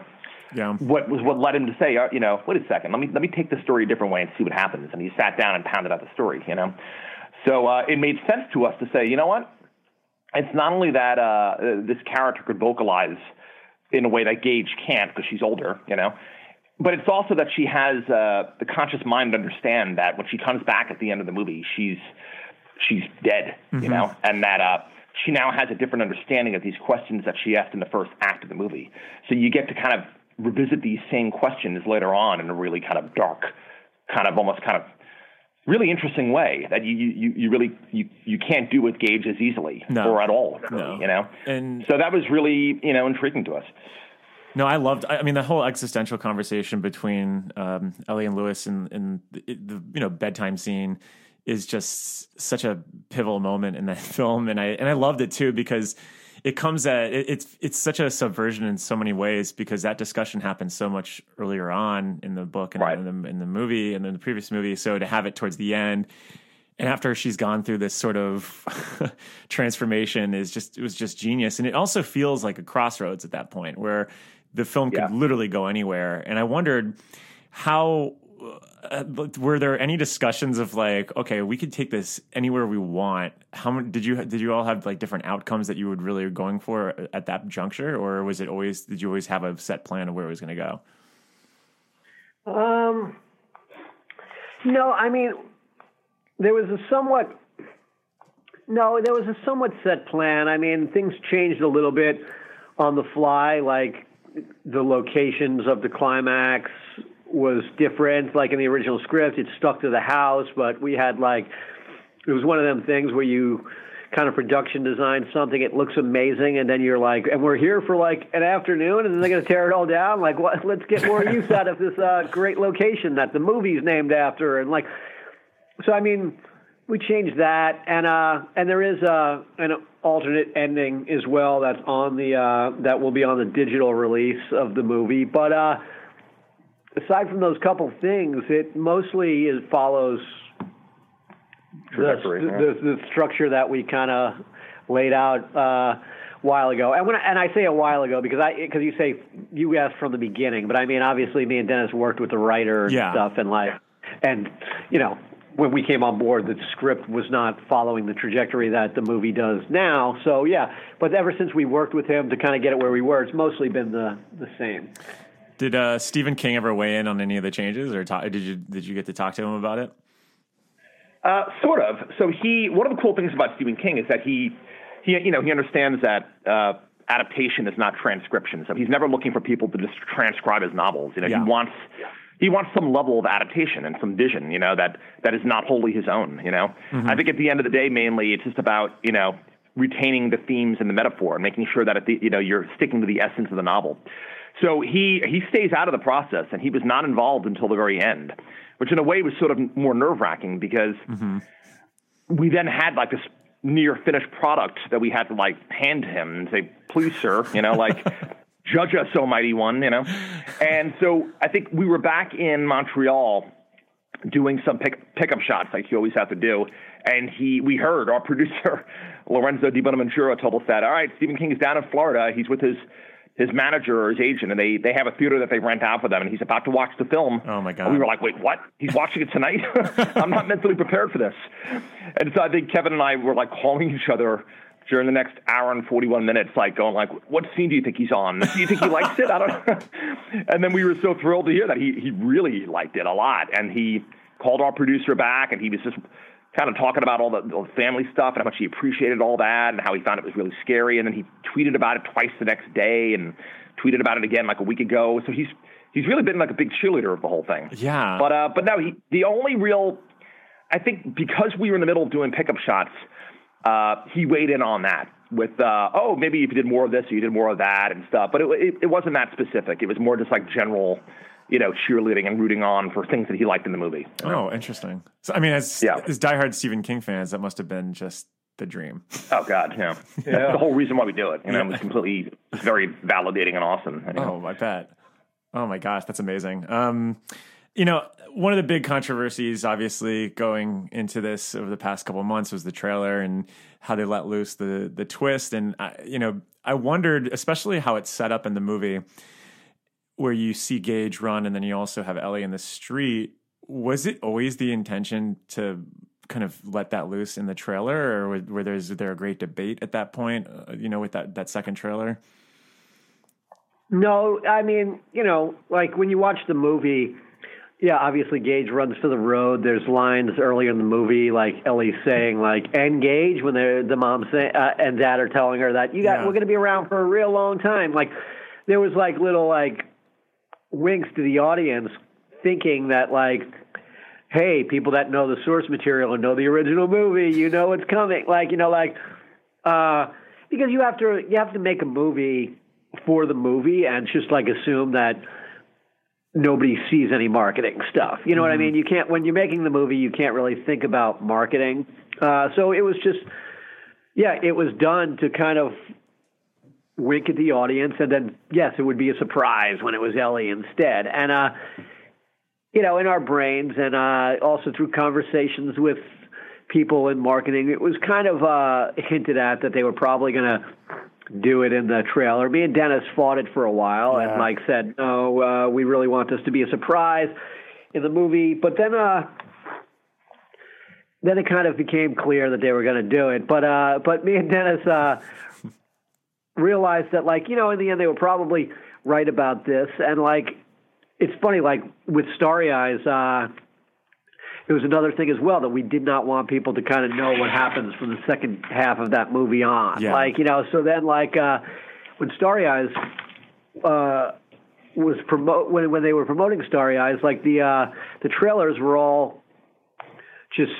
Yeah. what was what led him to say, uh, you know, wait a second, let me let me take the story a different way and see what happens. And he sat down and pounded out the story, you know. So uh, it made sense to us to say, you know what? It's not only that uh, this character could vocalize in a way that Gage can't because she's older, you know, but it's also that she has uh, the conscious mind to understand that when she comes back at the end of the movie, she's she's dead, you know, and that uh, she now has a different understanding of these questions that she asked in the first act of the movie. So you get to kind of revisit these same questions later on in a really kind of dark, kind of almost kind of really interesting way that you you, you really you, you can't do with Gage as easily No. or at all, No. you know. And So that was really you know intriguing to us. No, I loved. I mean, the whole existential conversation between um, Ellie and Louis and, and the, the you know bedtime scene is just such a pivotal moment in that [laughs] film, and I and I loved it too because it comes at it, it's it's such a subversion in so many ways because that discussion happened so much earlier on in the book and in, the, in the movie and in the previous movie. So to have it towards the end. And after she's gone through this sort of [laughs] transformation is just it was just genius and it also feels like a crossroads at that point where the film could literally go anywhere and i wondered how uh, were there any discussions of like okay we could take this anywhere we want how many did you did you all have like different outcomes that you would really going for at that juncture or was it always did you always have a set plan of where it was going to go Um, no, I mean, there was a somewhat. No, there was a somewhat set plan. I mean, things changed a little bit on the fly. Like the locations of the climax was different. Like in the original script, it stuck to the house, but we had like it was one of them things where you kind of production design something it looks amazing and then you're like and we're here for like an afternoon and then they're to tear it all down like what [laughs] let's get more use out of this uh, great location that the movie's named after and like so i mean we changed that and uh and there is uh an alternate ending as well that's on the uh that will be on the digital release of the movie but uh aside from those couple things it mostly is follows the, yeah. the, the structure that we kind of laid out uh, a while ago. And when I, and I say a while ago because I because you say you asked from the beginning, but I mean obviously me and Dennis worked with the writer and Yeah. stuff and like and you know when we came on board the script was not following the trajectory that the movie does now. So yeah, but ever since we worked with him to kind of get it where we were, it's mostly been the the same. Did uh, stephen king ever weigh in on any of the changes or talk, did you did you get to talk to him about it Uh, sort of. So he, one of the cool things about Stephen King is that he, he, you know, he understands that uh, adaptation is not transcription. So he's never looking for people to just transcribe his novels. You know, Yeah. he wants, he wants some level of adaptation and some vision. You know, that that is not wholly his own. You know, I think at the end of the day, mainly it's just about you know retaining the themes and the metaphor and making sure that at the, you know you're sticking to the essence of the novel. So he he stays out of the process, and he was not involved until the very end, which in a way was sort of more nerve wracking because mm-hmm. we then had like this near finished product that we had to like hand him and say, "Please, sir," you know, like [laughs] judge us, Almighty One, you know. And so I think we were back in Montreal doing some pick, pickup shots like you always have to do. And he, we heard our [laughs] producer Lorenzo Di Bonaventura told us that. All right, Stephen King is down in Florida. He's with his his manager or his agent, and they they have a theater that they rent out for them, and he's about to watch the film. Oh my god! And we were like, wait, what? He's watching it tonight? [laughs] I'm not mentally prepared for this. And so I think Kevin and I were like calling each other during the next hour and 41 minutes, like going like, what scene do you think he's on? Do you think he likes it? I don't know. [laughs] and then we were so thrilled to hear that he, he really liked it a lot. And he called our producer back and he was just kind of talking about all the, the family stuff and how much he appreciated all that and how he found it was really scary. And then he tweeted about it twice the next day and tweeted about it again like a week ago. So he's, he's really been like a big cheerleader of the whole thing. Yeah. But, uh, but no, he, the only real, I think because we were in the middle of doing pickup shots, uh, he weighed in on that with, uh, oh, maybe if you did more of this or you did more of that and stuff. But it, it, it wasn't that specific. It was more just like general, you know, cheerleading and rooting on for things that he liked in the movie. Oh, interesting. So, I mean, as, Yeah. as diehard Stephen King fans, that must have been just the dream. Oh God, yeah. [laughs] That's the whole reason why we do it. You know, it was completely, it's very validating and awesome. you know. Oh, I bet. Oh my gosh, that's amazing. Um, you know, one of the big controversies, obviously, going into this over the past couple of months was the trailer and how they let loose the the twist. And I, you know, I wondered, especially how it's set up in the movie, where you see Gage run and then you also have Ellie in the street. Was it always the intention to kind of let that loose in the trailer, or were, were there's there a great debate at that point? Uh, you know, with that that second trailer. No, I mean, you know, like when you watch the movie, yeah, obviously Gage runs to the road. There's lines earlier in the movie, like Ellie saying, like, "Engage" when they're the mom say, uh, and dad are telling her that you got Yeah. we're going to be around for a real long time. Like, there was like little like winks to the audience, thinking that like, hey, people that know the source material and know the original movie, you know what's coming. Like, you know, like, uh, because you have to you have to make a movie for the movie and just like assume that nobody sees any marketing stuff. You know what I mean? You can't when you're making the movie, you can't really think about marketing. Uh, so it was just, yeah, it was done to kind of wink at the audience, and then yes, it would be a surprise when it was Ellie instead. And uh, you know, in our brains, and uh, also through conversations with people in marketing, it was kind of uh, hinted at that they were probably going to do it in the trailer. Me and Dennis fought it for a while, and Mike said, "No, uh, we really want this to be a surprise in the movie." But then, uh, then it kind of became clear that they were going to do it. But uh, but me and Dennis uh, realized that, like, you know, in the end, they were probably right about this, and like, it's funny, like with Starry Eyes. Uh, it was another thing as well that we did not want people to kind of know what happens from the second half of that movie on. Yeah. Like, you know, so then like uh when Starry Eyes uh was promote when when they were promoting Starry Eyes, like the uh the trailers were all just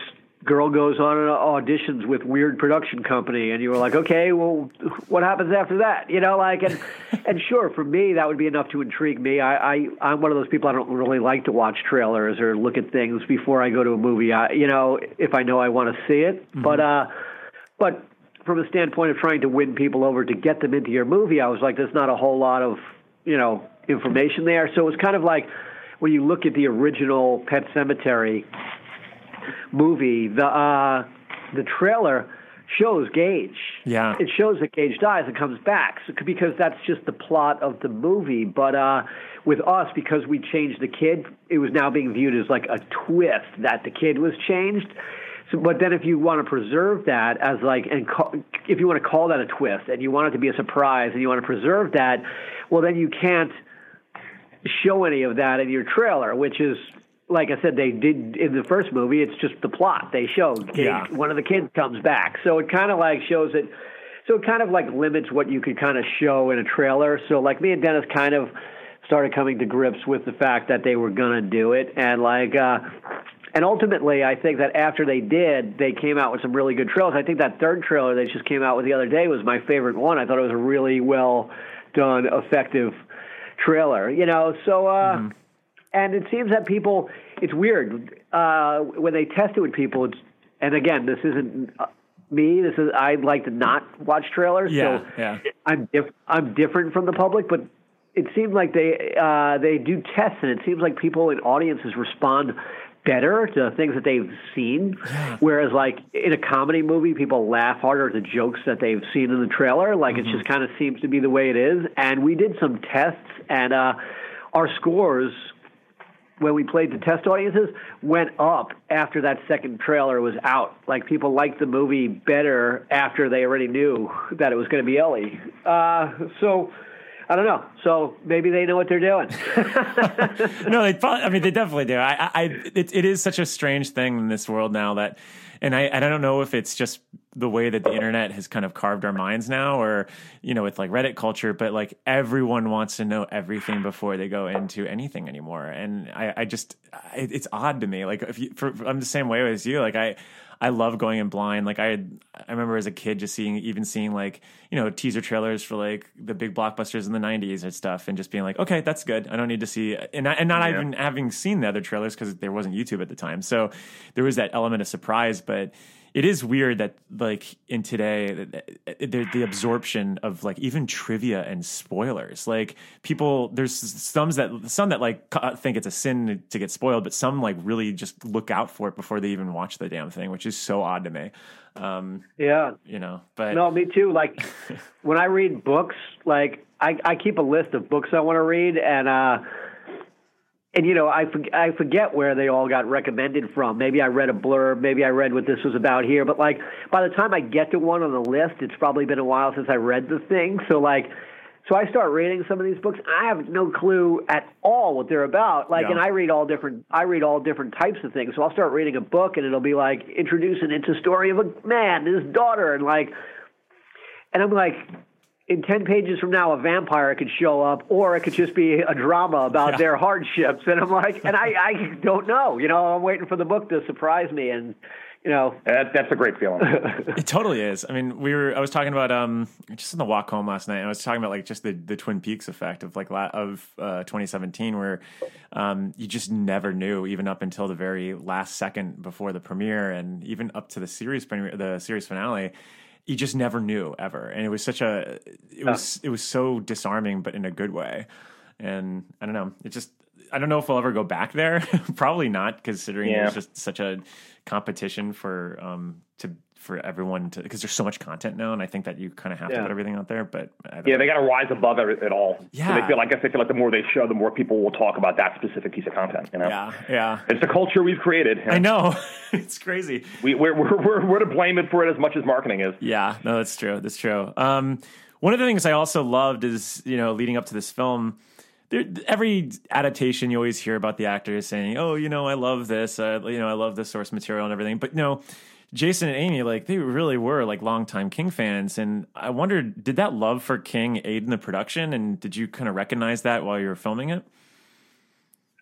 girl goes on and auditions with weird production company and you were like okay well what happens after that? You know like and [laughs] and sure for me that would be enough to intrigue me. I i i'm one of those people i don't really like to watch trailers or look at things before i go to a movie. I you know if i know i want to see it. But uh but from a standpoint of trying to win people over to get them into your movie i was like there's not a whole lot of you know information there. So it was kind of like when you look at the original Pet Sematary movie, the uh, the trailer shows Gage. Yeah. It shows that Gage dies and comes back so, because that's just the plot of the movie. But uh, with us, because we changed the kid, it was now being viewed as like a twist that the kid was changed. So, but then if you want to preserve that as like, and call, if you want to call that a twist and you want it to be a surprise and you want to preserve that, well, then you can't show any of that in your trailer, which is like I said, they did in the first movie. It's just the plot they showed. Yeah. One of the kids comes back, so it kind of like shows it. So it kind of like limits what you could kind of show in a trailer. So like me and Dennis kind of started coming to grips with the fact that they were gonna do it, and like. uh and ultimately, I think that after they did, they came out with some really good trailers. I think that third trailer they just came out with the other day was my favorite one. I thought it was a really well done, effective trailer. You know, so uh, and it seems that people, it's weird uh, when they test it with people. It's and again, this isn't uh, me. This is I like to not watch trailers. Yeah, so yeah. I'm diff- I'm different from the public, but it seems like they uh, they do tests, and it seems like people in audiences respond better to the things that they've seen. Whereas, like in a comedy movie, people laugh harder at the jokes that they've seen in the trailer. Like Mm-hmm. it just kind of seems to be the way it is. And we did some tests, and uh, our scores when we played to test audiences went up after that second trailer was out. Like people liked the movie better after they already knew that it was going to be Ellie. Uh, so I don't know. So maybe they know what they're doing. [laughs] no, they probably, I mean, they definitely do. I, I, it, it is such a strange thing in this world now that, and I, I don't know if it's just the way that the internet has kind of carved our minds now, or you know, with like Reddit culture, but like everyone wants to know everything before they go into anything anymore, and I, I just, it, it's odd to me. Like if you, for, I'm the same way as you. Like I. I love going in blind. Like I, I remember as a kid just seeing, even seeing like you know teaser trailers for like the big blockbusters in the '90s and stuff, and just being like, okay, that's good. I don't need to see, and not, and not Yeah. even having seen the other trailers because there wasn't YouTube at the time. So there was that element of surprise, but it is weird that like in today the, the, the absorption of like even trivia and spoilers like people there's some that some that like think it's a sin to get spoiled but some like really just look out for it before they even watch the damn thing which is so odd to me um yeah. you know but No, me too. Like [laughs] when I read books, like I, I keep a list of books I want to read, and uh, and you know I I forget where they all got recommended from. Maybe I read a blurb, maybe I read what this was about here, but like by the time I get to one on the list, it's probably been a while since I read the thing. So like. So I start reading some of these books. I have no clue at all what they're about. Like, Yeah. and I read all different. I read all different types of things. So I'll start reading a book, and it'll be like introducing into a story of a man and his daughter, and like and I'm like, in 10 pages from now, a vampire could show up, or it could just be a drama about their hardships. And I'm like, and I, I don't know. You know, I'm waiting for the book to surprise me. And, you know, that, that's a great feeling. [laughs] it totally is. I mean, we were. I was talking about um just in the walk home last night. I was talking about like just the the Twin Peaks effect of like of uh, 2017, where um you just never knew even up until the very last second before the premiere, and even up to the series premiere, the series finale. You just never knew ever, and it was such a. It was it was so disarming, but in a good way. And I don't know. It just. I don't know if we'll ever go back there. [laughs] Probably not, considering Yeah. there's just such a competition for um for everyone to because there's so much content now, and I think that you kind of have to put everything out there. But Yeah, they got to rise above it, all. So Yeah. they feel, I guess they feel like the more they show, the more people will talk about that specific piece of content. You know. Yeah, yeah. It's the culture we've created. I know. [laughs] it's crazy. We, we're, we're, we're, we're to blame it for it as much as marketing is. Yeah, no, that's true. That's true. Um, one of the things I also loved is, you know, leading up to this film, there, every adaptation you always hear about the actors saying, "Oh, you know, I love this. Uh, you know, I love the source material and everything." But no, Jason and Amy, like they really were like longtime King fans, and I wondered, did that love for King aid in the production, and did you kind of recognize that while you were filming it?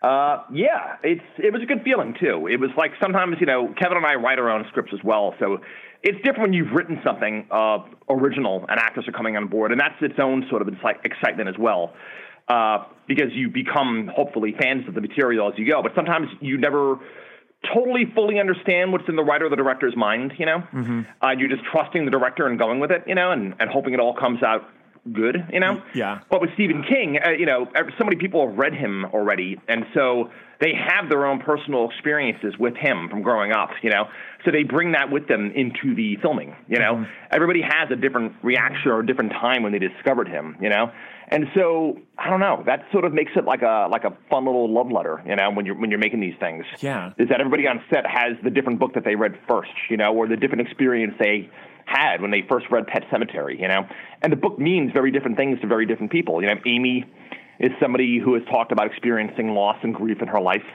Uh, yeah, it's it was a good feeling too. It was like sometimes you know Kevin and I write our own scripts as well, so it's different when you've written something uh, original and actors are coming on board, and that's its own sort of exci- excitement as well, uh, because you become hopefully fans of the material as you go. But sometimes you never totally fully understand what's in the writer or the director's mind, you know. Mm-hmm. Uh, you're just trusting the director and going with it, you know, and, and hoping it all comes out good, you know. Yeah. But with Stephen King, uh, you know, so many people have read him already, and so they have their own personal experiences with him from growing up, you know. So they bring that with them into the filming, you know. Everybody has a different reaction or a different time when they discovered him, you know. And so I don't know. That sort of makes it like a like a fun little love letter, you know, when you're when you're making these things. Yeah. Is that everybody on set has the different book that they read first, you know, or the different experience they had when they first read Pet Sematary, you know. And the book means very different things to very different people. You know, Amy is somebody who has talked about experiencing loss and grief in her life,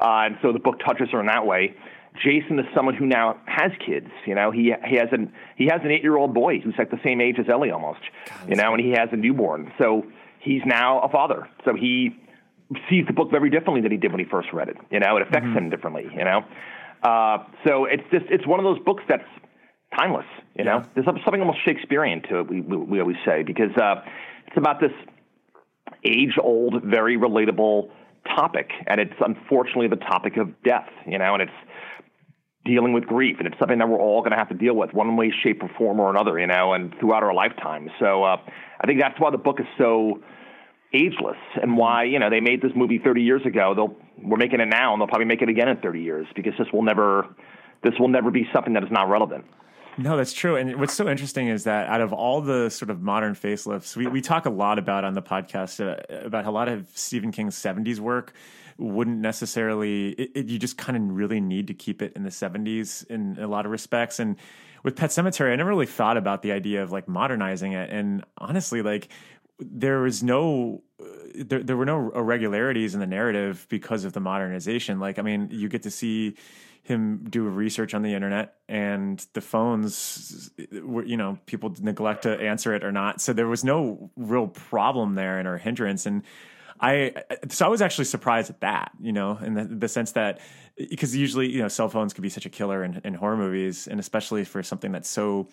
uh, and so the book touches her in that way. Jason is someone who now has kids. You know, he he has an he has an eight year old boy who's like the same age as Ellie almost. you know, and he has a newborn. So he's now a father. So he sees the book very differently than he did when he first read it. You know, it affects him differently. You know, uh, so it's just it's one of those books that's timeless. You know, there's something almost Shakespearean to it. We we, we always say because uh, it's about this age old, very relatable topic, and it's unfortunately the topic of death. You know, and it's dealing with grief, and it's something that we're all going to have to deal with one way, shape, or form or another. You know, and throughout our lifetime. So uh, I think that's why the book is so ageless, and why you know they made this movie 30 years ago. They'll we're making it now, and they'll probably make it again in 30 years because this will never this will never be something that is not relevant. No, that's true. And what's so interesting is that out of all the sort of modern facelifts, we, we talk a lot about on the podcast uh, about a lot of Stephen King's 70s work wouldn't necessarily, it, it, you just kind of really need to keep it in the 70s in a lot of respects. And with Pet Sematary, I never really thought about the idea of like modernizing it. And honestly, like there was no uh, there, there were no irregularities in the narrative because of the modernization. Like, I mean, you get to see him do research on the internet and the phones were, you know, people neglect to answer it or not. So there was no real problem there and or hindrance. And I, so I was actually surprised at that, you know, in the, the sense that, because usually, you know, cell phones can be such a killer in, in horror movies and especially for something that's so,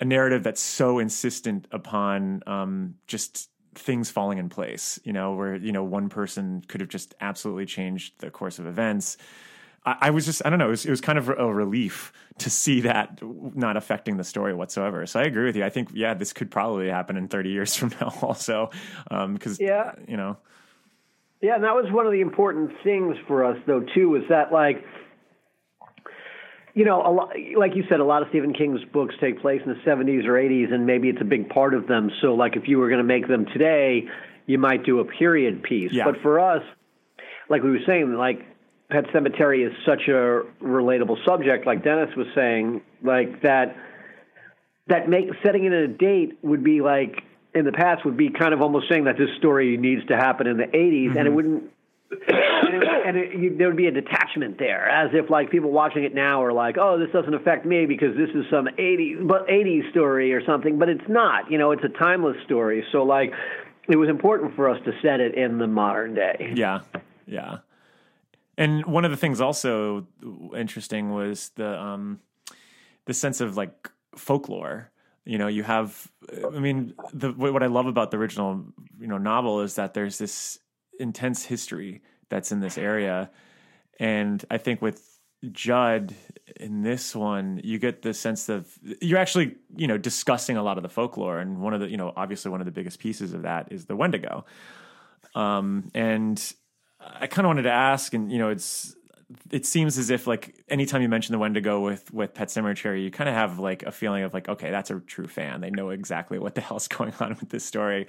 a narrative that's so insistent upon um, just things falling in place, you know, where, you know, one person could have just absolutely changed the course of events. I, I was just, I don't know, it was, it was, kind of a relief to see that not affecting the story whatsoever. So I agree with you. I think, yeah, this could probably happen in 30 years [laughs] from now also. Because, um, yeah. you know. Yeah, and that was one of the important things for us, though, too, was that, like, you know, a lot, like you said, a lot of Stephen King's books take place in the 70s or 80s, and maybe it's a big part of them. So, like, if you were going to make them today, you might do a period piece. Yeah. But for us, like we were saying, like Pet Sematary is such a relatable subject, like Dennis was saying, like that. That make setting it in a date would be like in the past would be kind of almost saying that this story needs to happen in the 80s, mm-hmm. and it wouldn't and, it, and it, you, there would be a detachment there, as if like people watching it now are like, "Oh, this doesn't affect me because this is some '80s but '80s story or something," but it's not. You know, it's a timeless story. So like, it was important for us to set it in the modern day. Yeah, yeah. And one of the things also interesting was the um, the sense of like folklore you know you have i mean the what i love about the original you know novel is that there's this intense history that's in this area. And I think with Judd in this one, you get the sense of you're actually, you know, discussing a lot of the folklore. And one of the, you know, obviously one of the biggest pieces of that is the Wendigo. Um, and I kind of wanted to ask, and you know, it's it seems as if like anytime you mention the Wendigo with with Pet Sematary, you kind of have like a feeling of like, okay, that's a true fan. They know exactly what the [laughs] hell's going on with this story.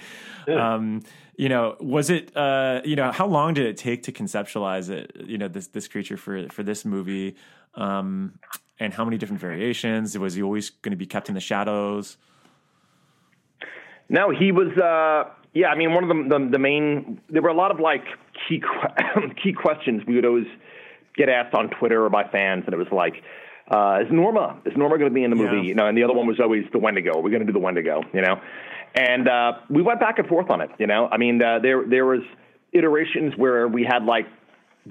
Yeah. Um, you know, was it uh, you know, how long did it take to conceptualize it, you know, this this creature for for this movie? Um, and how many different variations? Was he always going to be kept in the shadows? No, he was uh yeah, I mean one of the, the the main there were a lot of like key [coughs] key questions we would always get asked on Twitter or by fans, and it was like, uh, "Is Norma is Norma going to be in the movie?" Yeah. You know, and the other one was always the Wendigo. Are We're going to do the Wendigo. You know, and uh, we went back and forth on it. You know, I mean, uh, there there was iterations where we had like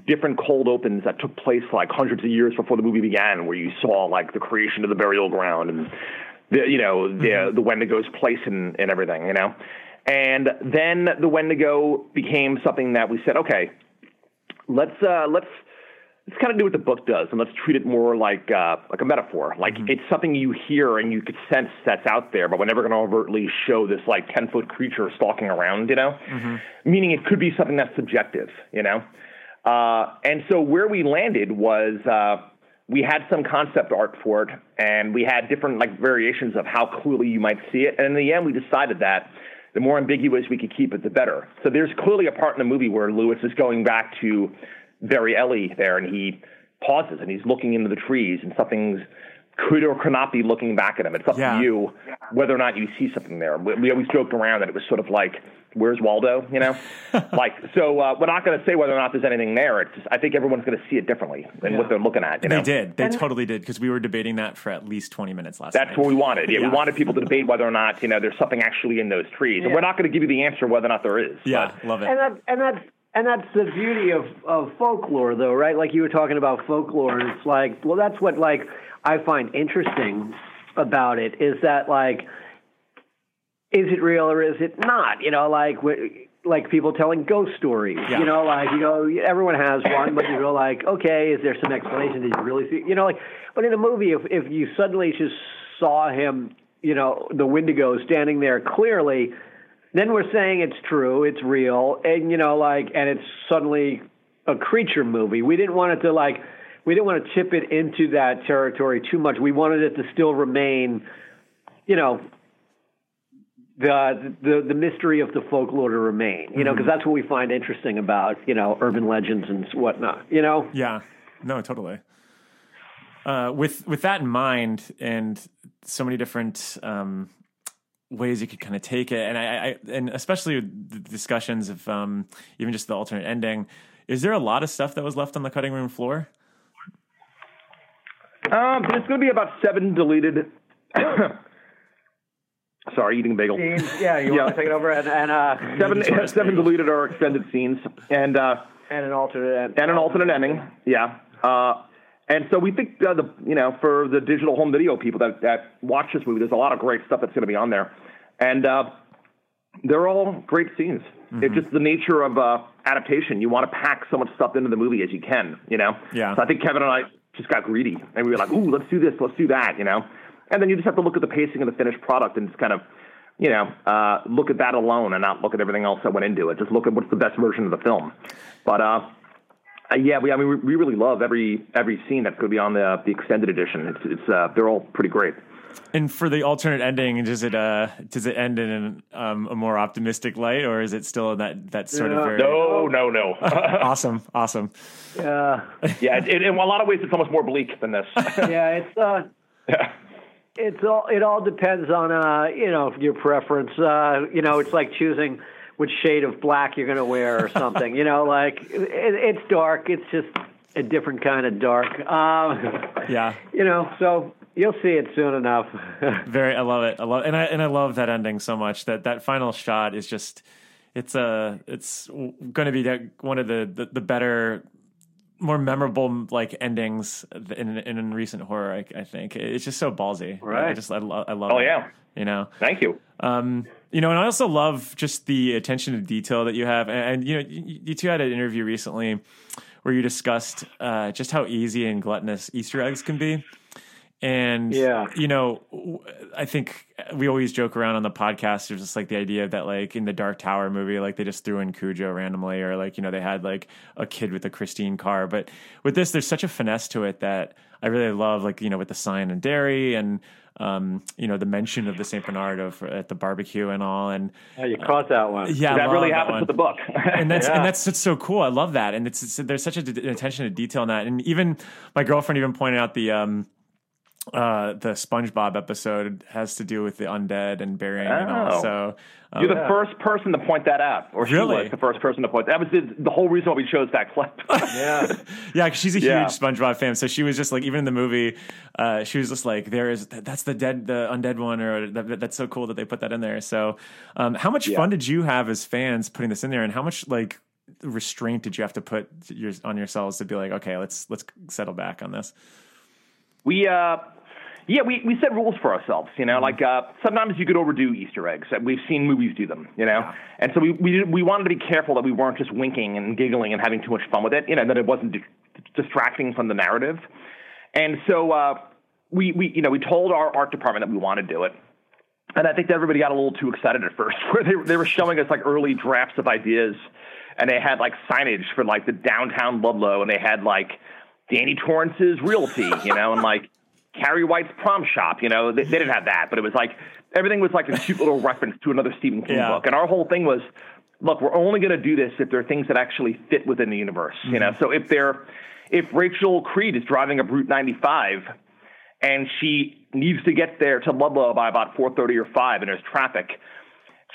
different cold opens that took place like hundreds of years before the movie began, where you saw like the creation of the burial ground and the you know the mm-hmm. the Wendigo's place and and everything. You know. And then the Wendigo became something that we said, okay, let's uh, let's let's kind of do what the book does, and let's treat it more like uh, like a metaphor. Like mm-hmm. it's something you hear and you could sense that's out there, but we're never going to overtly show this like ten foot creature stalking around. You know, mm-hmm. meaning it could be something that's subjective. You know, uh, and so where we landed was. Uh, we had some concept art for it, and we had different like variations of how clearly you might see it. And in the end, we decided that the more ambiguous we could keep it, the better. So there's clearly a part in the movie where Louis is going back to very Ellie there, and he pauses and he's looking into the trees, and something's could or could not be looking back at him. It's up yeah. to you whether or not you see something there. We, we, always joked around that it was sort of like, "Where's Waldo?" You know, [laughs] like so. Uh, we're not going to say whether or not there's anything there. It's just, I think everyone's going to see it differently than yeah. what they're looking at. You know? They did. They and totally did because we were debating that for at least 20 minutes last. That's night. what we wanted. Yeah, [laughs] yeah, we wanted people to debate whether or not you know there's something actually in those trees, and we're not going to give you the answer whether or not there is. Yeah, but. love it. And that, and that's and that's the beauty of, of folklore, though, right? Like you were talking about folklore, and it's like, well, that's what like I find interesting about it is that like, is it real or is it not? You know, like like people telling ghost stories. Yeah. You know, like you know, everyone has one, but you go like, okay, is there some explanation? Did you really see? You know, like, but in a movie, if if you suddenly just saw him, you know, the Wendigo standing there clearly then we're saying it's true, it's real, and you know, like, and it's suddenly a creature movie. We didn't want it to like we didn't want to tip it into that territory too much. We wanted it to still remain, you know, the the the mystery of the folklore to remain. You know, because that's what we find interesting about you know urban legends and whatnot. You know. Yeah. No, totally. Uh, with with that in mind, and so many different um, ways you could kind of take it, and I, I and especially the discussions of um, even just the alternate ending. Is there a lot of stuff that was left on the cutting room floor? Um, there's going to be about seven deleted. [coughs] Sorry, eating a bagel. Scenes. Yeah, you want to take it over and, and uh, seven seven deleted or extended scenes, and uh, and an alternate end. and an alternate ending. Yeah. Uh, and so we think uh, the you know for the digital home video people that that watch this movie, there's a lot of great stuff that's going to be on there, and uh, they're all great scenes. It's just the nature of uh, adaptation. You want to pack so much stuff into the movie as you can, you know. Yeah. So I think Kevin and I just got greedy, and we were like, "Ooh, let's do this, let's do that," you know. And then you just have to look at the pacing of the finished product and just kind of, you know, uh, look at that alone and not look at everything else that went into it. Just look at what's the best version of the film. But uh, yeah, we I mean we, we really love every every scene that's going to be on the the extended edition. It's it's uh, they're all pretty great. And for the alternate ending, does it uh does it end in an, um, a more optimistic light, or is it still in that that sort of very No, no, no. [laughs] awesome, awesome? Yeah. yeah, it, it, in a lot of ways, it's almost more bleak than this. [laughs] yeah, it's uh, [laughs] it's all it all depends on uh, you know, your preference. Uh, you know, it's like choosing which shade of black you're going to wear or something. you know, like it, it's dark. It's just a different kind of dark. Um, Yeah, you know, so you'll see it soon enough. [laughs] very. I love it. I love and I and I love that ending so much. That that final shot is just it's a it's going to be that- one of the, the the better. More memorable like endings in in recent horror, I, I think it's just so ballsy. I Right. just I, lo- I love. Oh, it, yeah. you know. Thank you. Um, you know, and I also love just the attention to detail that you have. And, and you know, you, you two had an interview recently where you discussed uh, just how easy and gluttonous Easter eggs can be. And Yeah. you know, I think we always joke around on the podcast. There's just like the idea that like in the Dark Tower movie, like they just threw in Cujo randomly, or like you know they had like a kid with a Christine car. But with this, there's such a finesse to it that I really love. Like you know with the sign and Derry, and um, you know the mention of the Saint Bernard of at the barbecue and all. And Oh, you caught that one. yeah, that really that happens one. with the book. [laughs] and that's Yeah. and that's it's so cool. I love that, and it's, it's there's such a d- attention to detail in that. And even my girlfriend even pointed out the um uh the SpongeBob episode has to do with the undead and burying and all. Oh. So um, You're the first person to point that out, or she Really? was the first person to point. That was the, the whole reason why we chose that clip. [laughs] Yeah. [laughs] yeah, 'cause she's a Yeah. huge SpongeBob fan. So she was just like, even in the movie, uh, she was just like, "There is that's the dead, the undead one," or that, that- "That's so cool that they put that in there." So, um, how much Yeah. fun did you have as fans putting this in there, and how much like restraint did you have to put your, on yourselves to be like, "Okay, let's let's settle back on this." we uh yeah we, we set rules for ourselves you know like uh sometimes you could overdo easter eggs. And we've seen movies do them you know? And so we we, we wanted to be careful that we weren't just winking and giggling and having too much fun with it you know that it wasn't di- distracting from the narrative. And so uh we we you know we told our art department that we want to do it. And I think that everybody got a little too excited at first, [laughs] where they they were showing us like early drafts of ideas, and they had like signage for like the downtown Ludlow, and they had like Danny Torrance's Realty, you know, and like Carrie White's Prom Shop, you know. They, they didn't have that, but it was like everything was like a cute little reference to another Stephen King Yeah. book, and our whole thing was, look, we're only going to do this if there are things that actually fit within the universe, you know. Mm-hmm. So if they're if Rachel Creed is driving up Route 95 and she needs to get there to Ludlow by about 4:30 or 5, and there's traffic.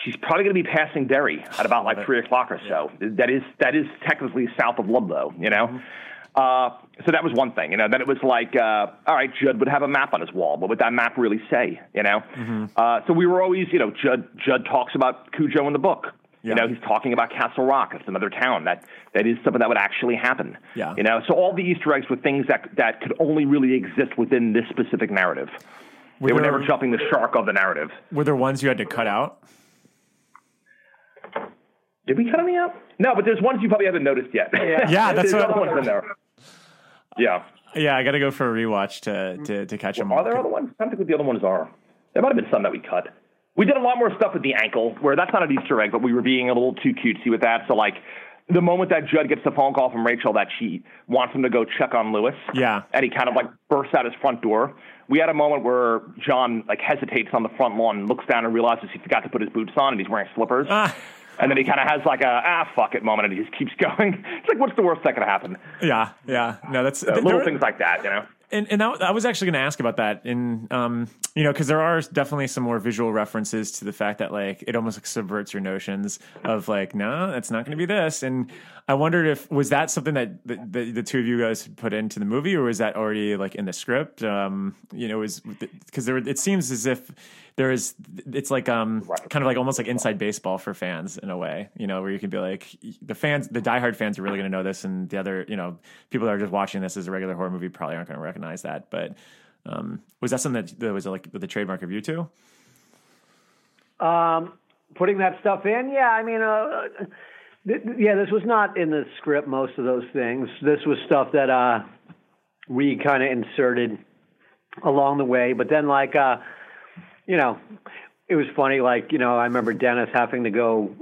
She's probably going to be passing Derry at about like [laughs] three o'clock or so. That is that is technically south of Ludlow, you know. Uh, so that was one thing, you know. Then it was like, uh, all right, Judd would have a map on his wall. What would that map really say, you know? Uh, so we were always, you know, Judd Judd talks about Cujo in the book. You know, he's talking about Castle Rock. It's another town that that is something that would actually happen. Yeah. You know, so all the Easter eggs were things that that could only really exist within this specific narrative. Were they were never jumping the shark of the narrative. Were there ones you had to cut out? Did we cut any out? No, but there's ones you probably haven't noticed yet. Yeah, [laughs] that's there's what- other ones in there. Yeah. Yeah, I got to go for a rewatch to to, to catch them. Are there other ones? I don't think what the other ones are. There might have been some that we cut. We did a lot more stuff with the ankle, where that's not an Easter egg, but we were being a little too cutesy with that. So like, the moment that Judd gets the phone call from Rachel that she wants him to go check on Louis. Yeah. And he kind of like bursts out his front door. We had a moment where John like hesitates on the front lawn and looks down and realizes he forgot to put his boots on and he's wearing slippers. Ah. And then he kind of has like a ah fuck it moment and he just keeps [laughs] going. It's like what's the worst that could happen? Yeah, yeah. No, that's So, little things like that, you know. and and I, was actually going to ask about that in um you know because there are definitely some more visual references to the fact that like it almost like subverts your notions of like no it's not going to be this and I wondered if was that something that the, the, the two of you guys put into the movie or was that already like in the script? Um you know is because there it seems as if there is it's like um kind of like almost like inside baseball for fans in a way you know where you can be like the fans the diehard fans are really going to know this and the other you know people that are just watching this as a regular horror movie probably aren't going to recognize that. But um was that something that, that was like the trademark of you two? Um, putting that stuff in, yeah. I mean, uh, th- yeah, this was not in the script. Most of those things. This was stuff that uh, we kind of inserted along the way. But then, like, uh, you know, it was funny. Like, you know, I remember Dennis having to go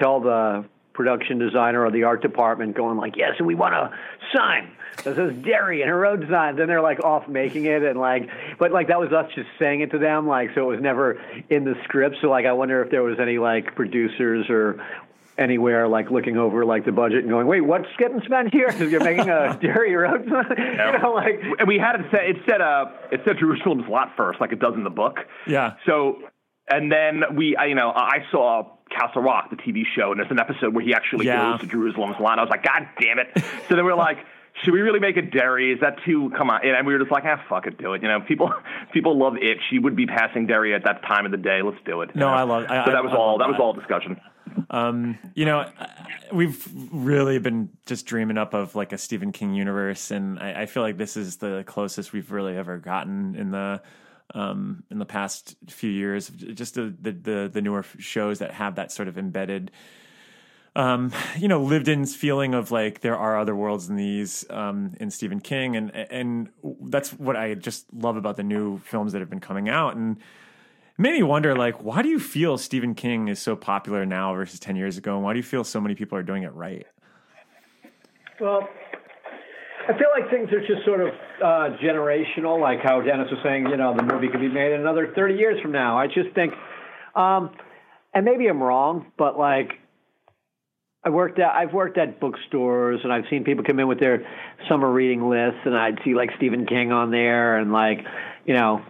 tell the production designer or the art department, going like, "Yes, we want a sign." That says Derry and a road sign. Then they're like off making it and like, but like that was us just saying it to them. Like, so it was never in the script. So like, I wonder if there was any like producers or anywhere like looking over like the budget and going, wait, what's getting spent here? Because [laughs] you're making a [laughs] Derry road sign. [laughs] you know, like and we had it said it said uh it said Jerusalem's lot first, like it does in the book. Yeah. So and then we, I, you know, I saw Castle Rock, the TV show, and there's an episode where he actually Yeah. goes to Jerusalem's lot. I was like, God damn it! So then we're like. Should we really make a Derry? Is that too? Come on! And we were just like, ah, fuck it, do it. You know, people, people love it. She would be passing Derry at that time of the day. Let's do it. No, know? I love- I- so that was I all. love That was all discussion. Um, you know, we've really been just dreaming up of like a Stephen King universe, and I, I feel like this is the closest we've really ever gotten in the um, in the past few years. Just the the the, newer shows that have that sort of embedded. Um, you know, lived in feeling of like there are other worlds in these um, in Stephen King, and and that's what I just love about the new films that have been coming out, and it made me wonder like why do you feel Stephen King is so popular now versus 10 years ago and why do you feel so many people are doing it right Well, I feel like things are just sort of uh, generational, like how Dennis was saying, you know, the movie could be made another 30 years from now. I just think, um, and maybe I'm wrong, but like, I worked at I've worked at bookstores and I've seen people come in with their summer reading lists and I'd see like Stephen King on there and like you know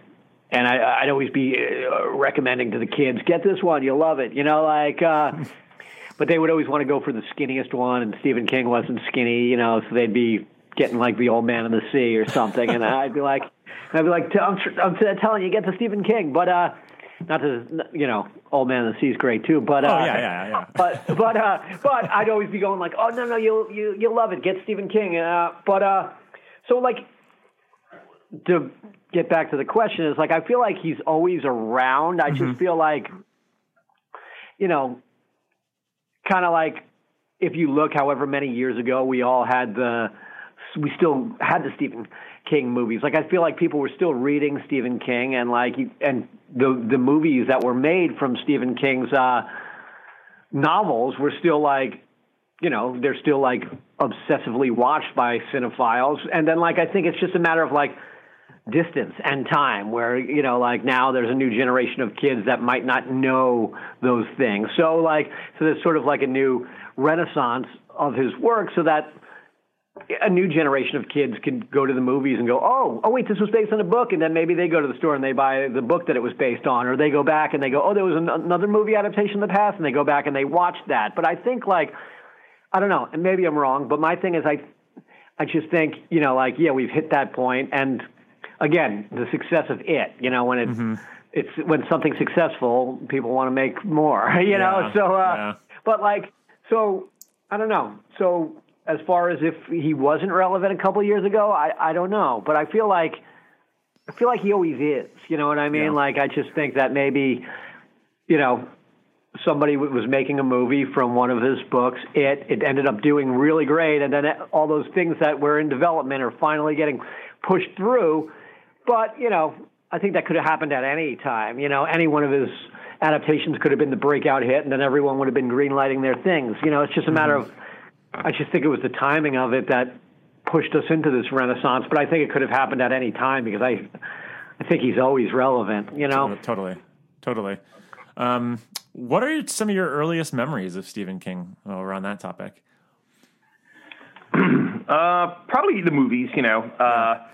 and I I'd always be uh, recommending to the kids get this one you'll love it you know like uh [laughs] but they would always want to go for the skinniest one and Stephen King wasn't skinny you know so they'd be getting like the old man in the sea or something and I'd be like [laughs] I'd be like I'm, I'm telling you get the Stephen King but uh not to you know old man in the sea is great too but uh oh yeah yeah yeah [laughs] but but uh but I'd always be going like, oh no no you'll you you'll love it. Get Stephen King. Uh, but uh, so like to get back to the question is like I feel like he's always around. I just feel like you know, kind of like if you look however many years ago we all had the we still had the Stephen King movies. Like I feel like people were still reading Stephen King and like and the the movies that were made from Stephen King's uh novels were still like you know they're still like obsessively watched by cinephiles and then like i think it's just a matter of like distance and time where you know like now there's a new generation of kids that might not know those things so like so there's sort of like a new renaissance of his work so that a new generation of kids can go to the movies and go, oh, oh wait, this was based on a book, and then maybe they go to the store and they buy the book that it was based on, or they go back and they go, oh, there was an, another movie adaptation in the past, and they go back and they watch that. But I think like, I don't know, and maybe I'm wrong, but my thing is I, I just think you know like yeah we've hit that point, and again the success of it, you know when it's it's when something's successful, people want to make more, [laughs] you know. So, uh, yeah. but like, so I don't know. So as far as if he wasn't relevant a couple of years ago, I I don't know. But I feel like I feel like he always is. You know what I mean? Like I just think that maybe, you know, somebody was making a movie from one of his books. It it ended up doing really great, and then all those things that were in development are finally getting pushed through. But you know, I think that could have happened at any time. You know, any one of his adaptations could have been the breakout hit, and then everyone would have been greenlighting their things. You know, it's just a matter of I just think it was the timing of it that pushed us into this renaissance. But I think it could have happened at any time because I, I think he's always relevant. You know, totally, totally. Um, what are some of your earliest memories of Stephen King? Oh, we're on that topic. [clears throat] Uh, probably the movies, you know. Uh,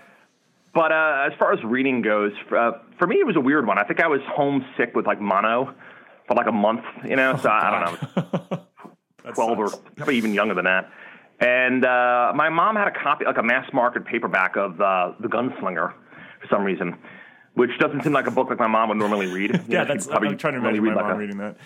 but uh, as far as reading goes, uh, for me, it was a weird one. I think I was homesick with like mono for like a month, you know. So I, I don't know, [laughs] twelve or probably even younger than that. And uh, my mom had a copy, like a mass market paperback of uh, The Gunslinger, for some reason, which doesn't seem like a book like my mom would normally read. [laughs] Yeah, know, that's. probably I'm trying to imagine my read mom like a- reading that.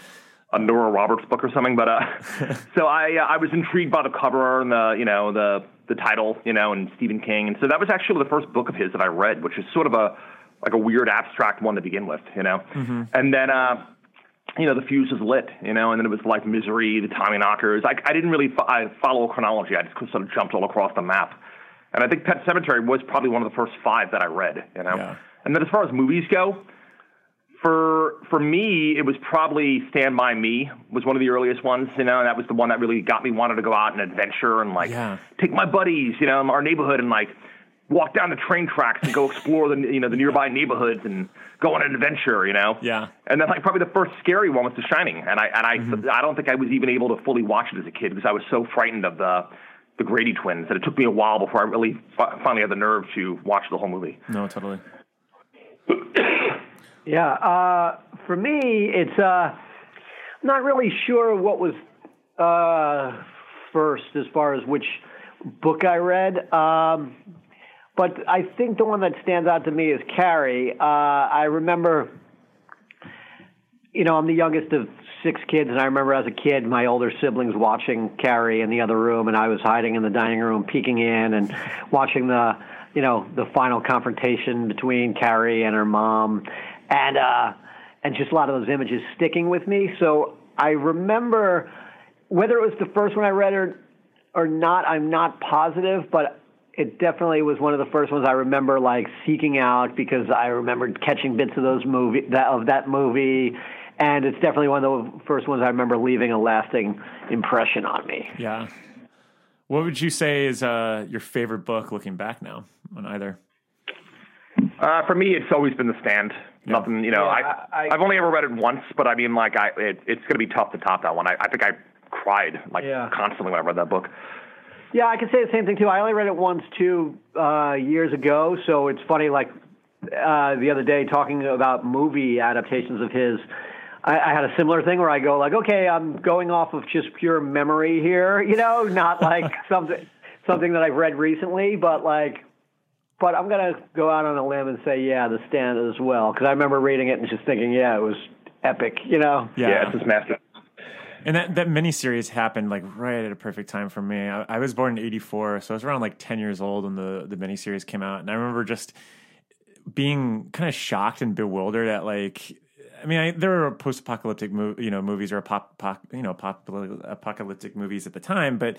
A Nora Roberts book or something. But uh, [laughs] so I uh, I was intrigued by the cover and the you know the the title you know and Stephen King, and so that was actually the first book of his that I read, which is sort of a like a weird abstract one to begin with, you know. And then uh, you know the fuse was lit, you know, and then it was like Misery, the Tommyknockers. I I didn't really fo- I follow a chronology. I just sort of jumped all across the map. And I think Pet Sematary was probably one of the first five that I read, you know. And then as far as movies go, for for me, it was probably Stand by Me was one of the earliest ones, you know, and that was the one that really got me wanted to go out and adventure and like take my buddies, you know, in our neighborhood and like walk down the train tracks and go explore the you know the nearby neighborhoods and go on an adventure, you know. Yeah. And then like probably the first scary one was The Shining, and I and I mm-hmm. I don't think I was even able to fully watch it as a kid because I was so frightened of the the Grady twins that it took me a while before I really fi- finally had the nerve to watch the whole movie. No, totally. [coughs] Yeah, uh, for me, it's uh, not really sure what was uh, first as far as which book I read. Um, but I think the one that stands out to me is Carrie. Uh, I remember, you know, I'm the youngest of six kids, and I remember as a kid, my older siblings watching Carrie in the other room, and I was hiding in the dining room, peeking in, and watching the, you know, the final confrontation between Carrie and her mom, and uh, and just a lot of those images sticking with me. So I remember whether it was the first one I read or or not, I'm not positive, but it definitely was one of the first ones I remember like seeking out because I remembered catching bits of those movie that of that movie, and it's definitely one of the first ones I remember leaving a lasting impression on me. Yeah. What would you say is uh, your favorite book looking back now on either? Uh, for me, it's always been The Stand. Nothing, you know. Yeah, I, I- I've only ever read it once, but I mean, like, I it, it's going to be tough to top that one. I, I think I cried like Yeah. constantly when I read that book. Yeah, I can say the same thing too. I only read it once too uh, years ago, so it's funny. Like uh, the other day, talking about movie adaptations of his, I, I had a similar thing where I go like, okay, I'm going off of just pure memory here, [laughs] you know, not like [laughs] something something that I've read recently, but like. But I'm gonna go out on a limb and say, yeah, The Stand as well, because I remember reading it and just thinking, yeah, it was epic, you know. Yeah. it's his master. And that that miniseries happened like right at a perfect time for me. I, I was born in '84, so I was around like 10 years old when the the miniseries came out, and I remember just being kind of shocked and bewildered at like. I mean, I, there were post-apocalyptic, mo- you know, movies or pop, pop, you know, pop, apocalyptic movies at the time, but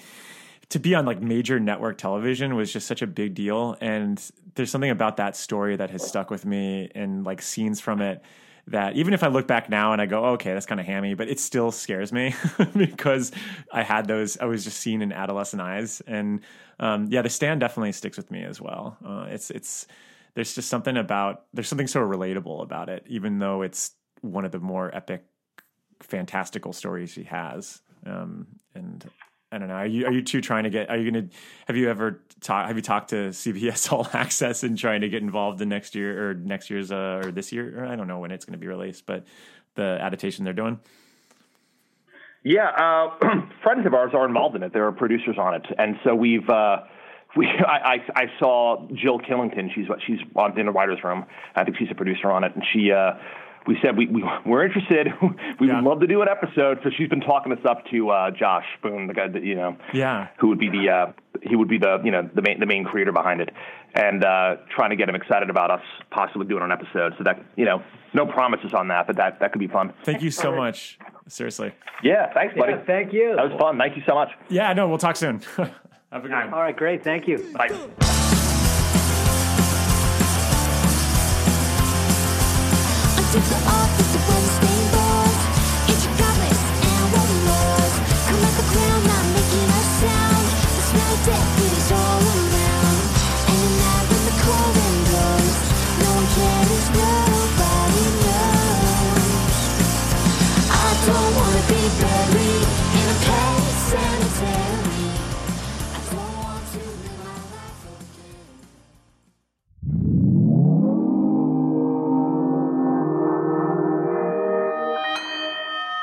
to be on like major network television was just such a big deal. And there's something about that story that has stuck with me, and like scenes from it that even if I look back now and I go, oh, okay, that's kind of hammy, but it still scares me [laughs] because I had those, I was just seen in adolescent eyes. And um, yeah, the stand definitely sticks with me as well. Uh, it's, it's, there's just something about, there's something so relatable about it, even though it's one of the more epic, fantastical stories he has. Um, and I don't know. Are you are you two trying to get? Are you going to? Have you ever talked? Have you talked to CBS [laughs] All Access and trying to get involved in next year or next year's uh, or this year? Or I don't know when it's going to be released, but the adaptation they're doing. Yeah, uh, [clears throat] friends of ours are involved in it. There are producers on it, and so we've. Uh, we, [laughs] I, I, I saw Jill Killington. She's what she's in the writers' room. I think she's a producer on it, and she. Uh, we said we, we we're interested. [laughs] we would love to do an episode. So she's been talking us up to uh, Josh Boone, the guy that you know, Yeah. who would be the uh, he would be the you know the main the main creator behind it, and uh, trying to get him excited about us possibly doing an episode. So that you know, no promises on that, but that that could be fun. Thank you so much. Seriously. Yeah, thanks, buddy. Yeah, thank you. That was fun. Thank you so much. Yeah. No, we'll talk soon. [laughs] Have a good one. All right, great. Thank you. Bye. Come like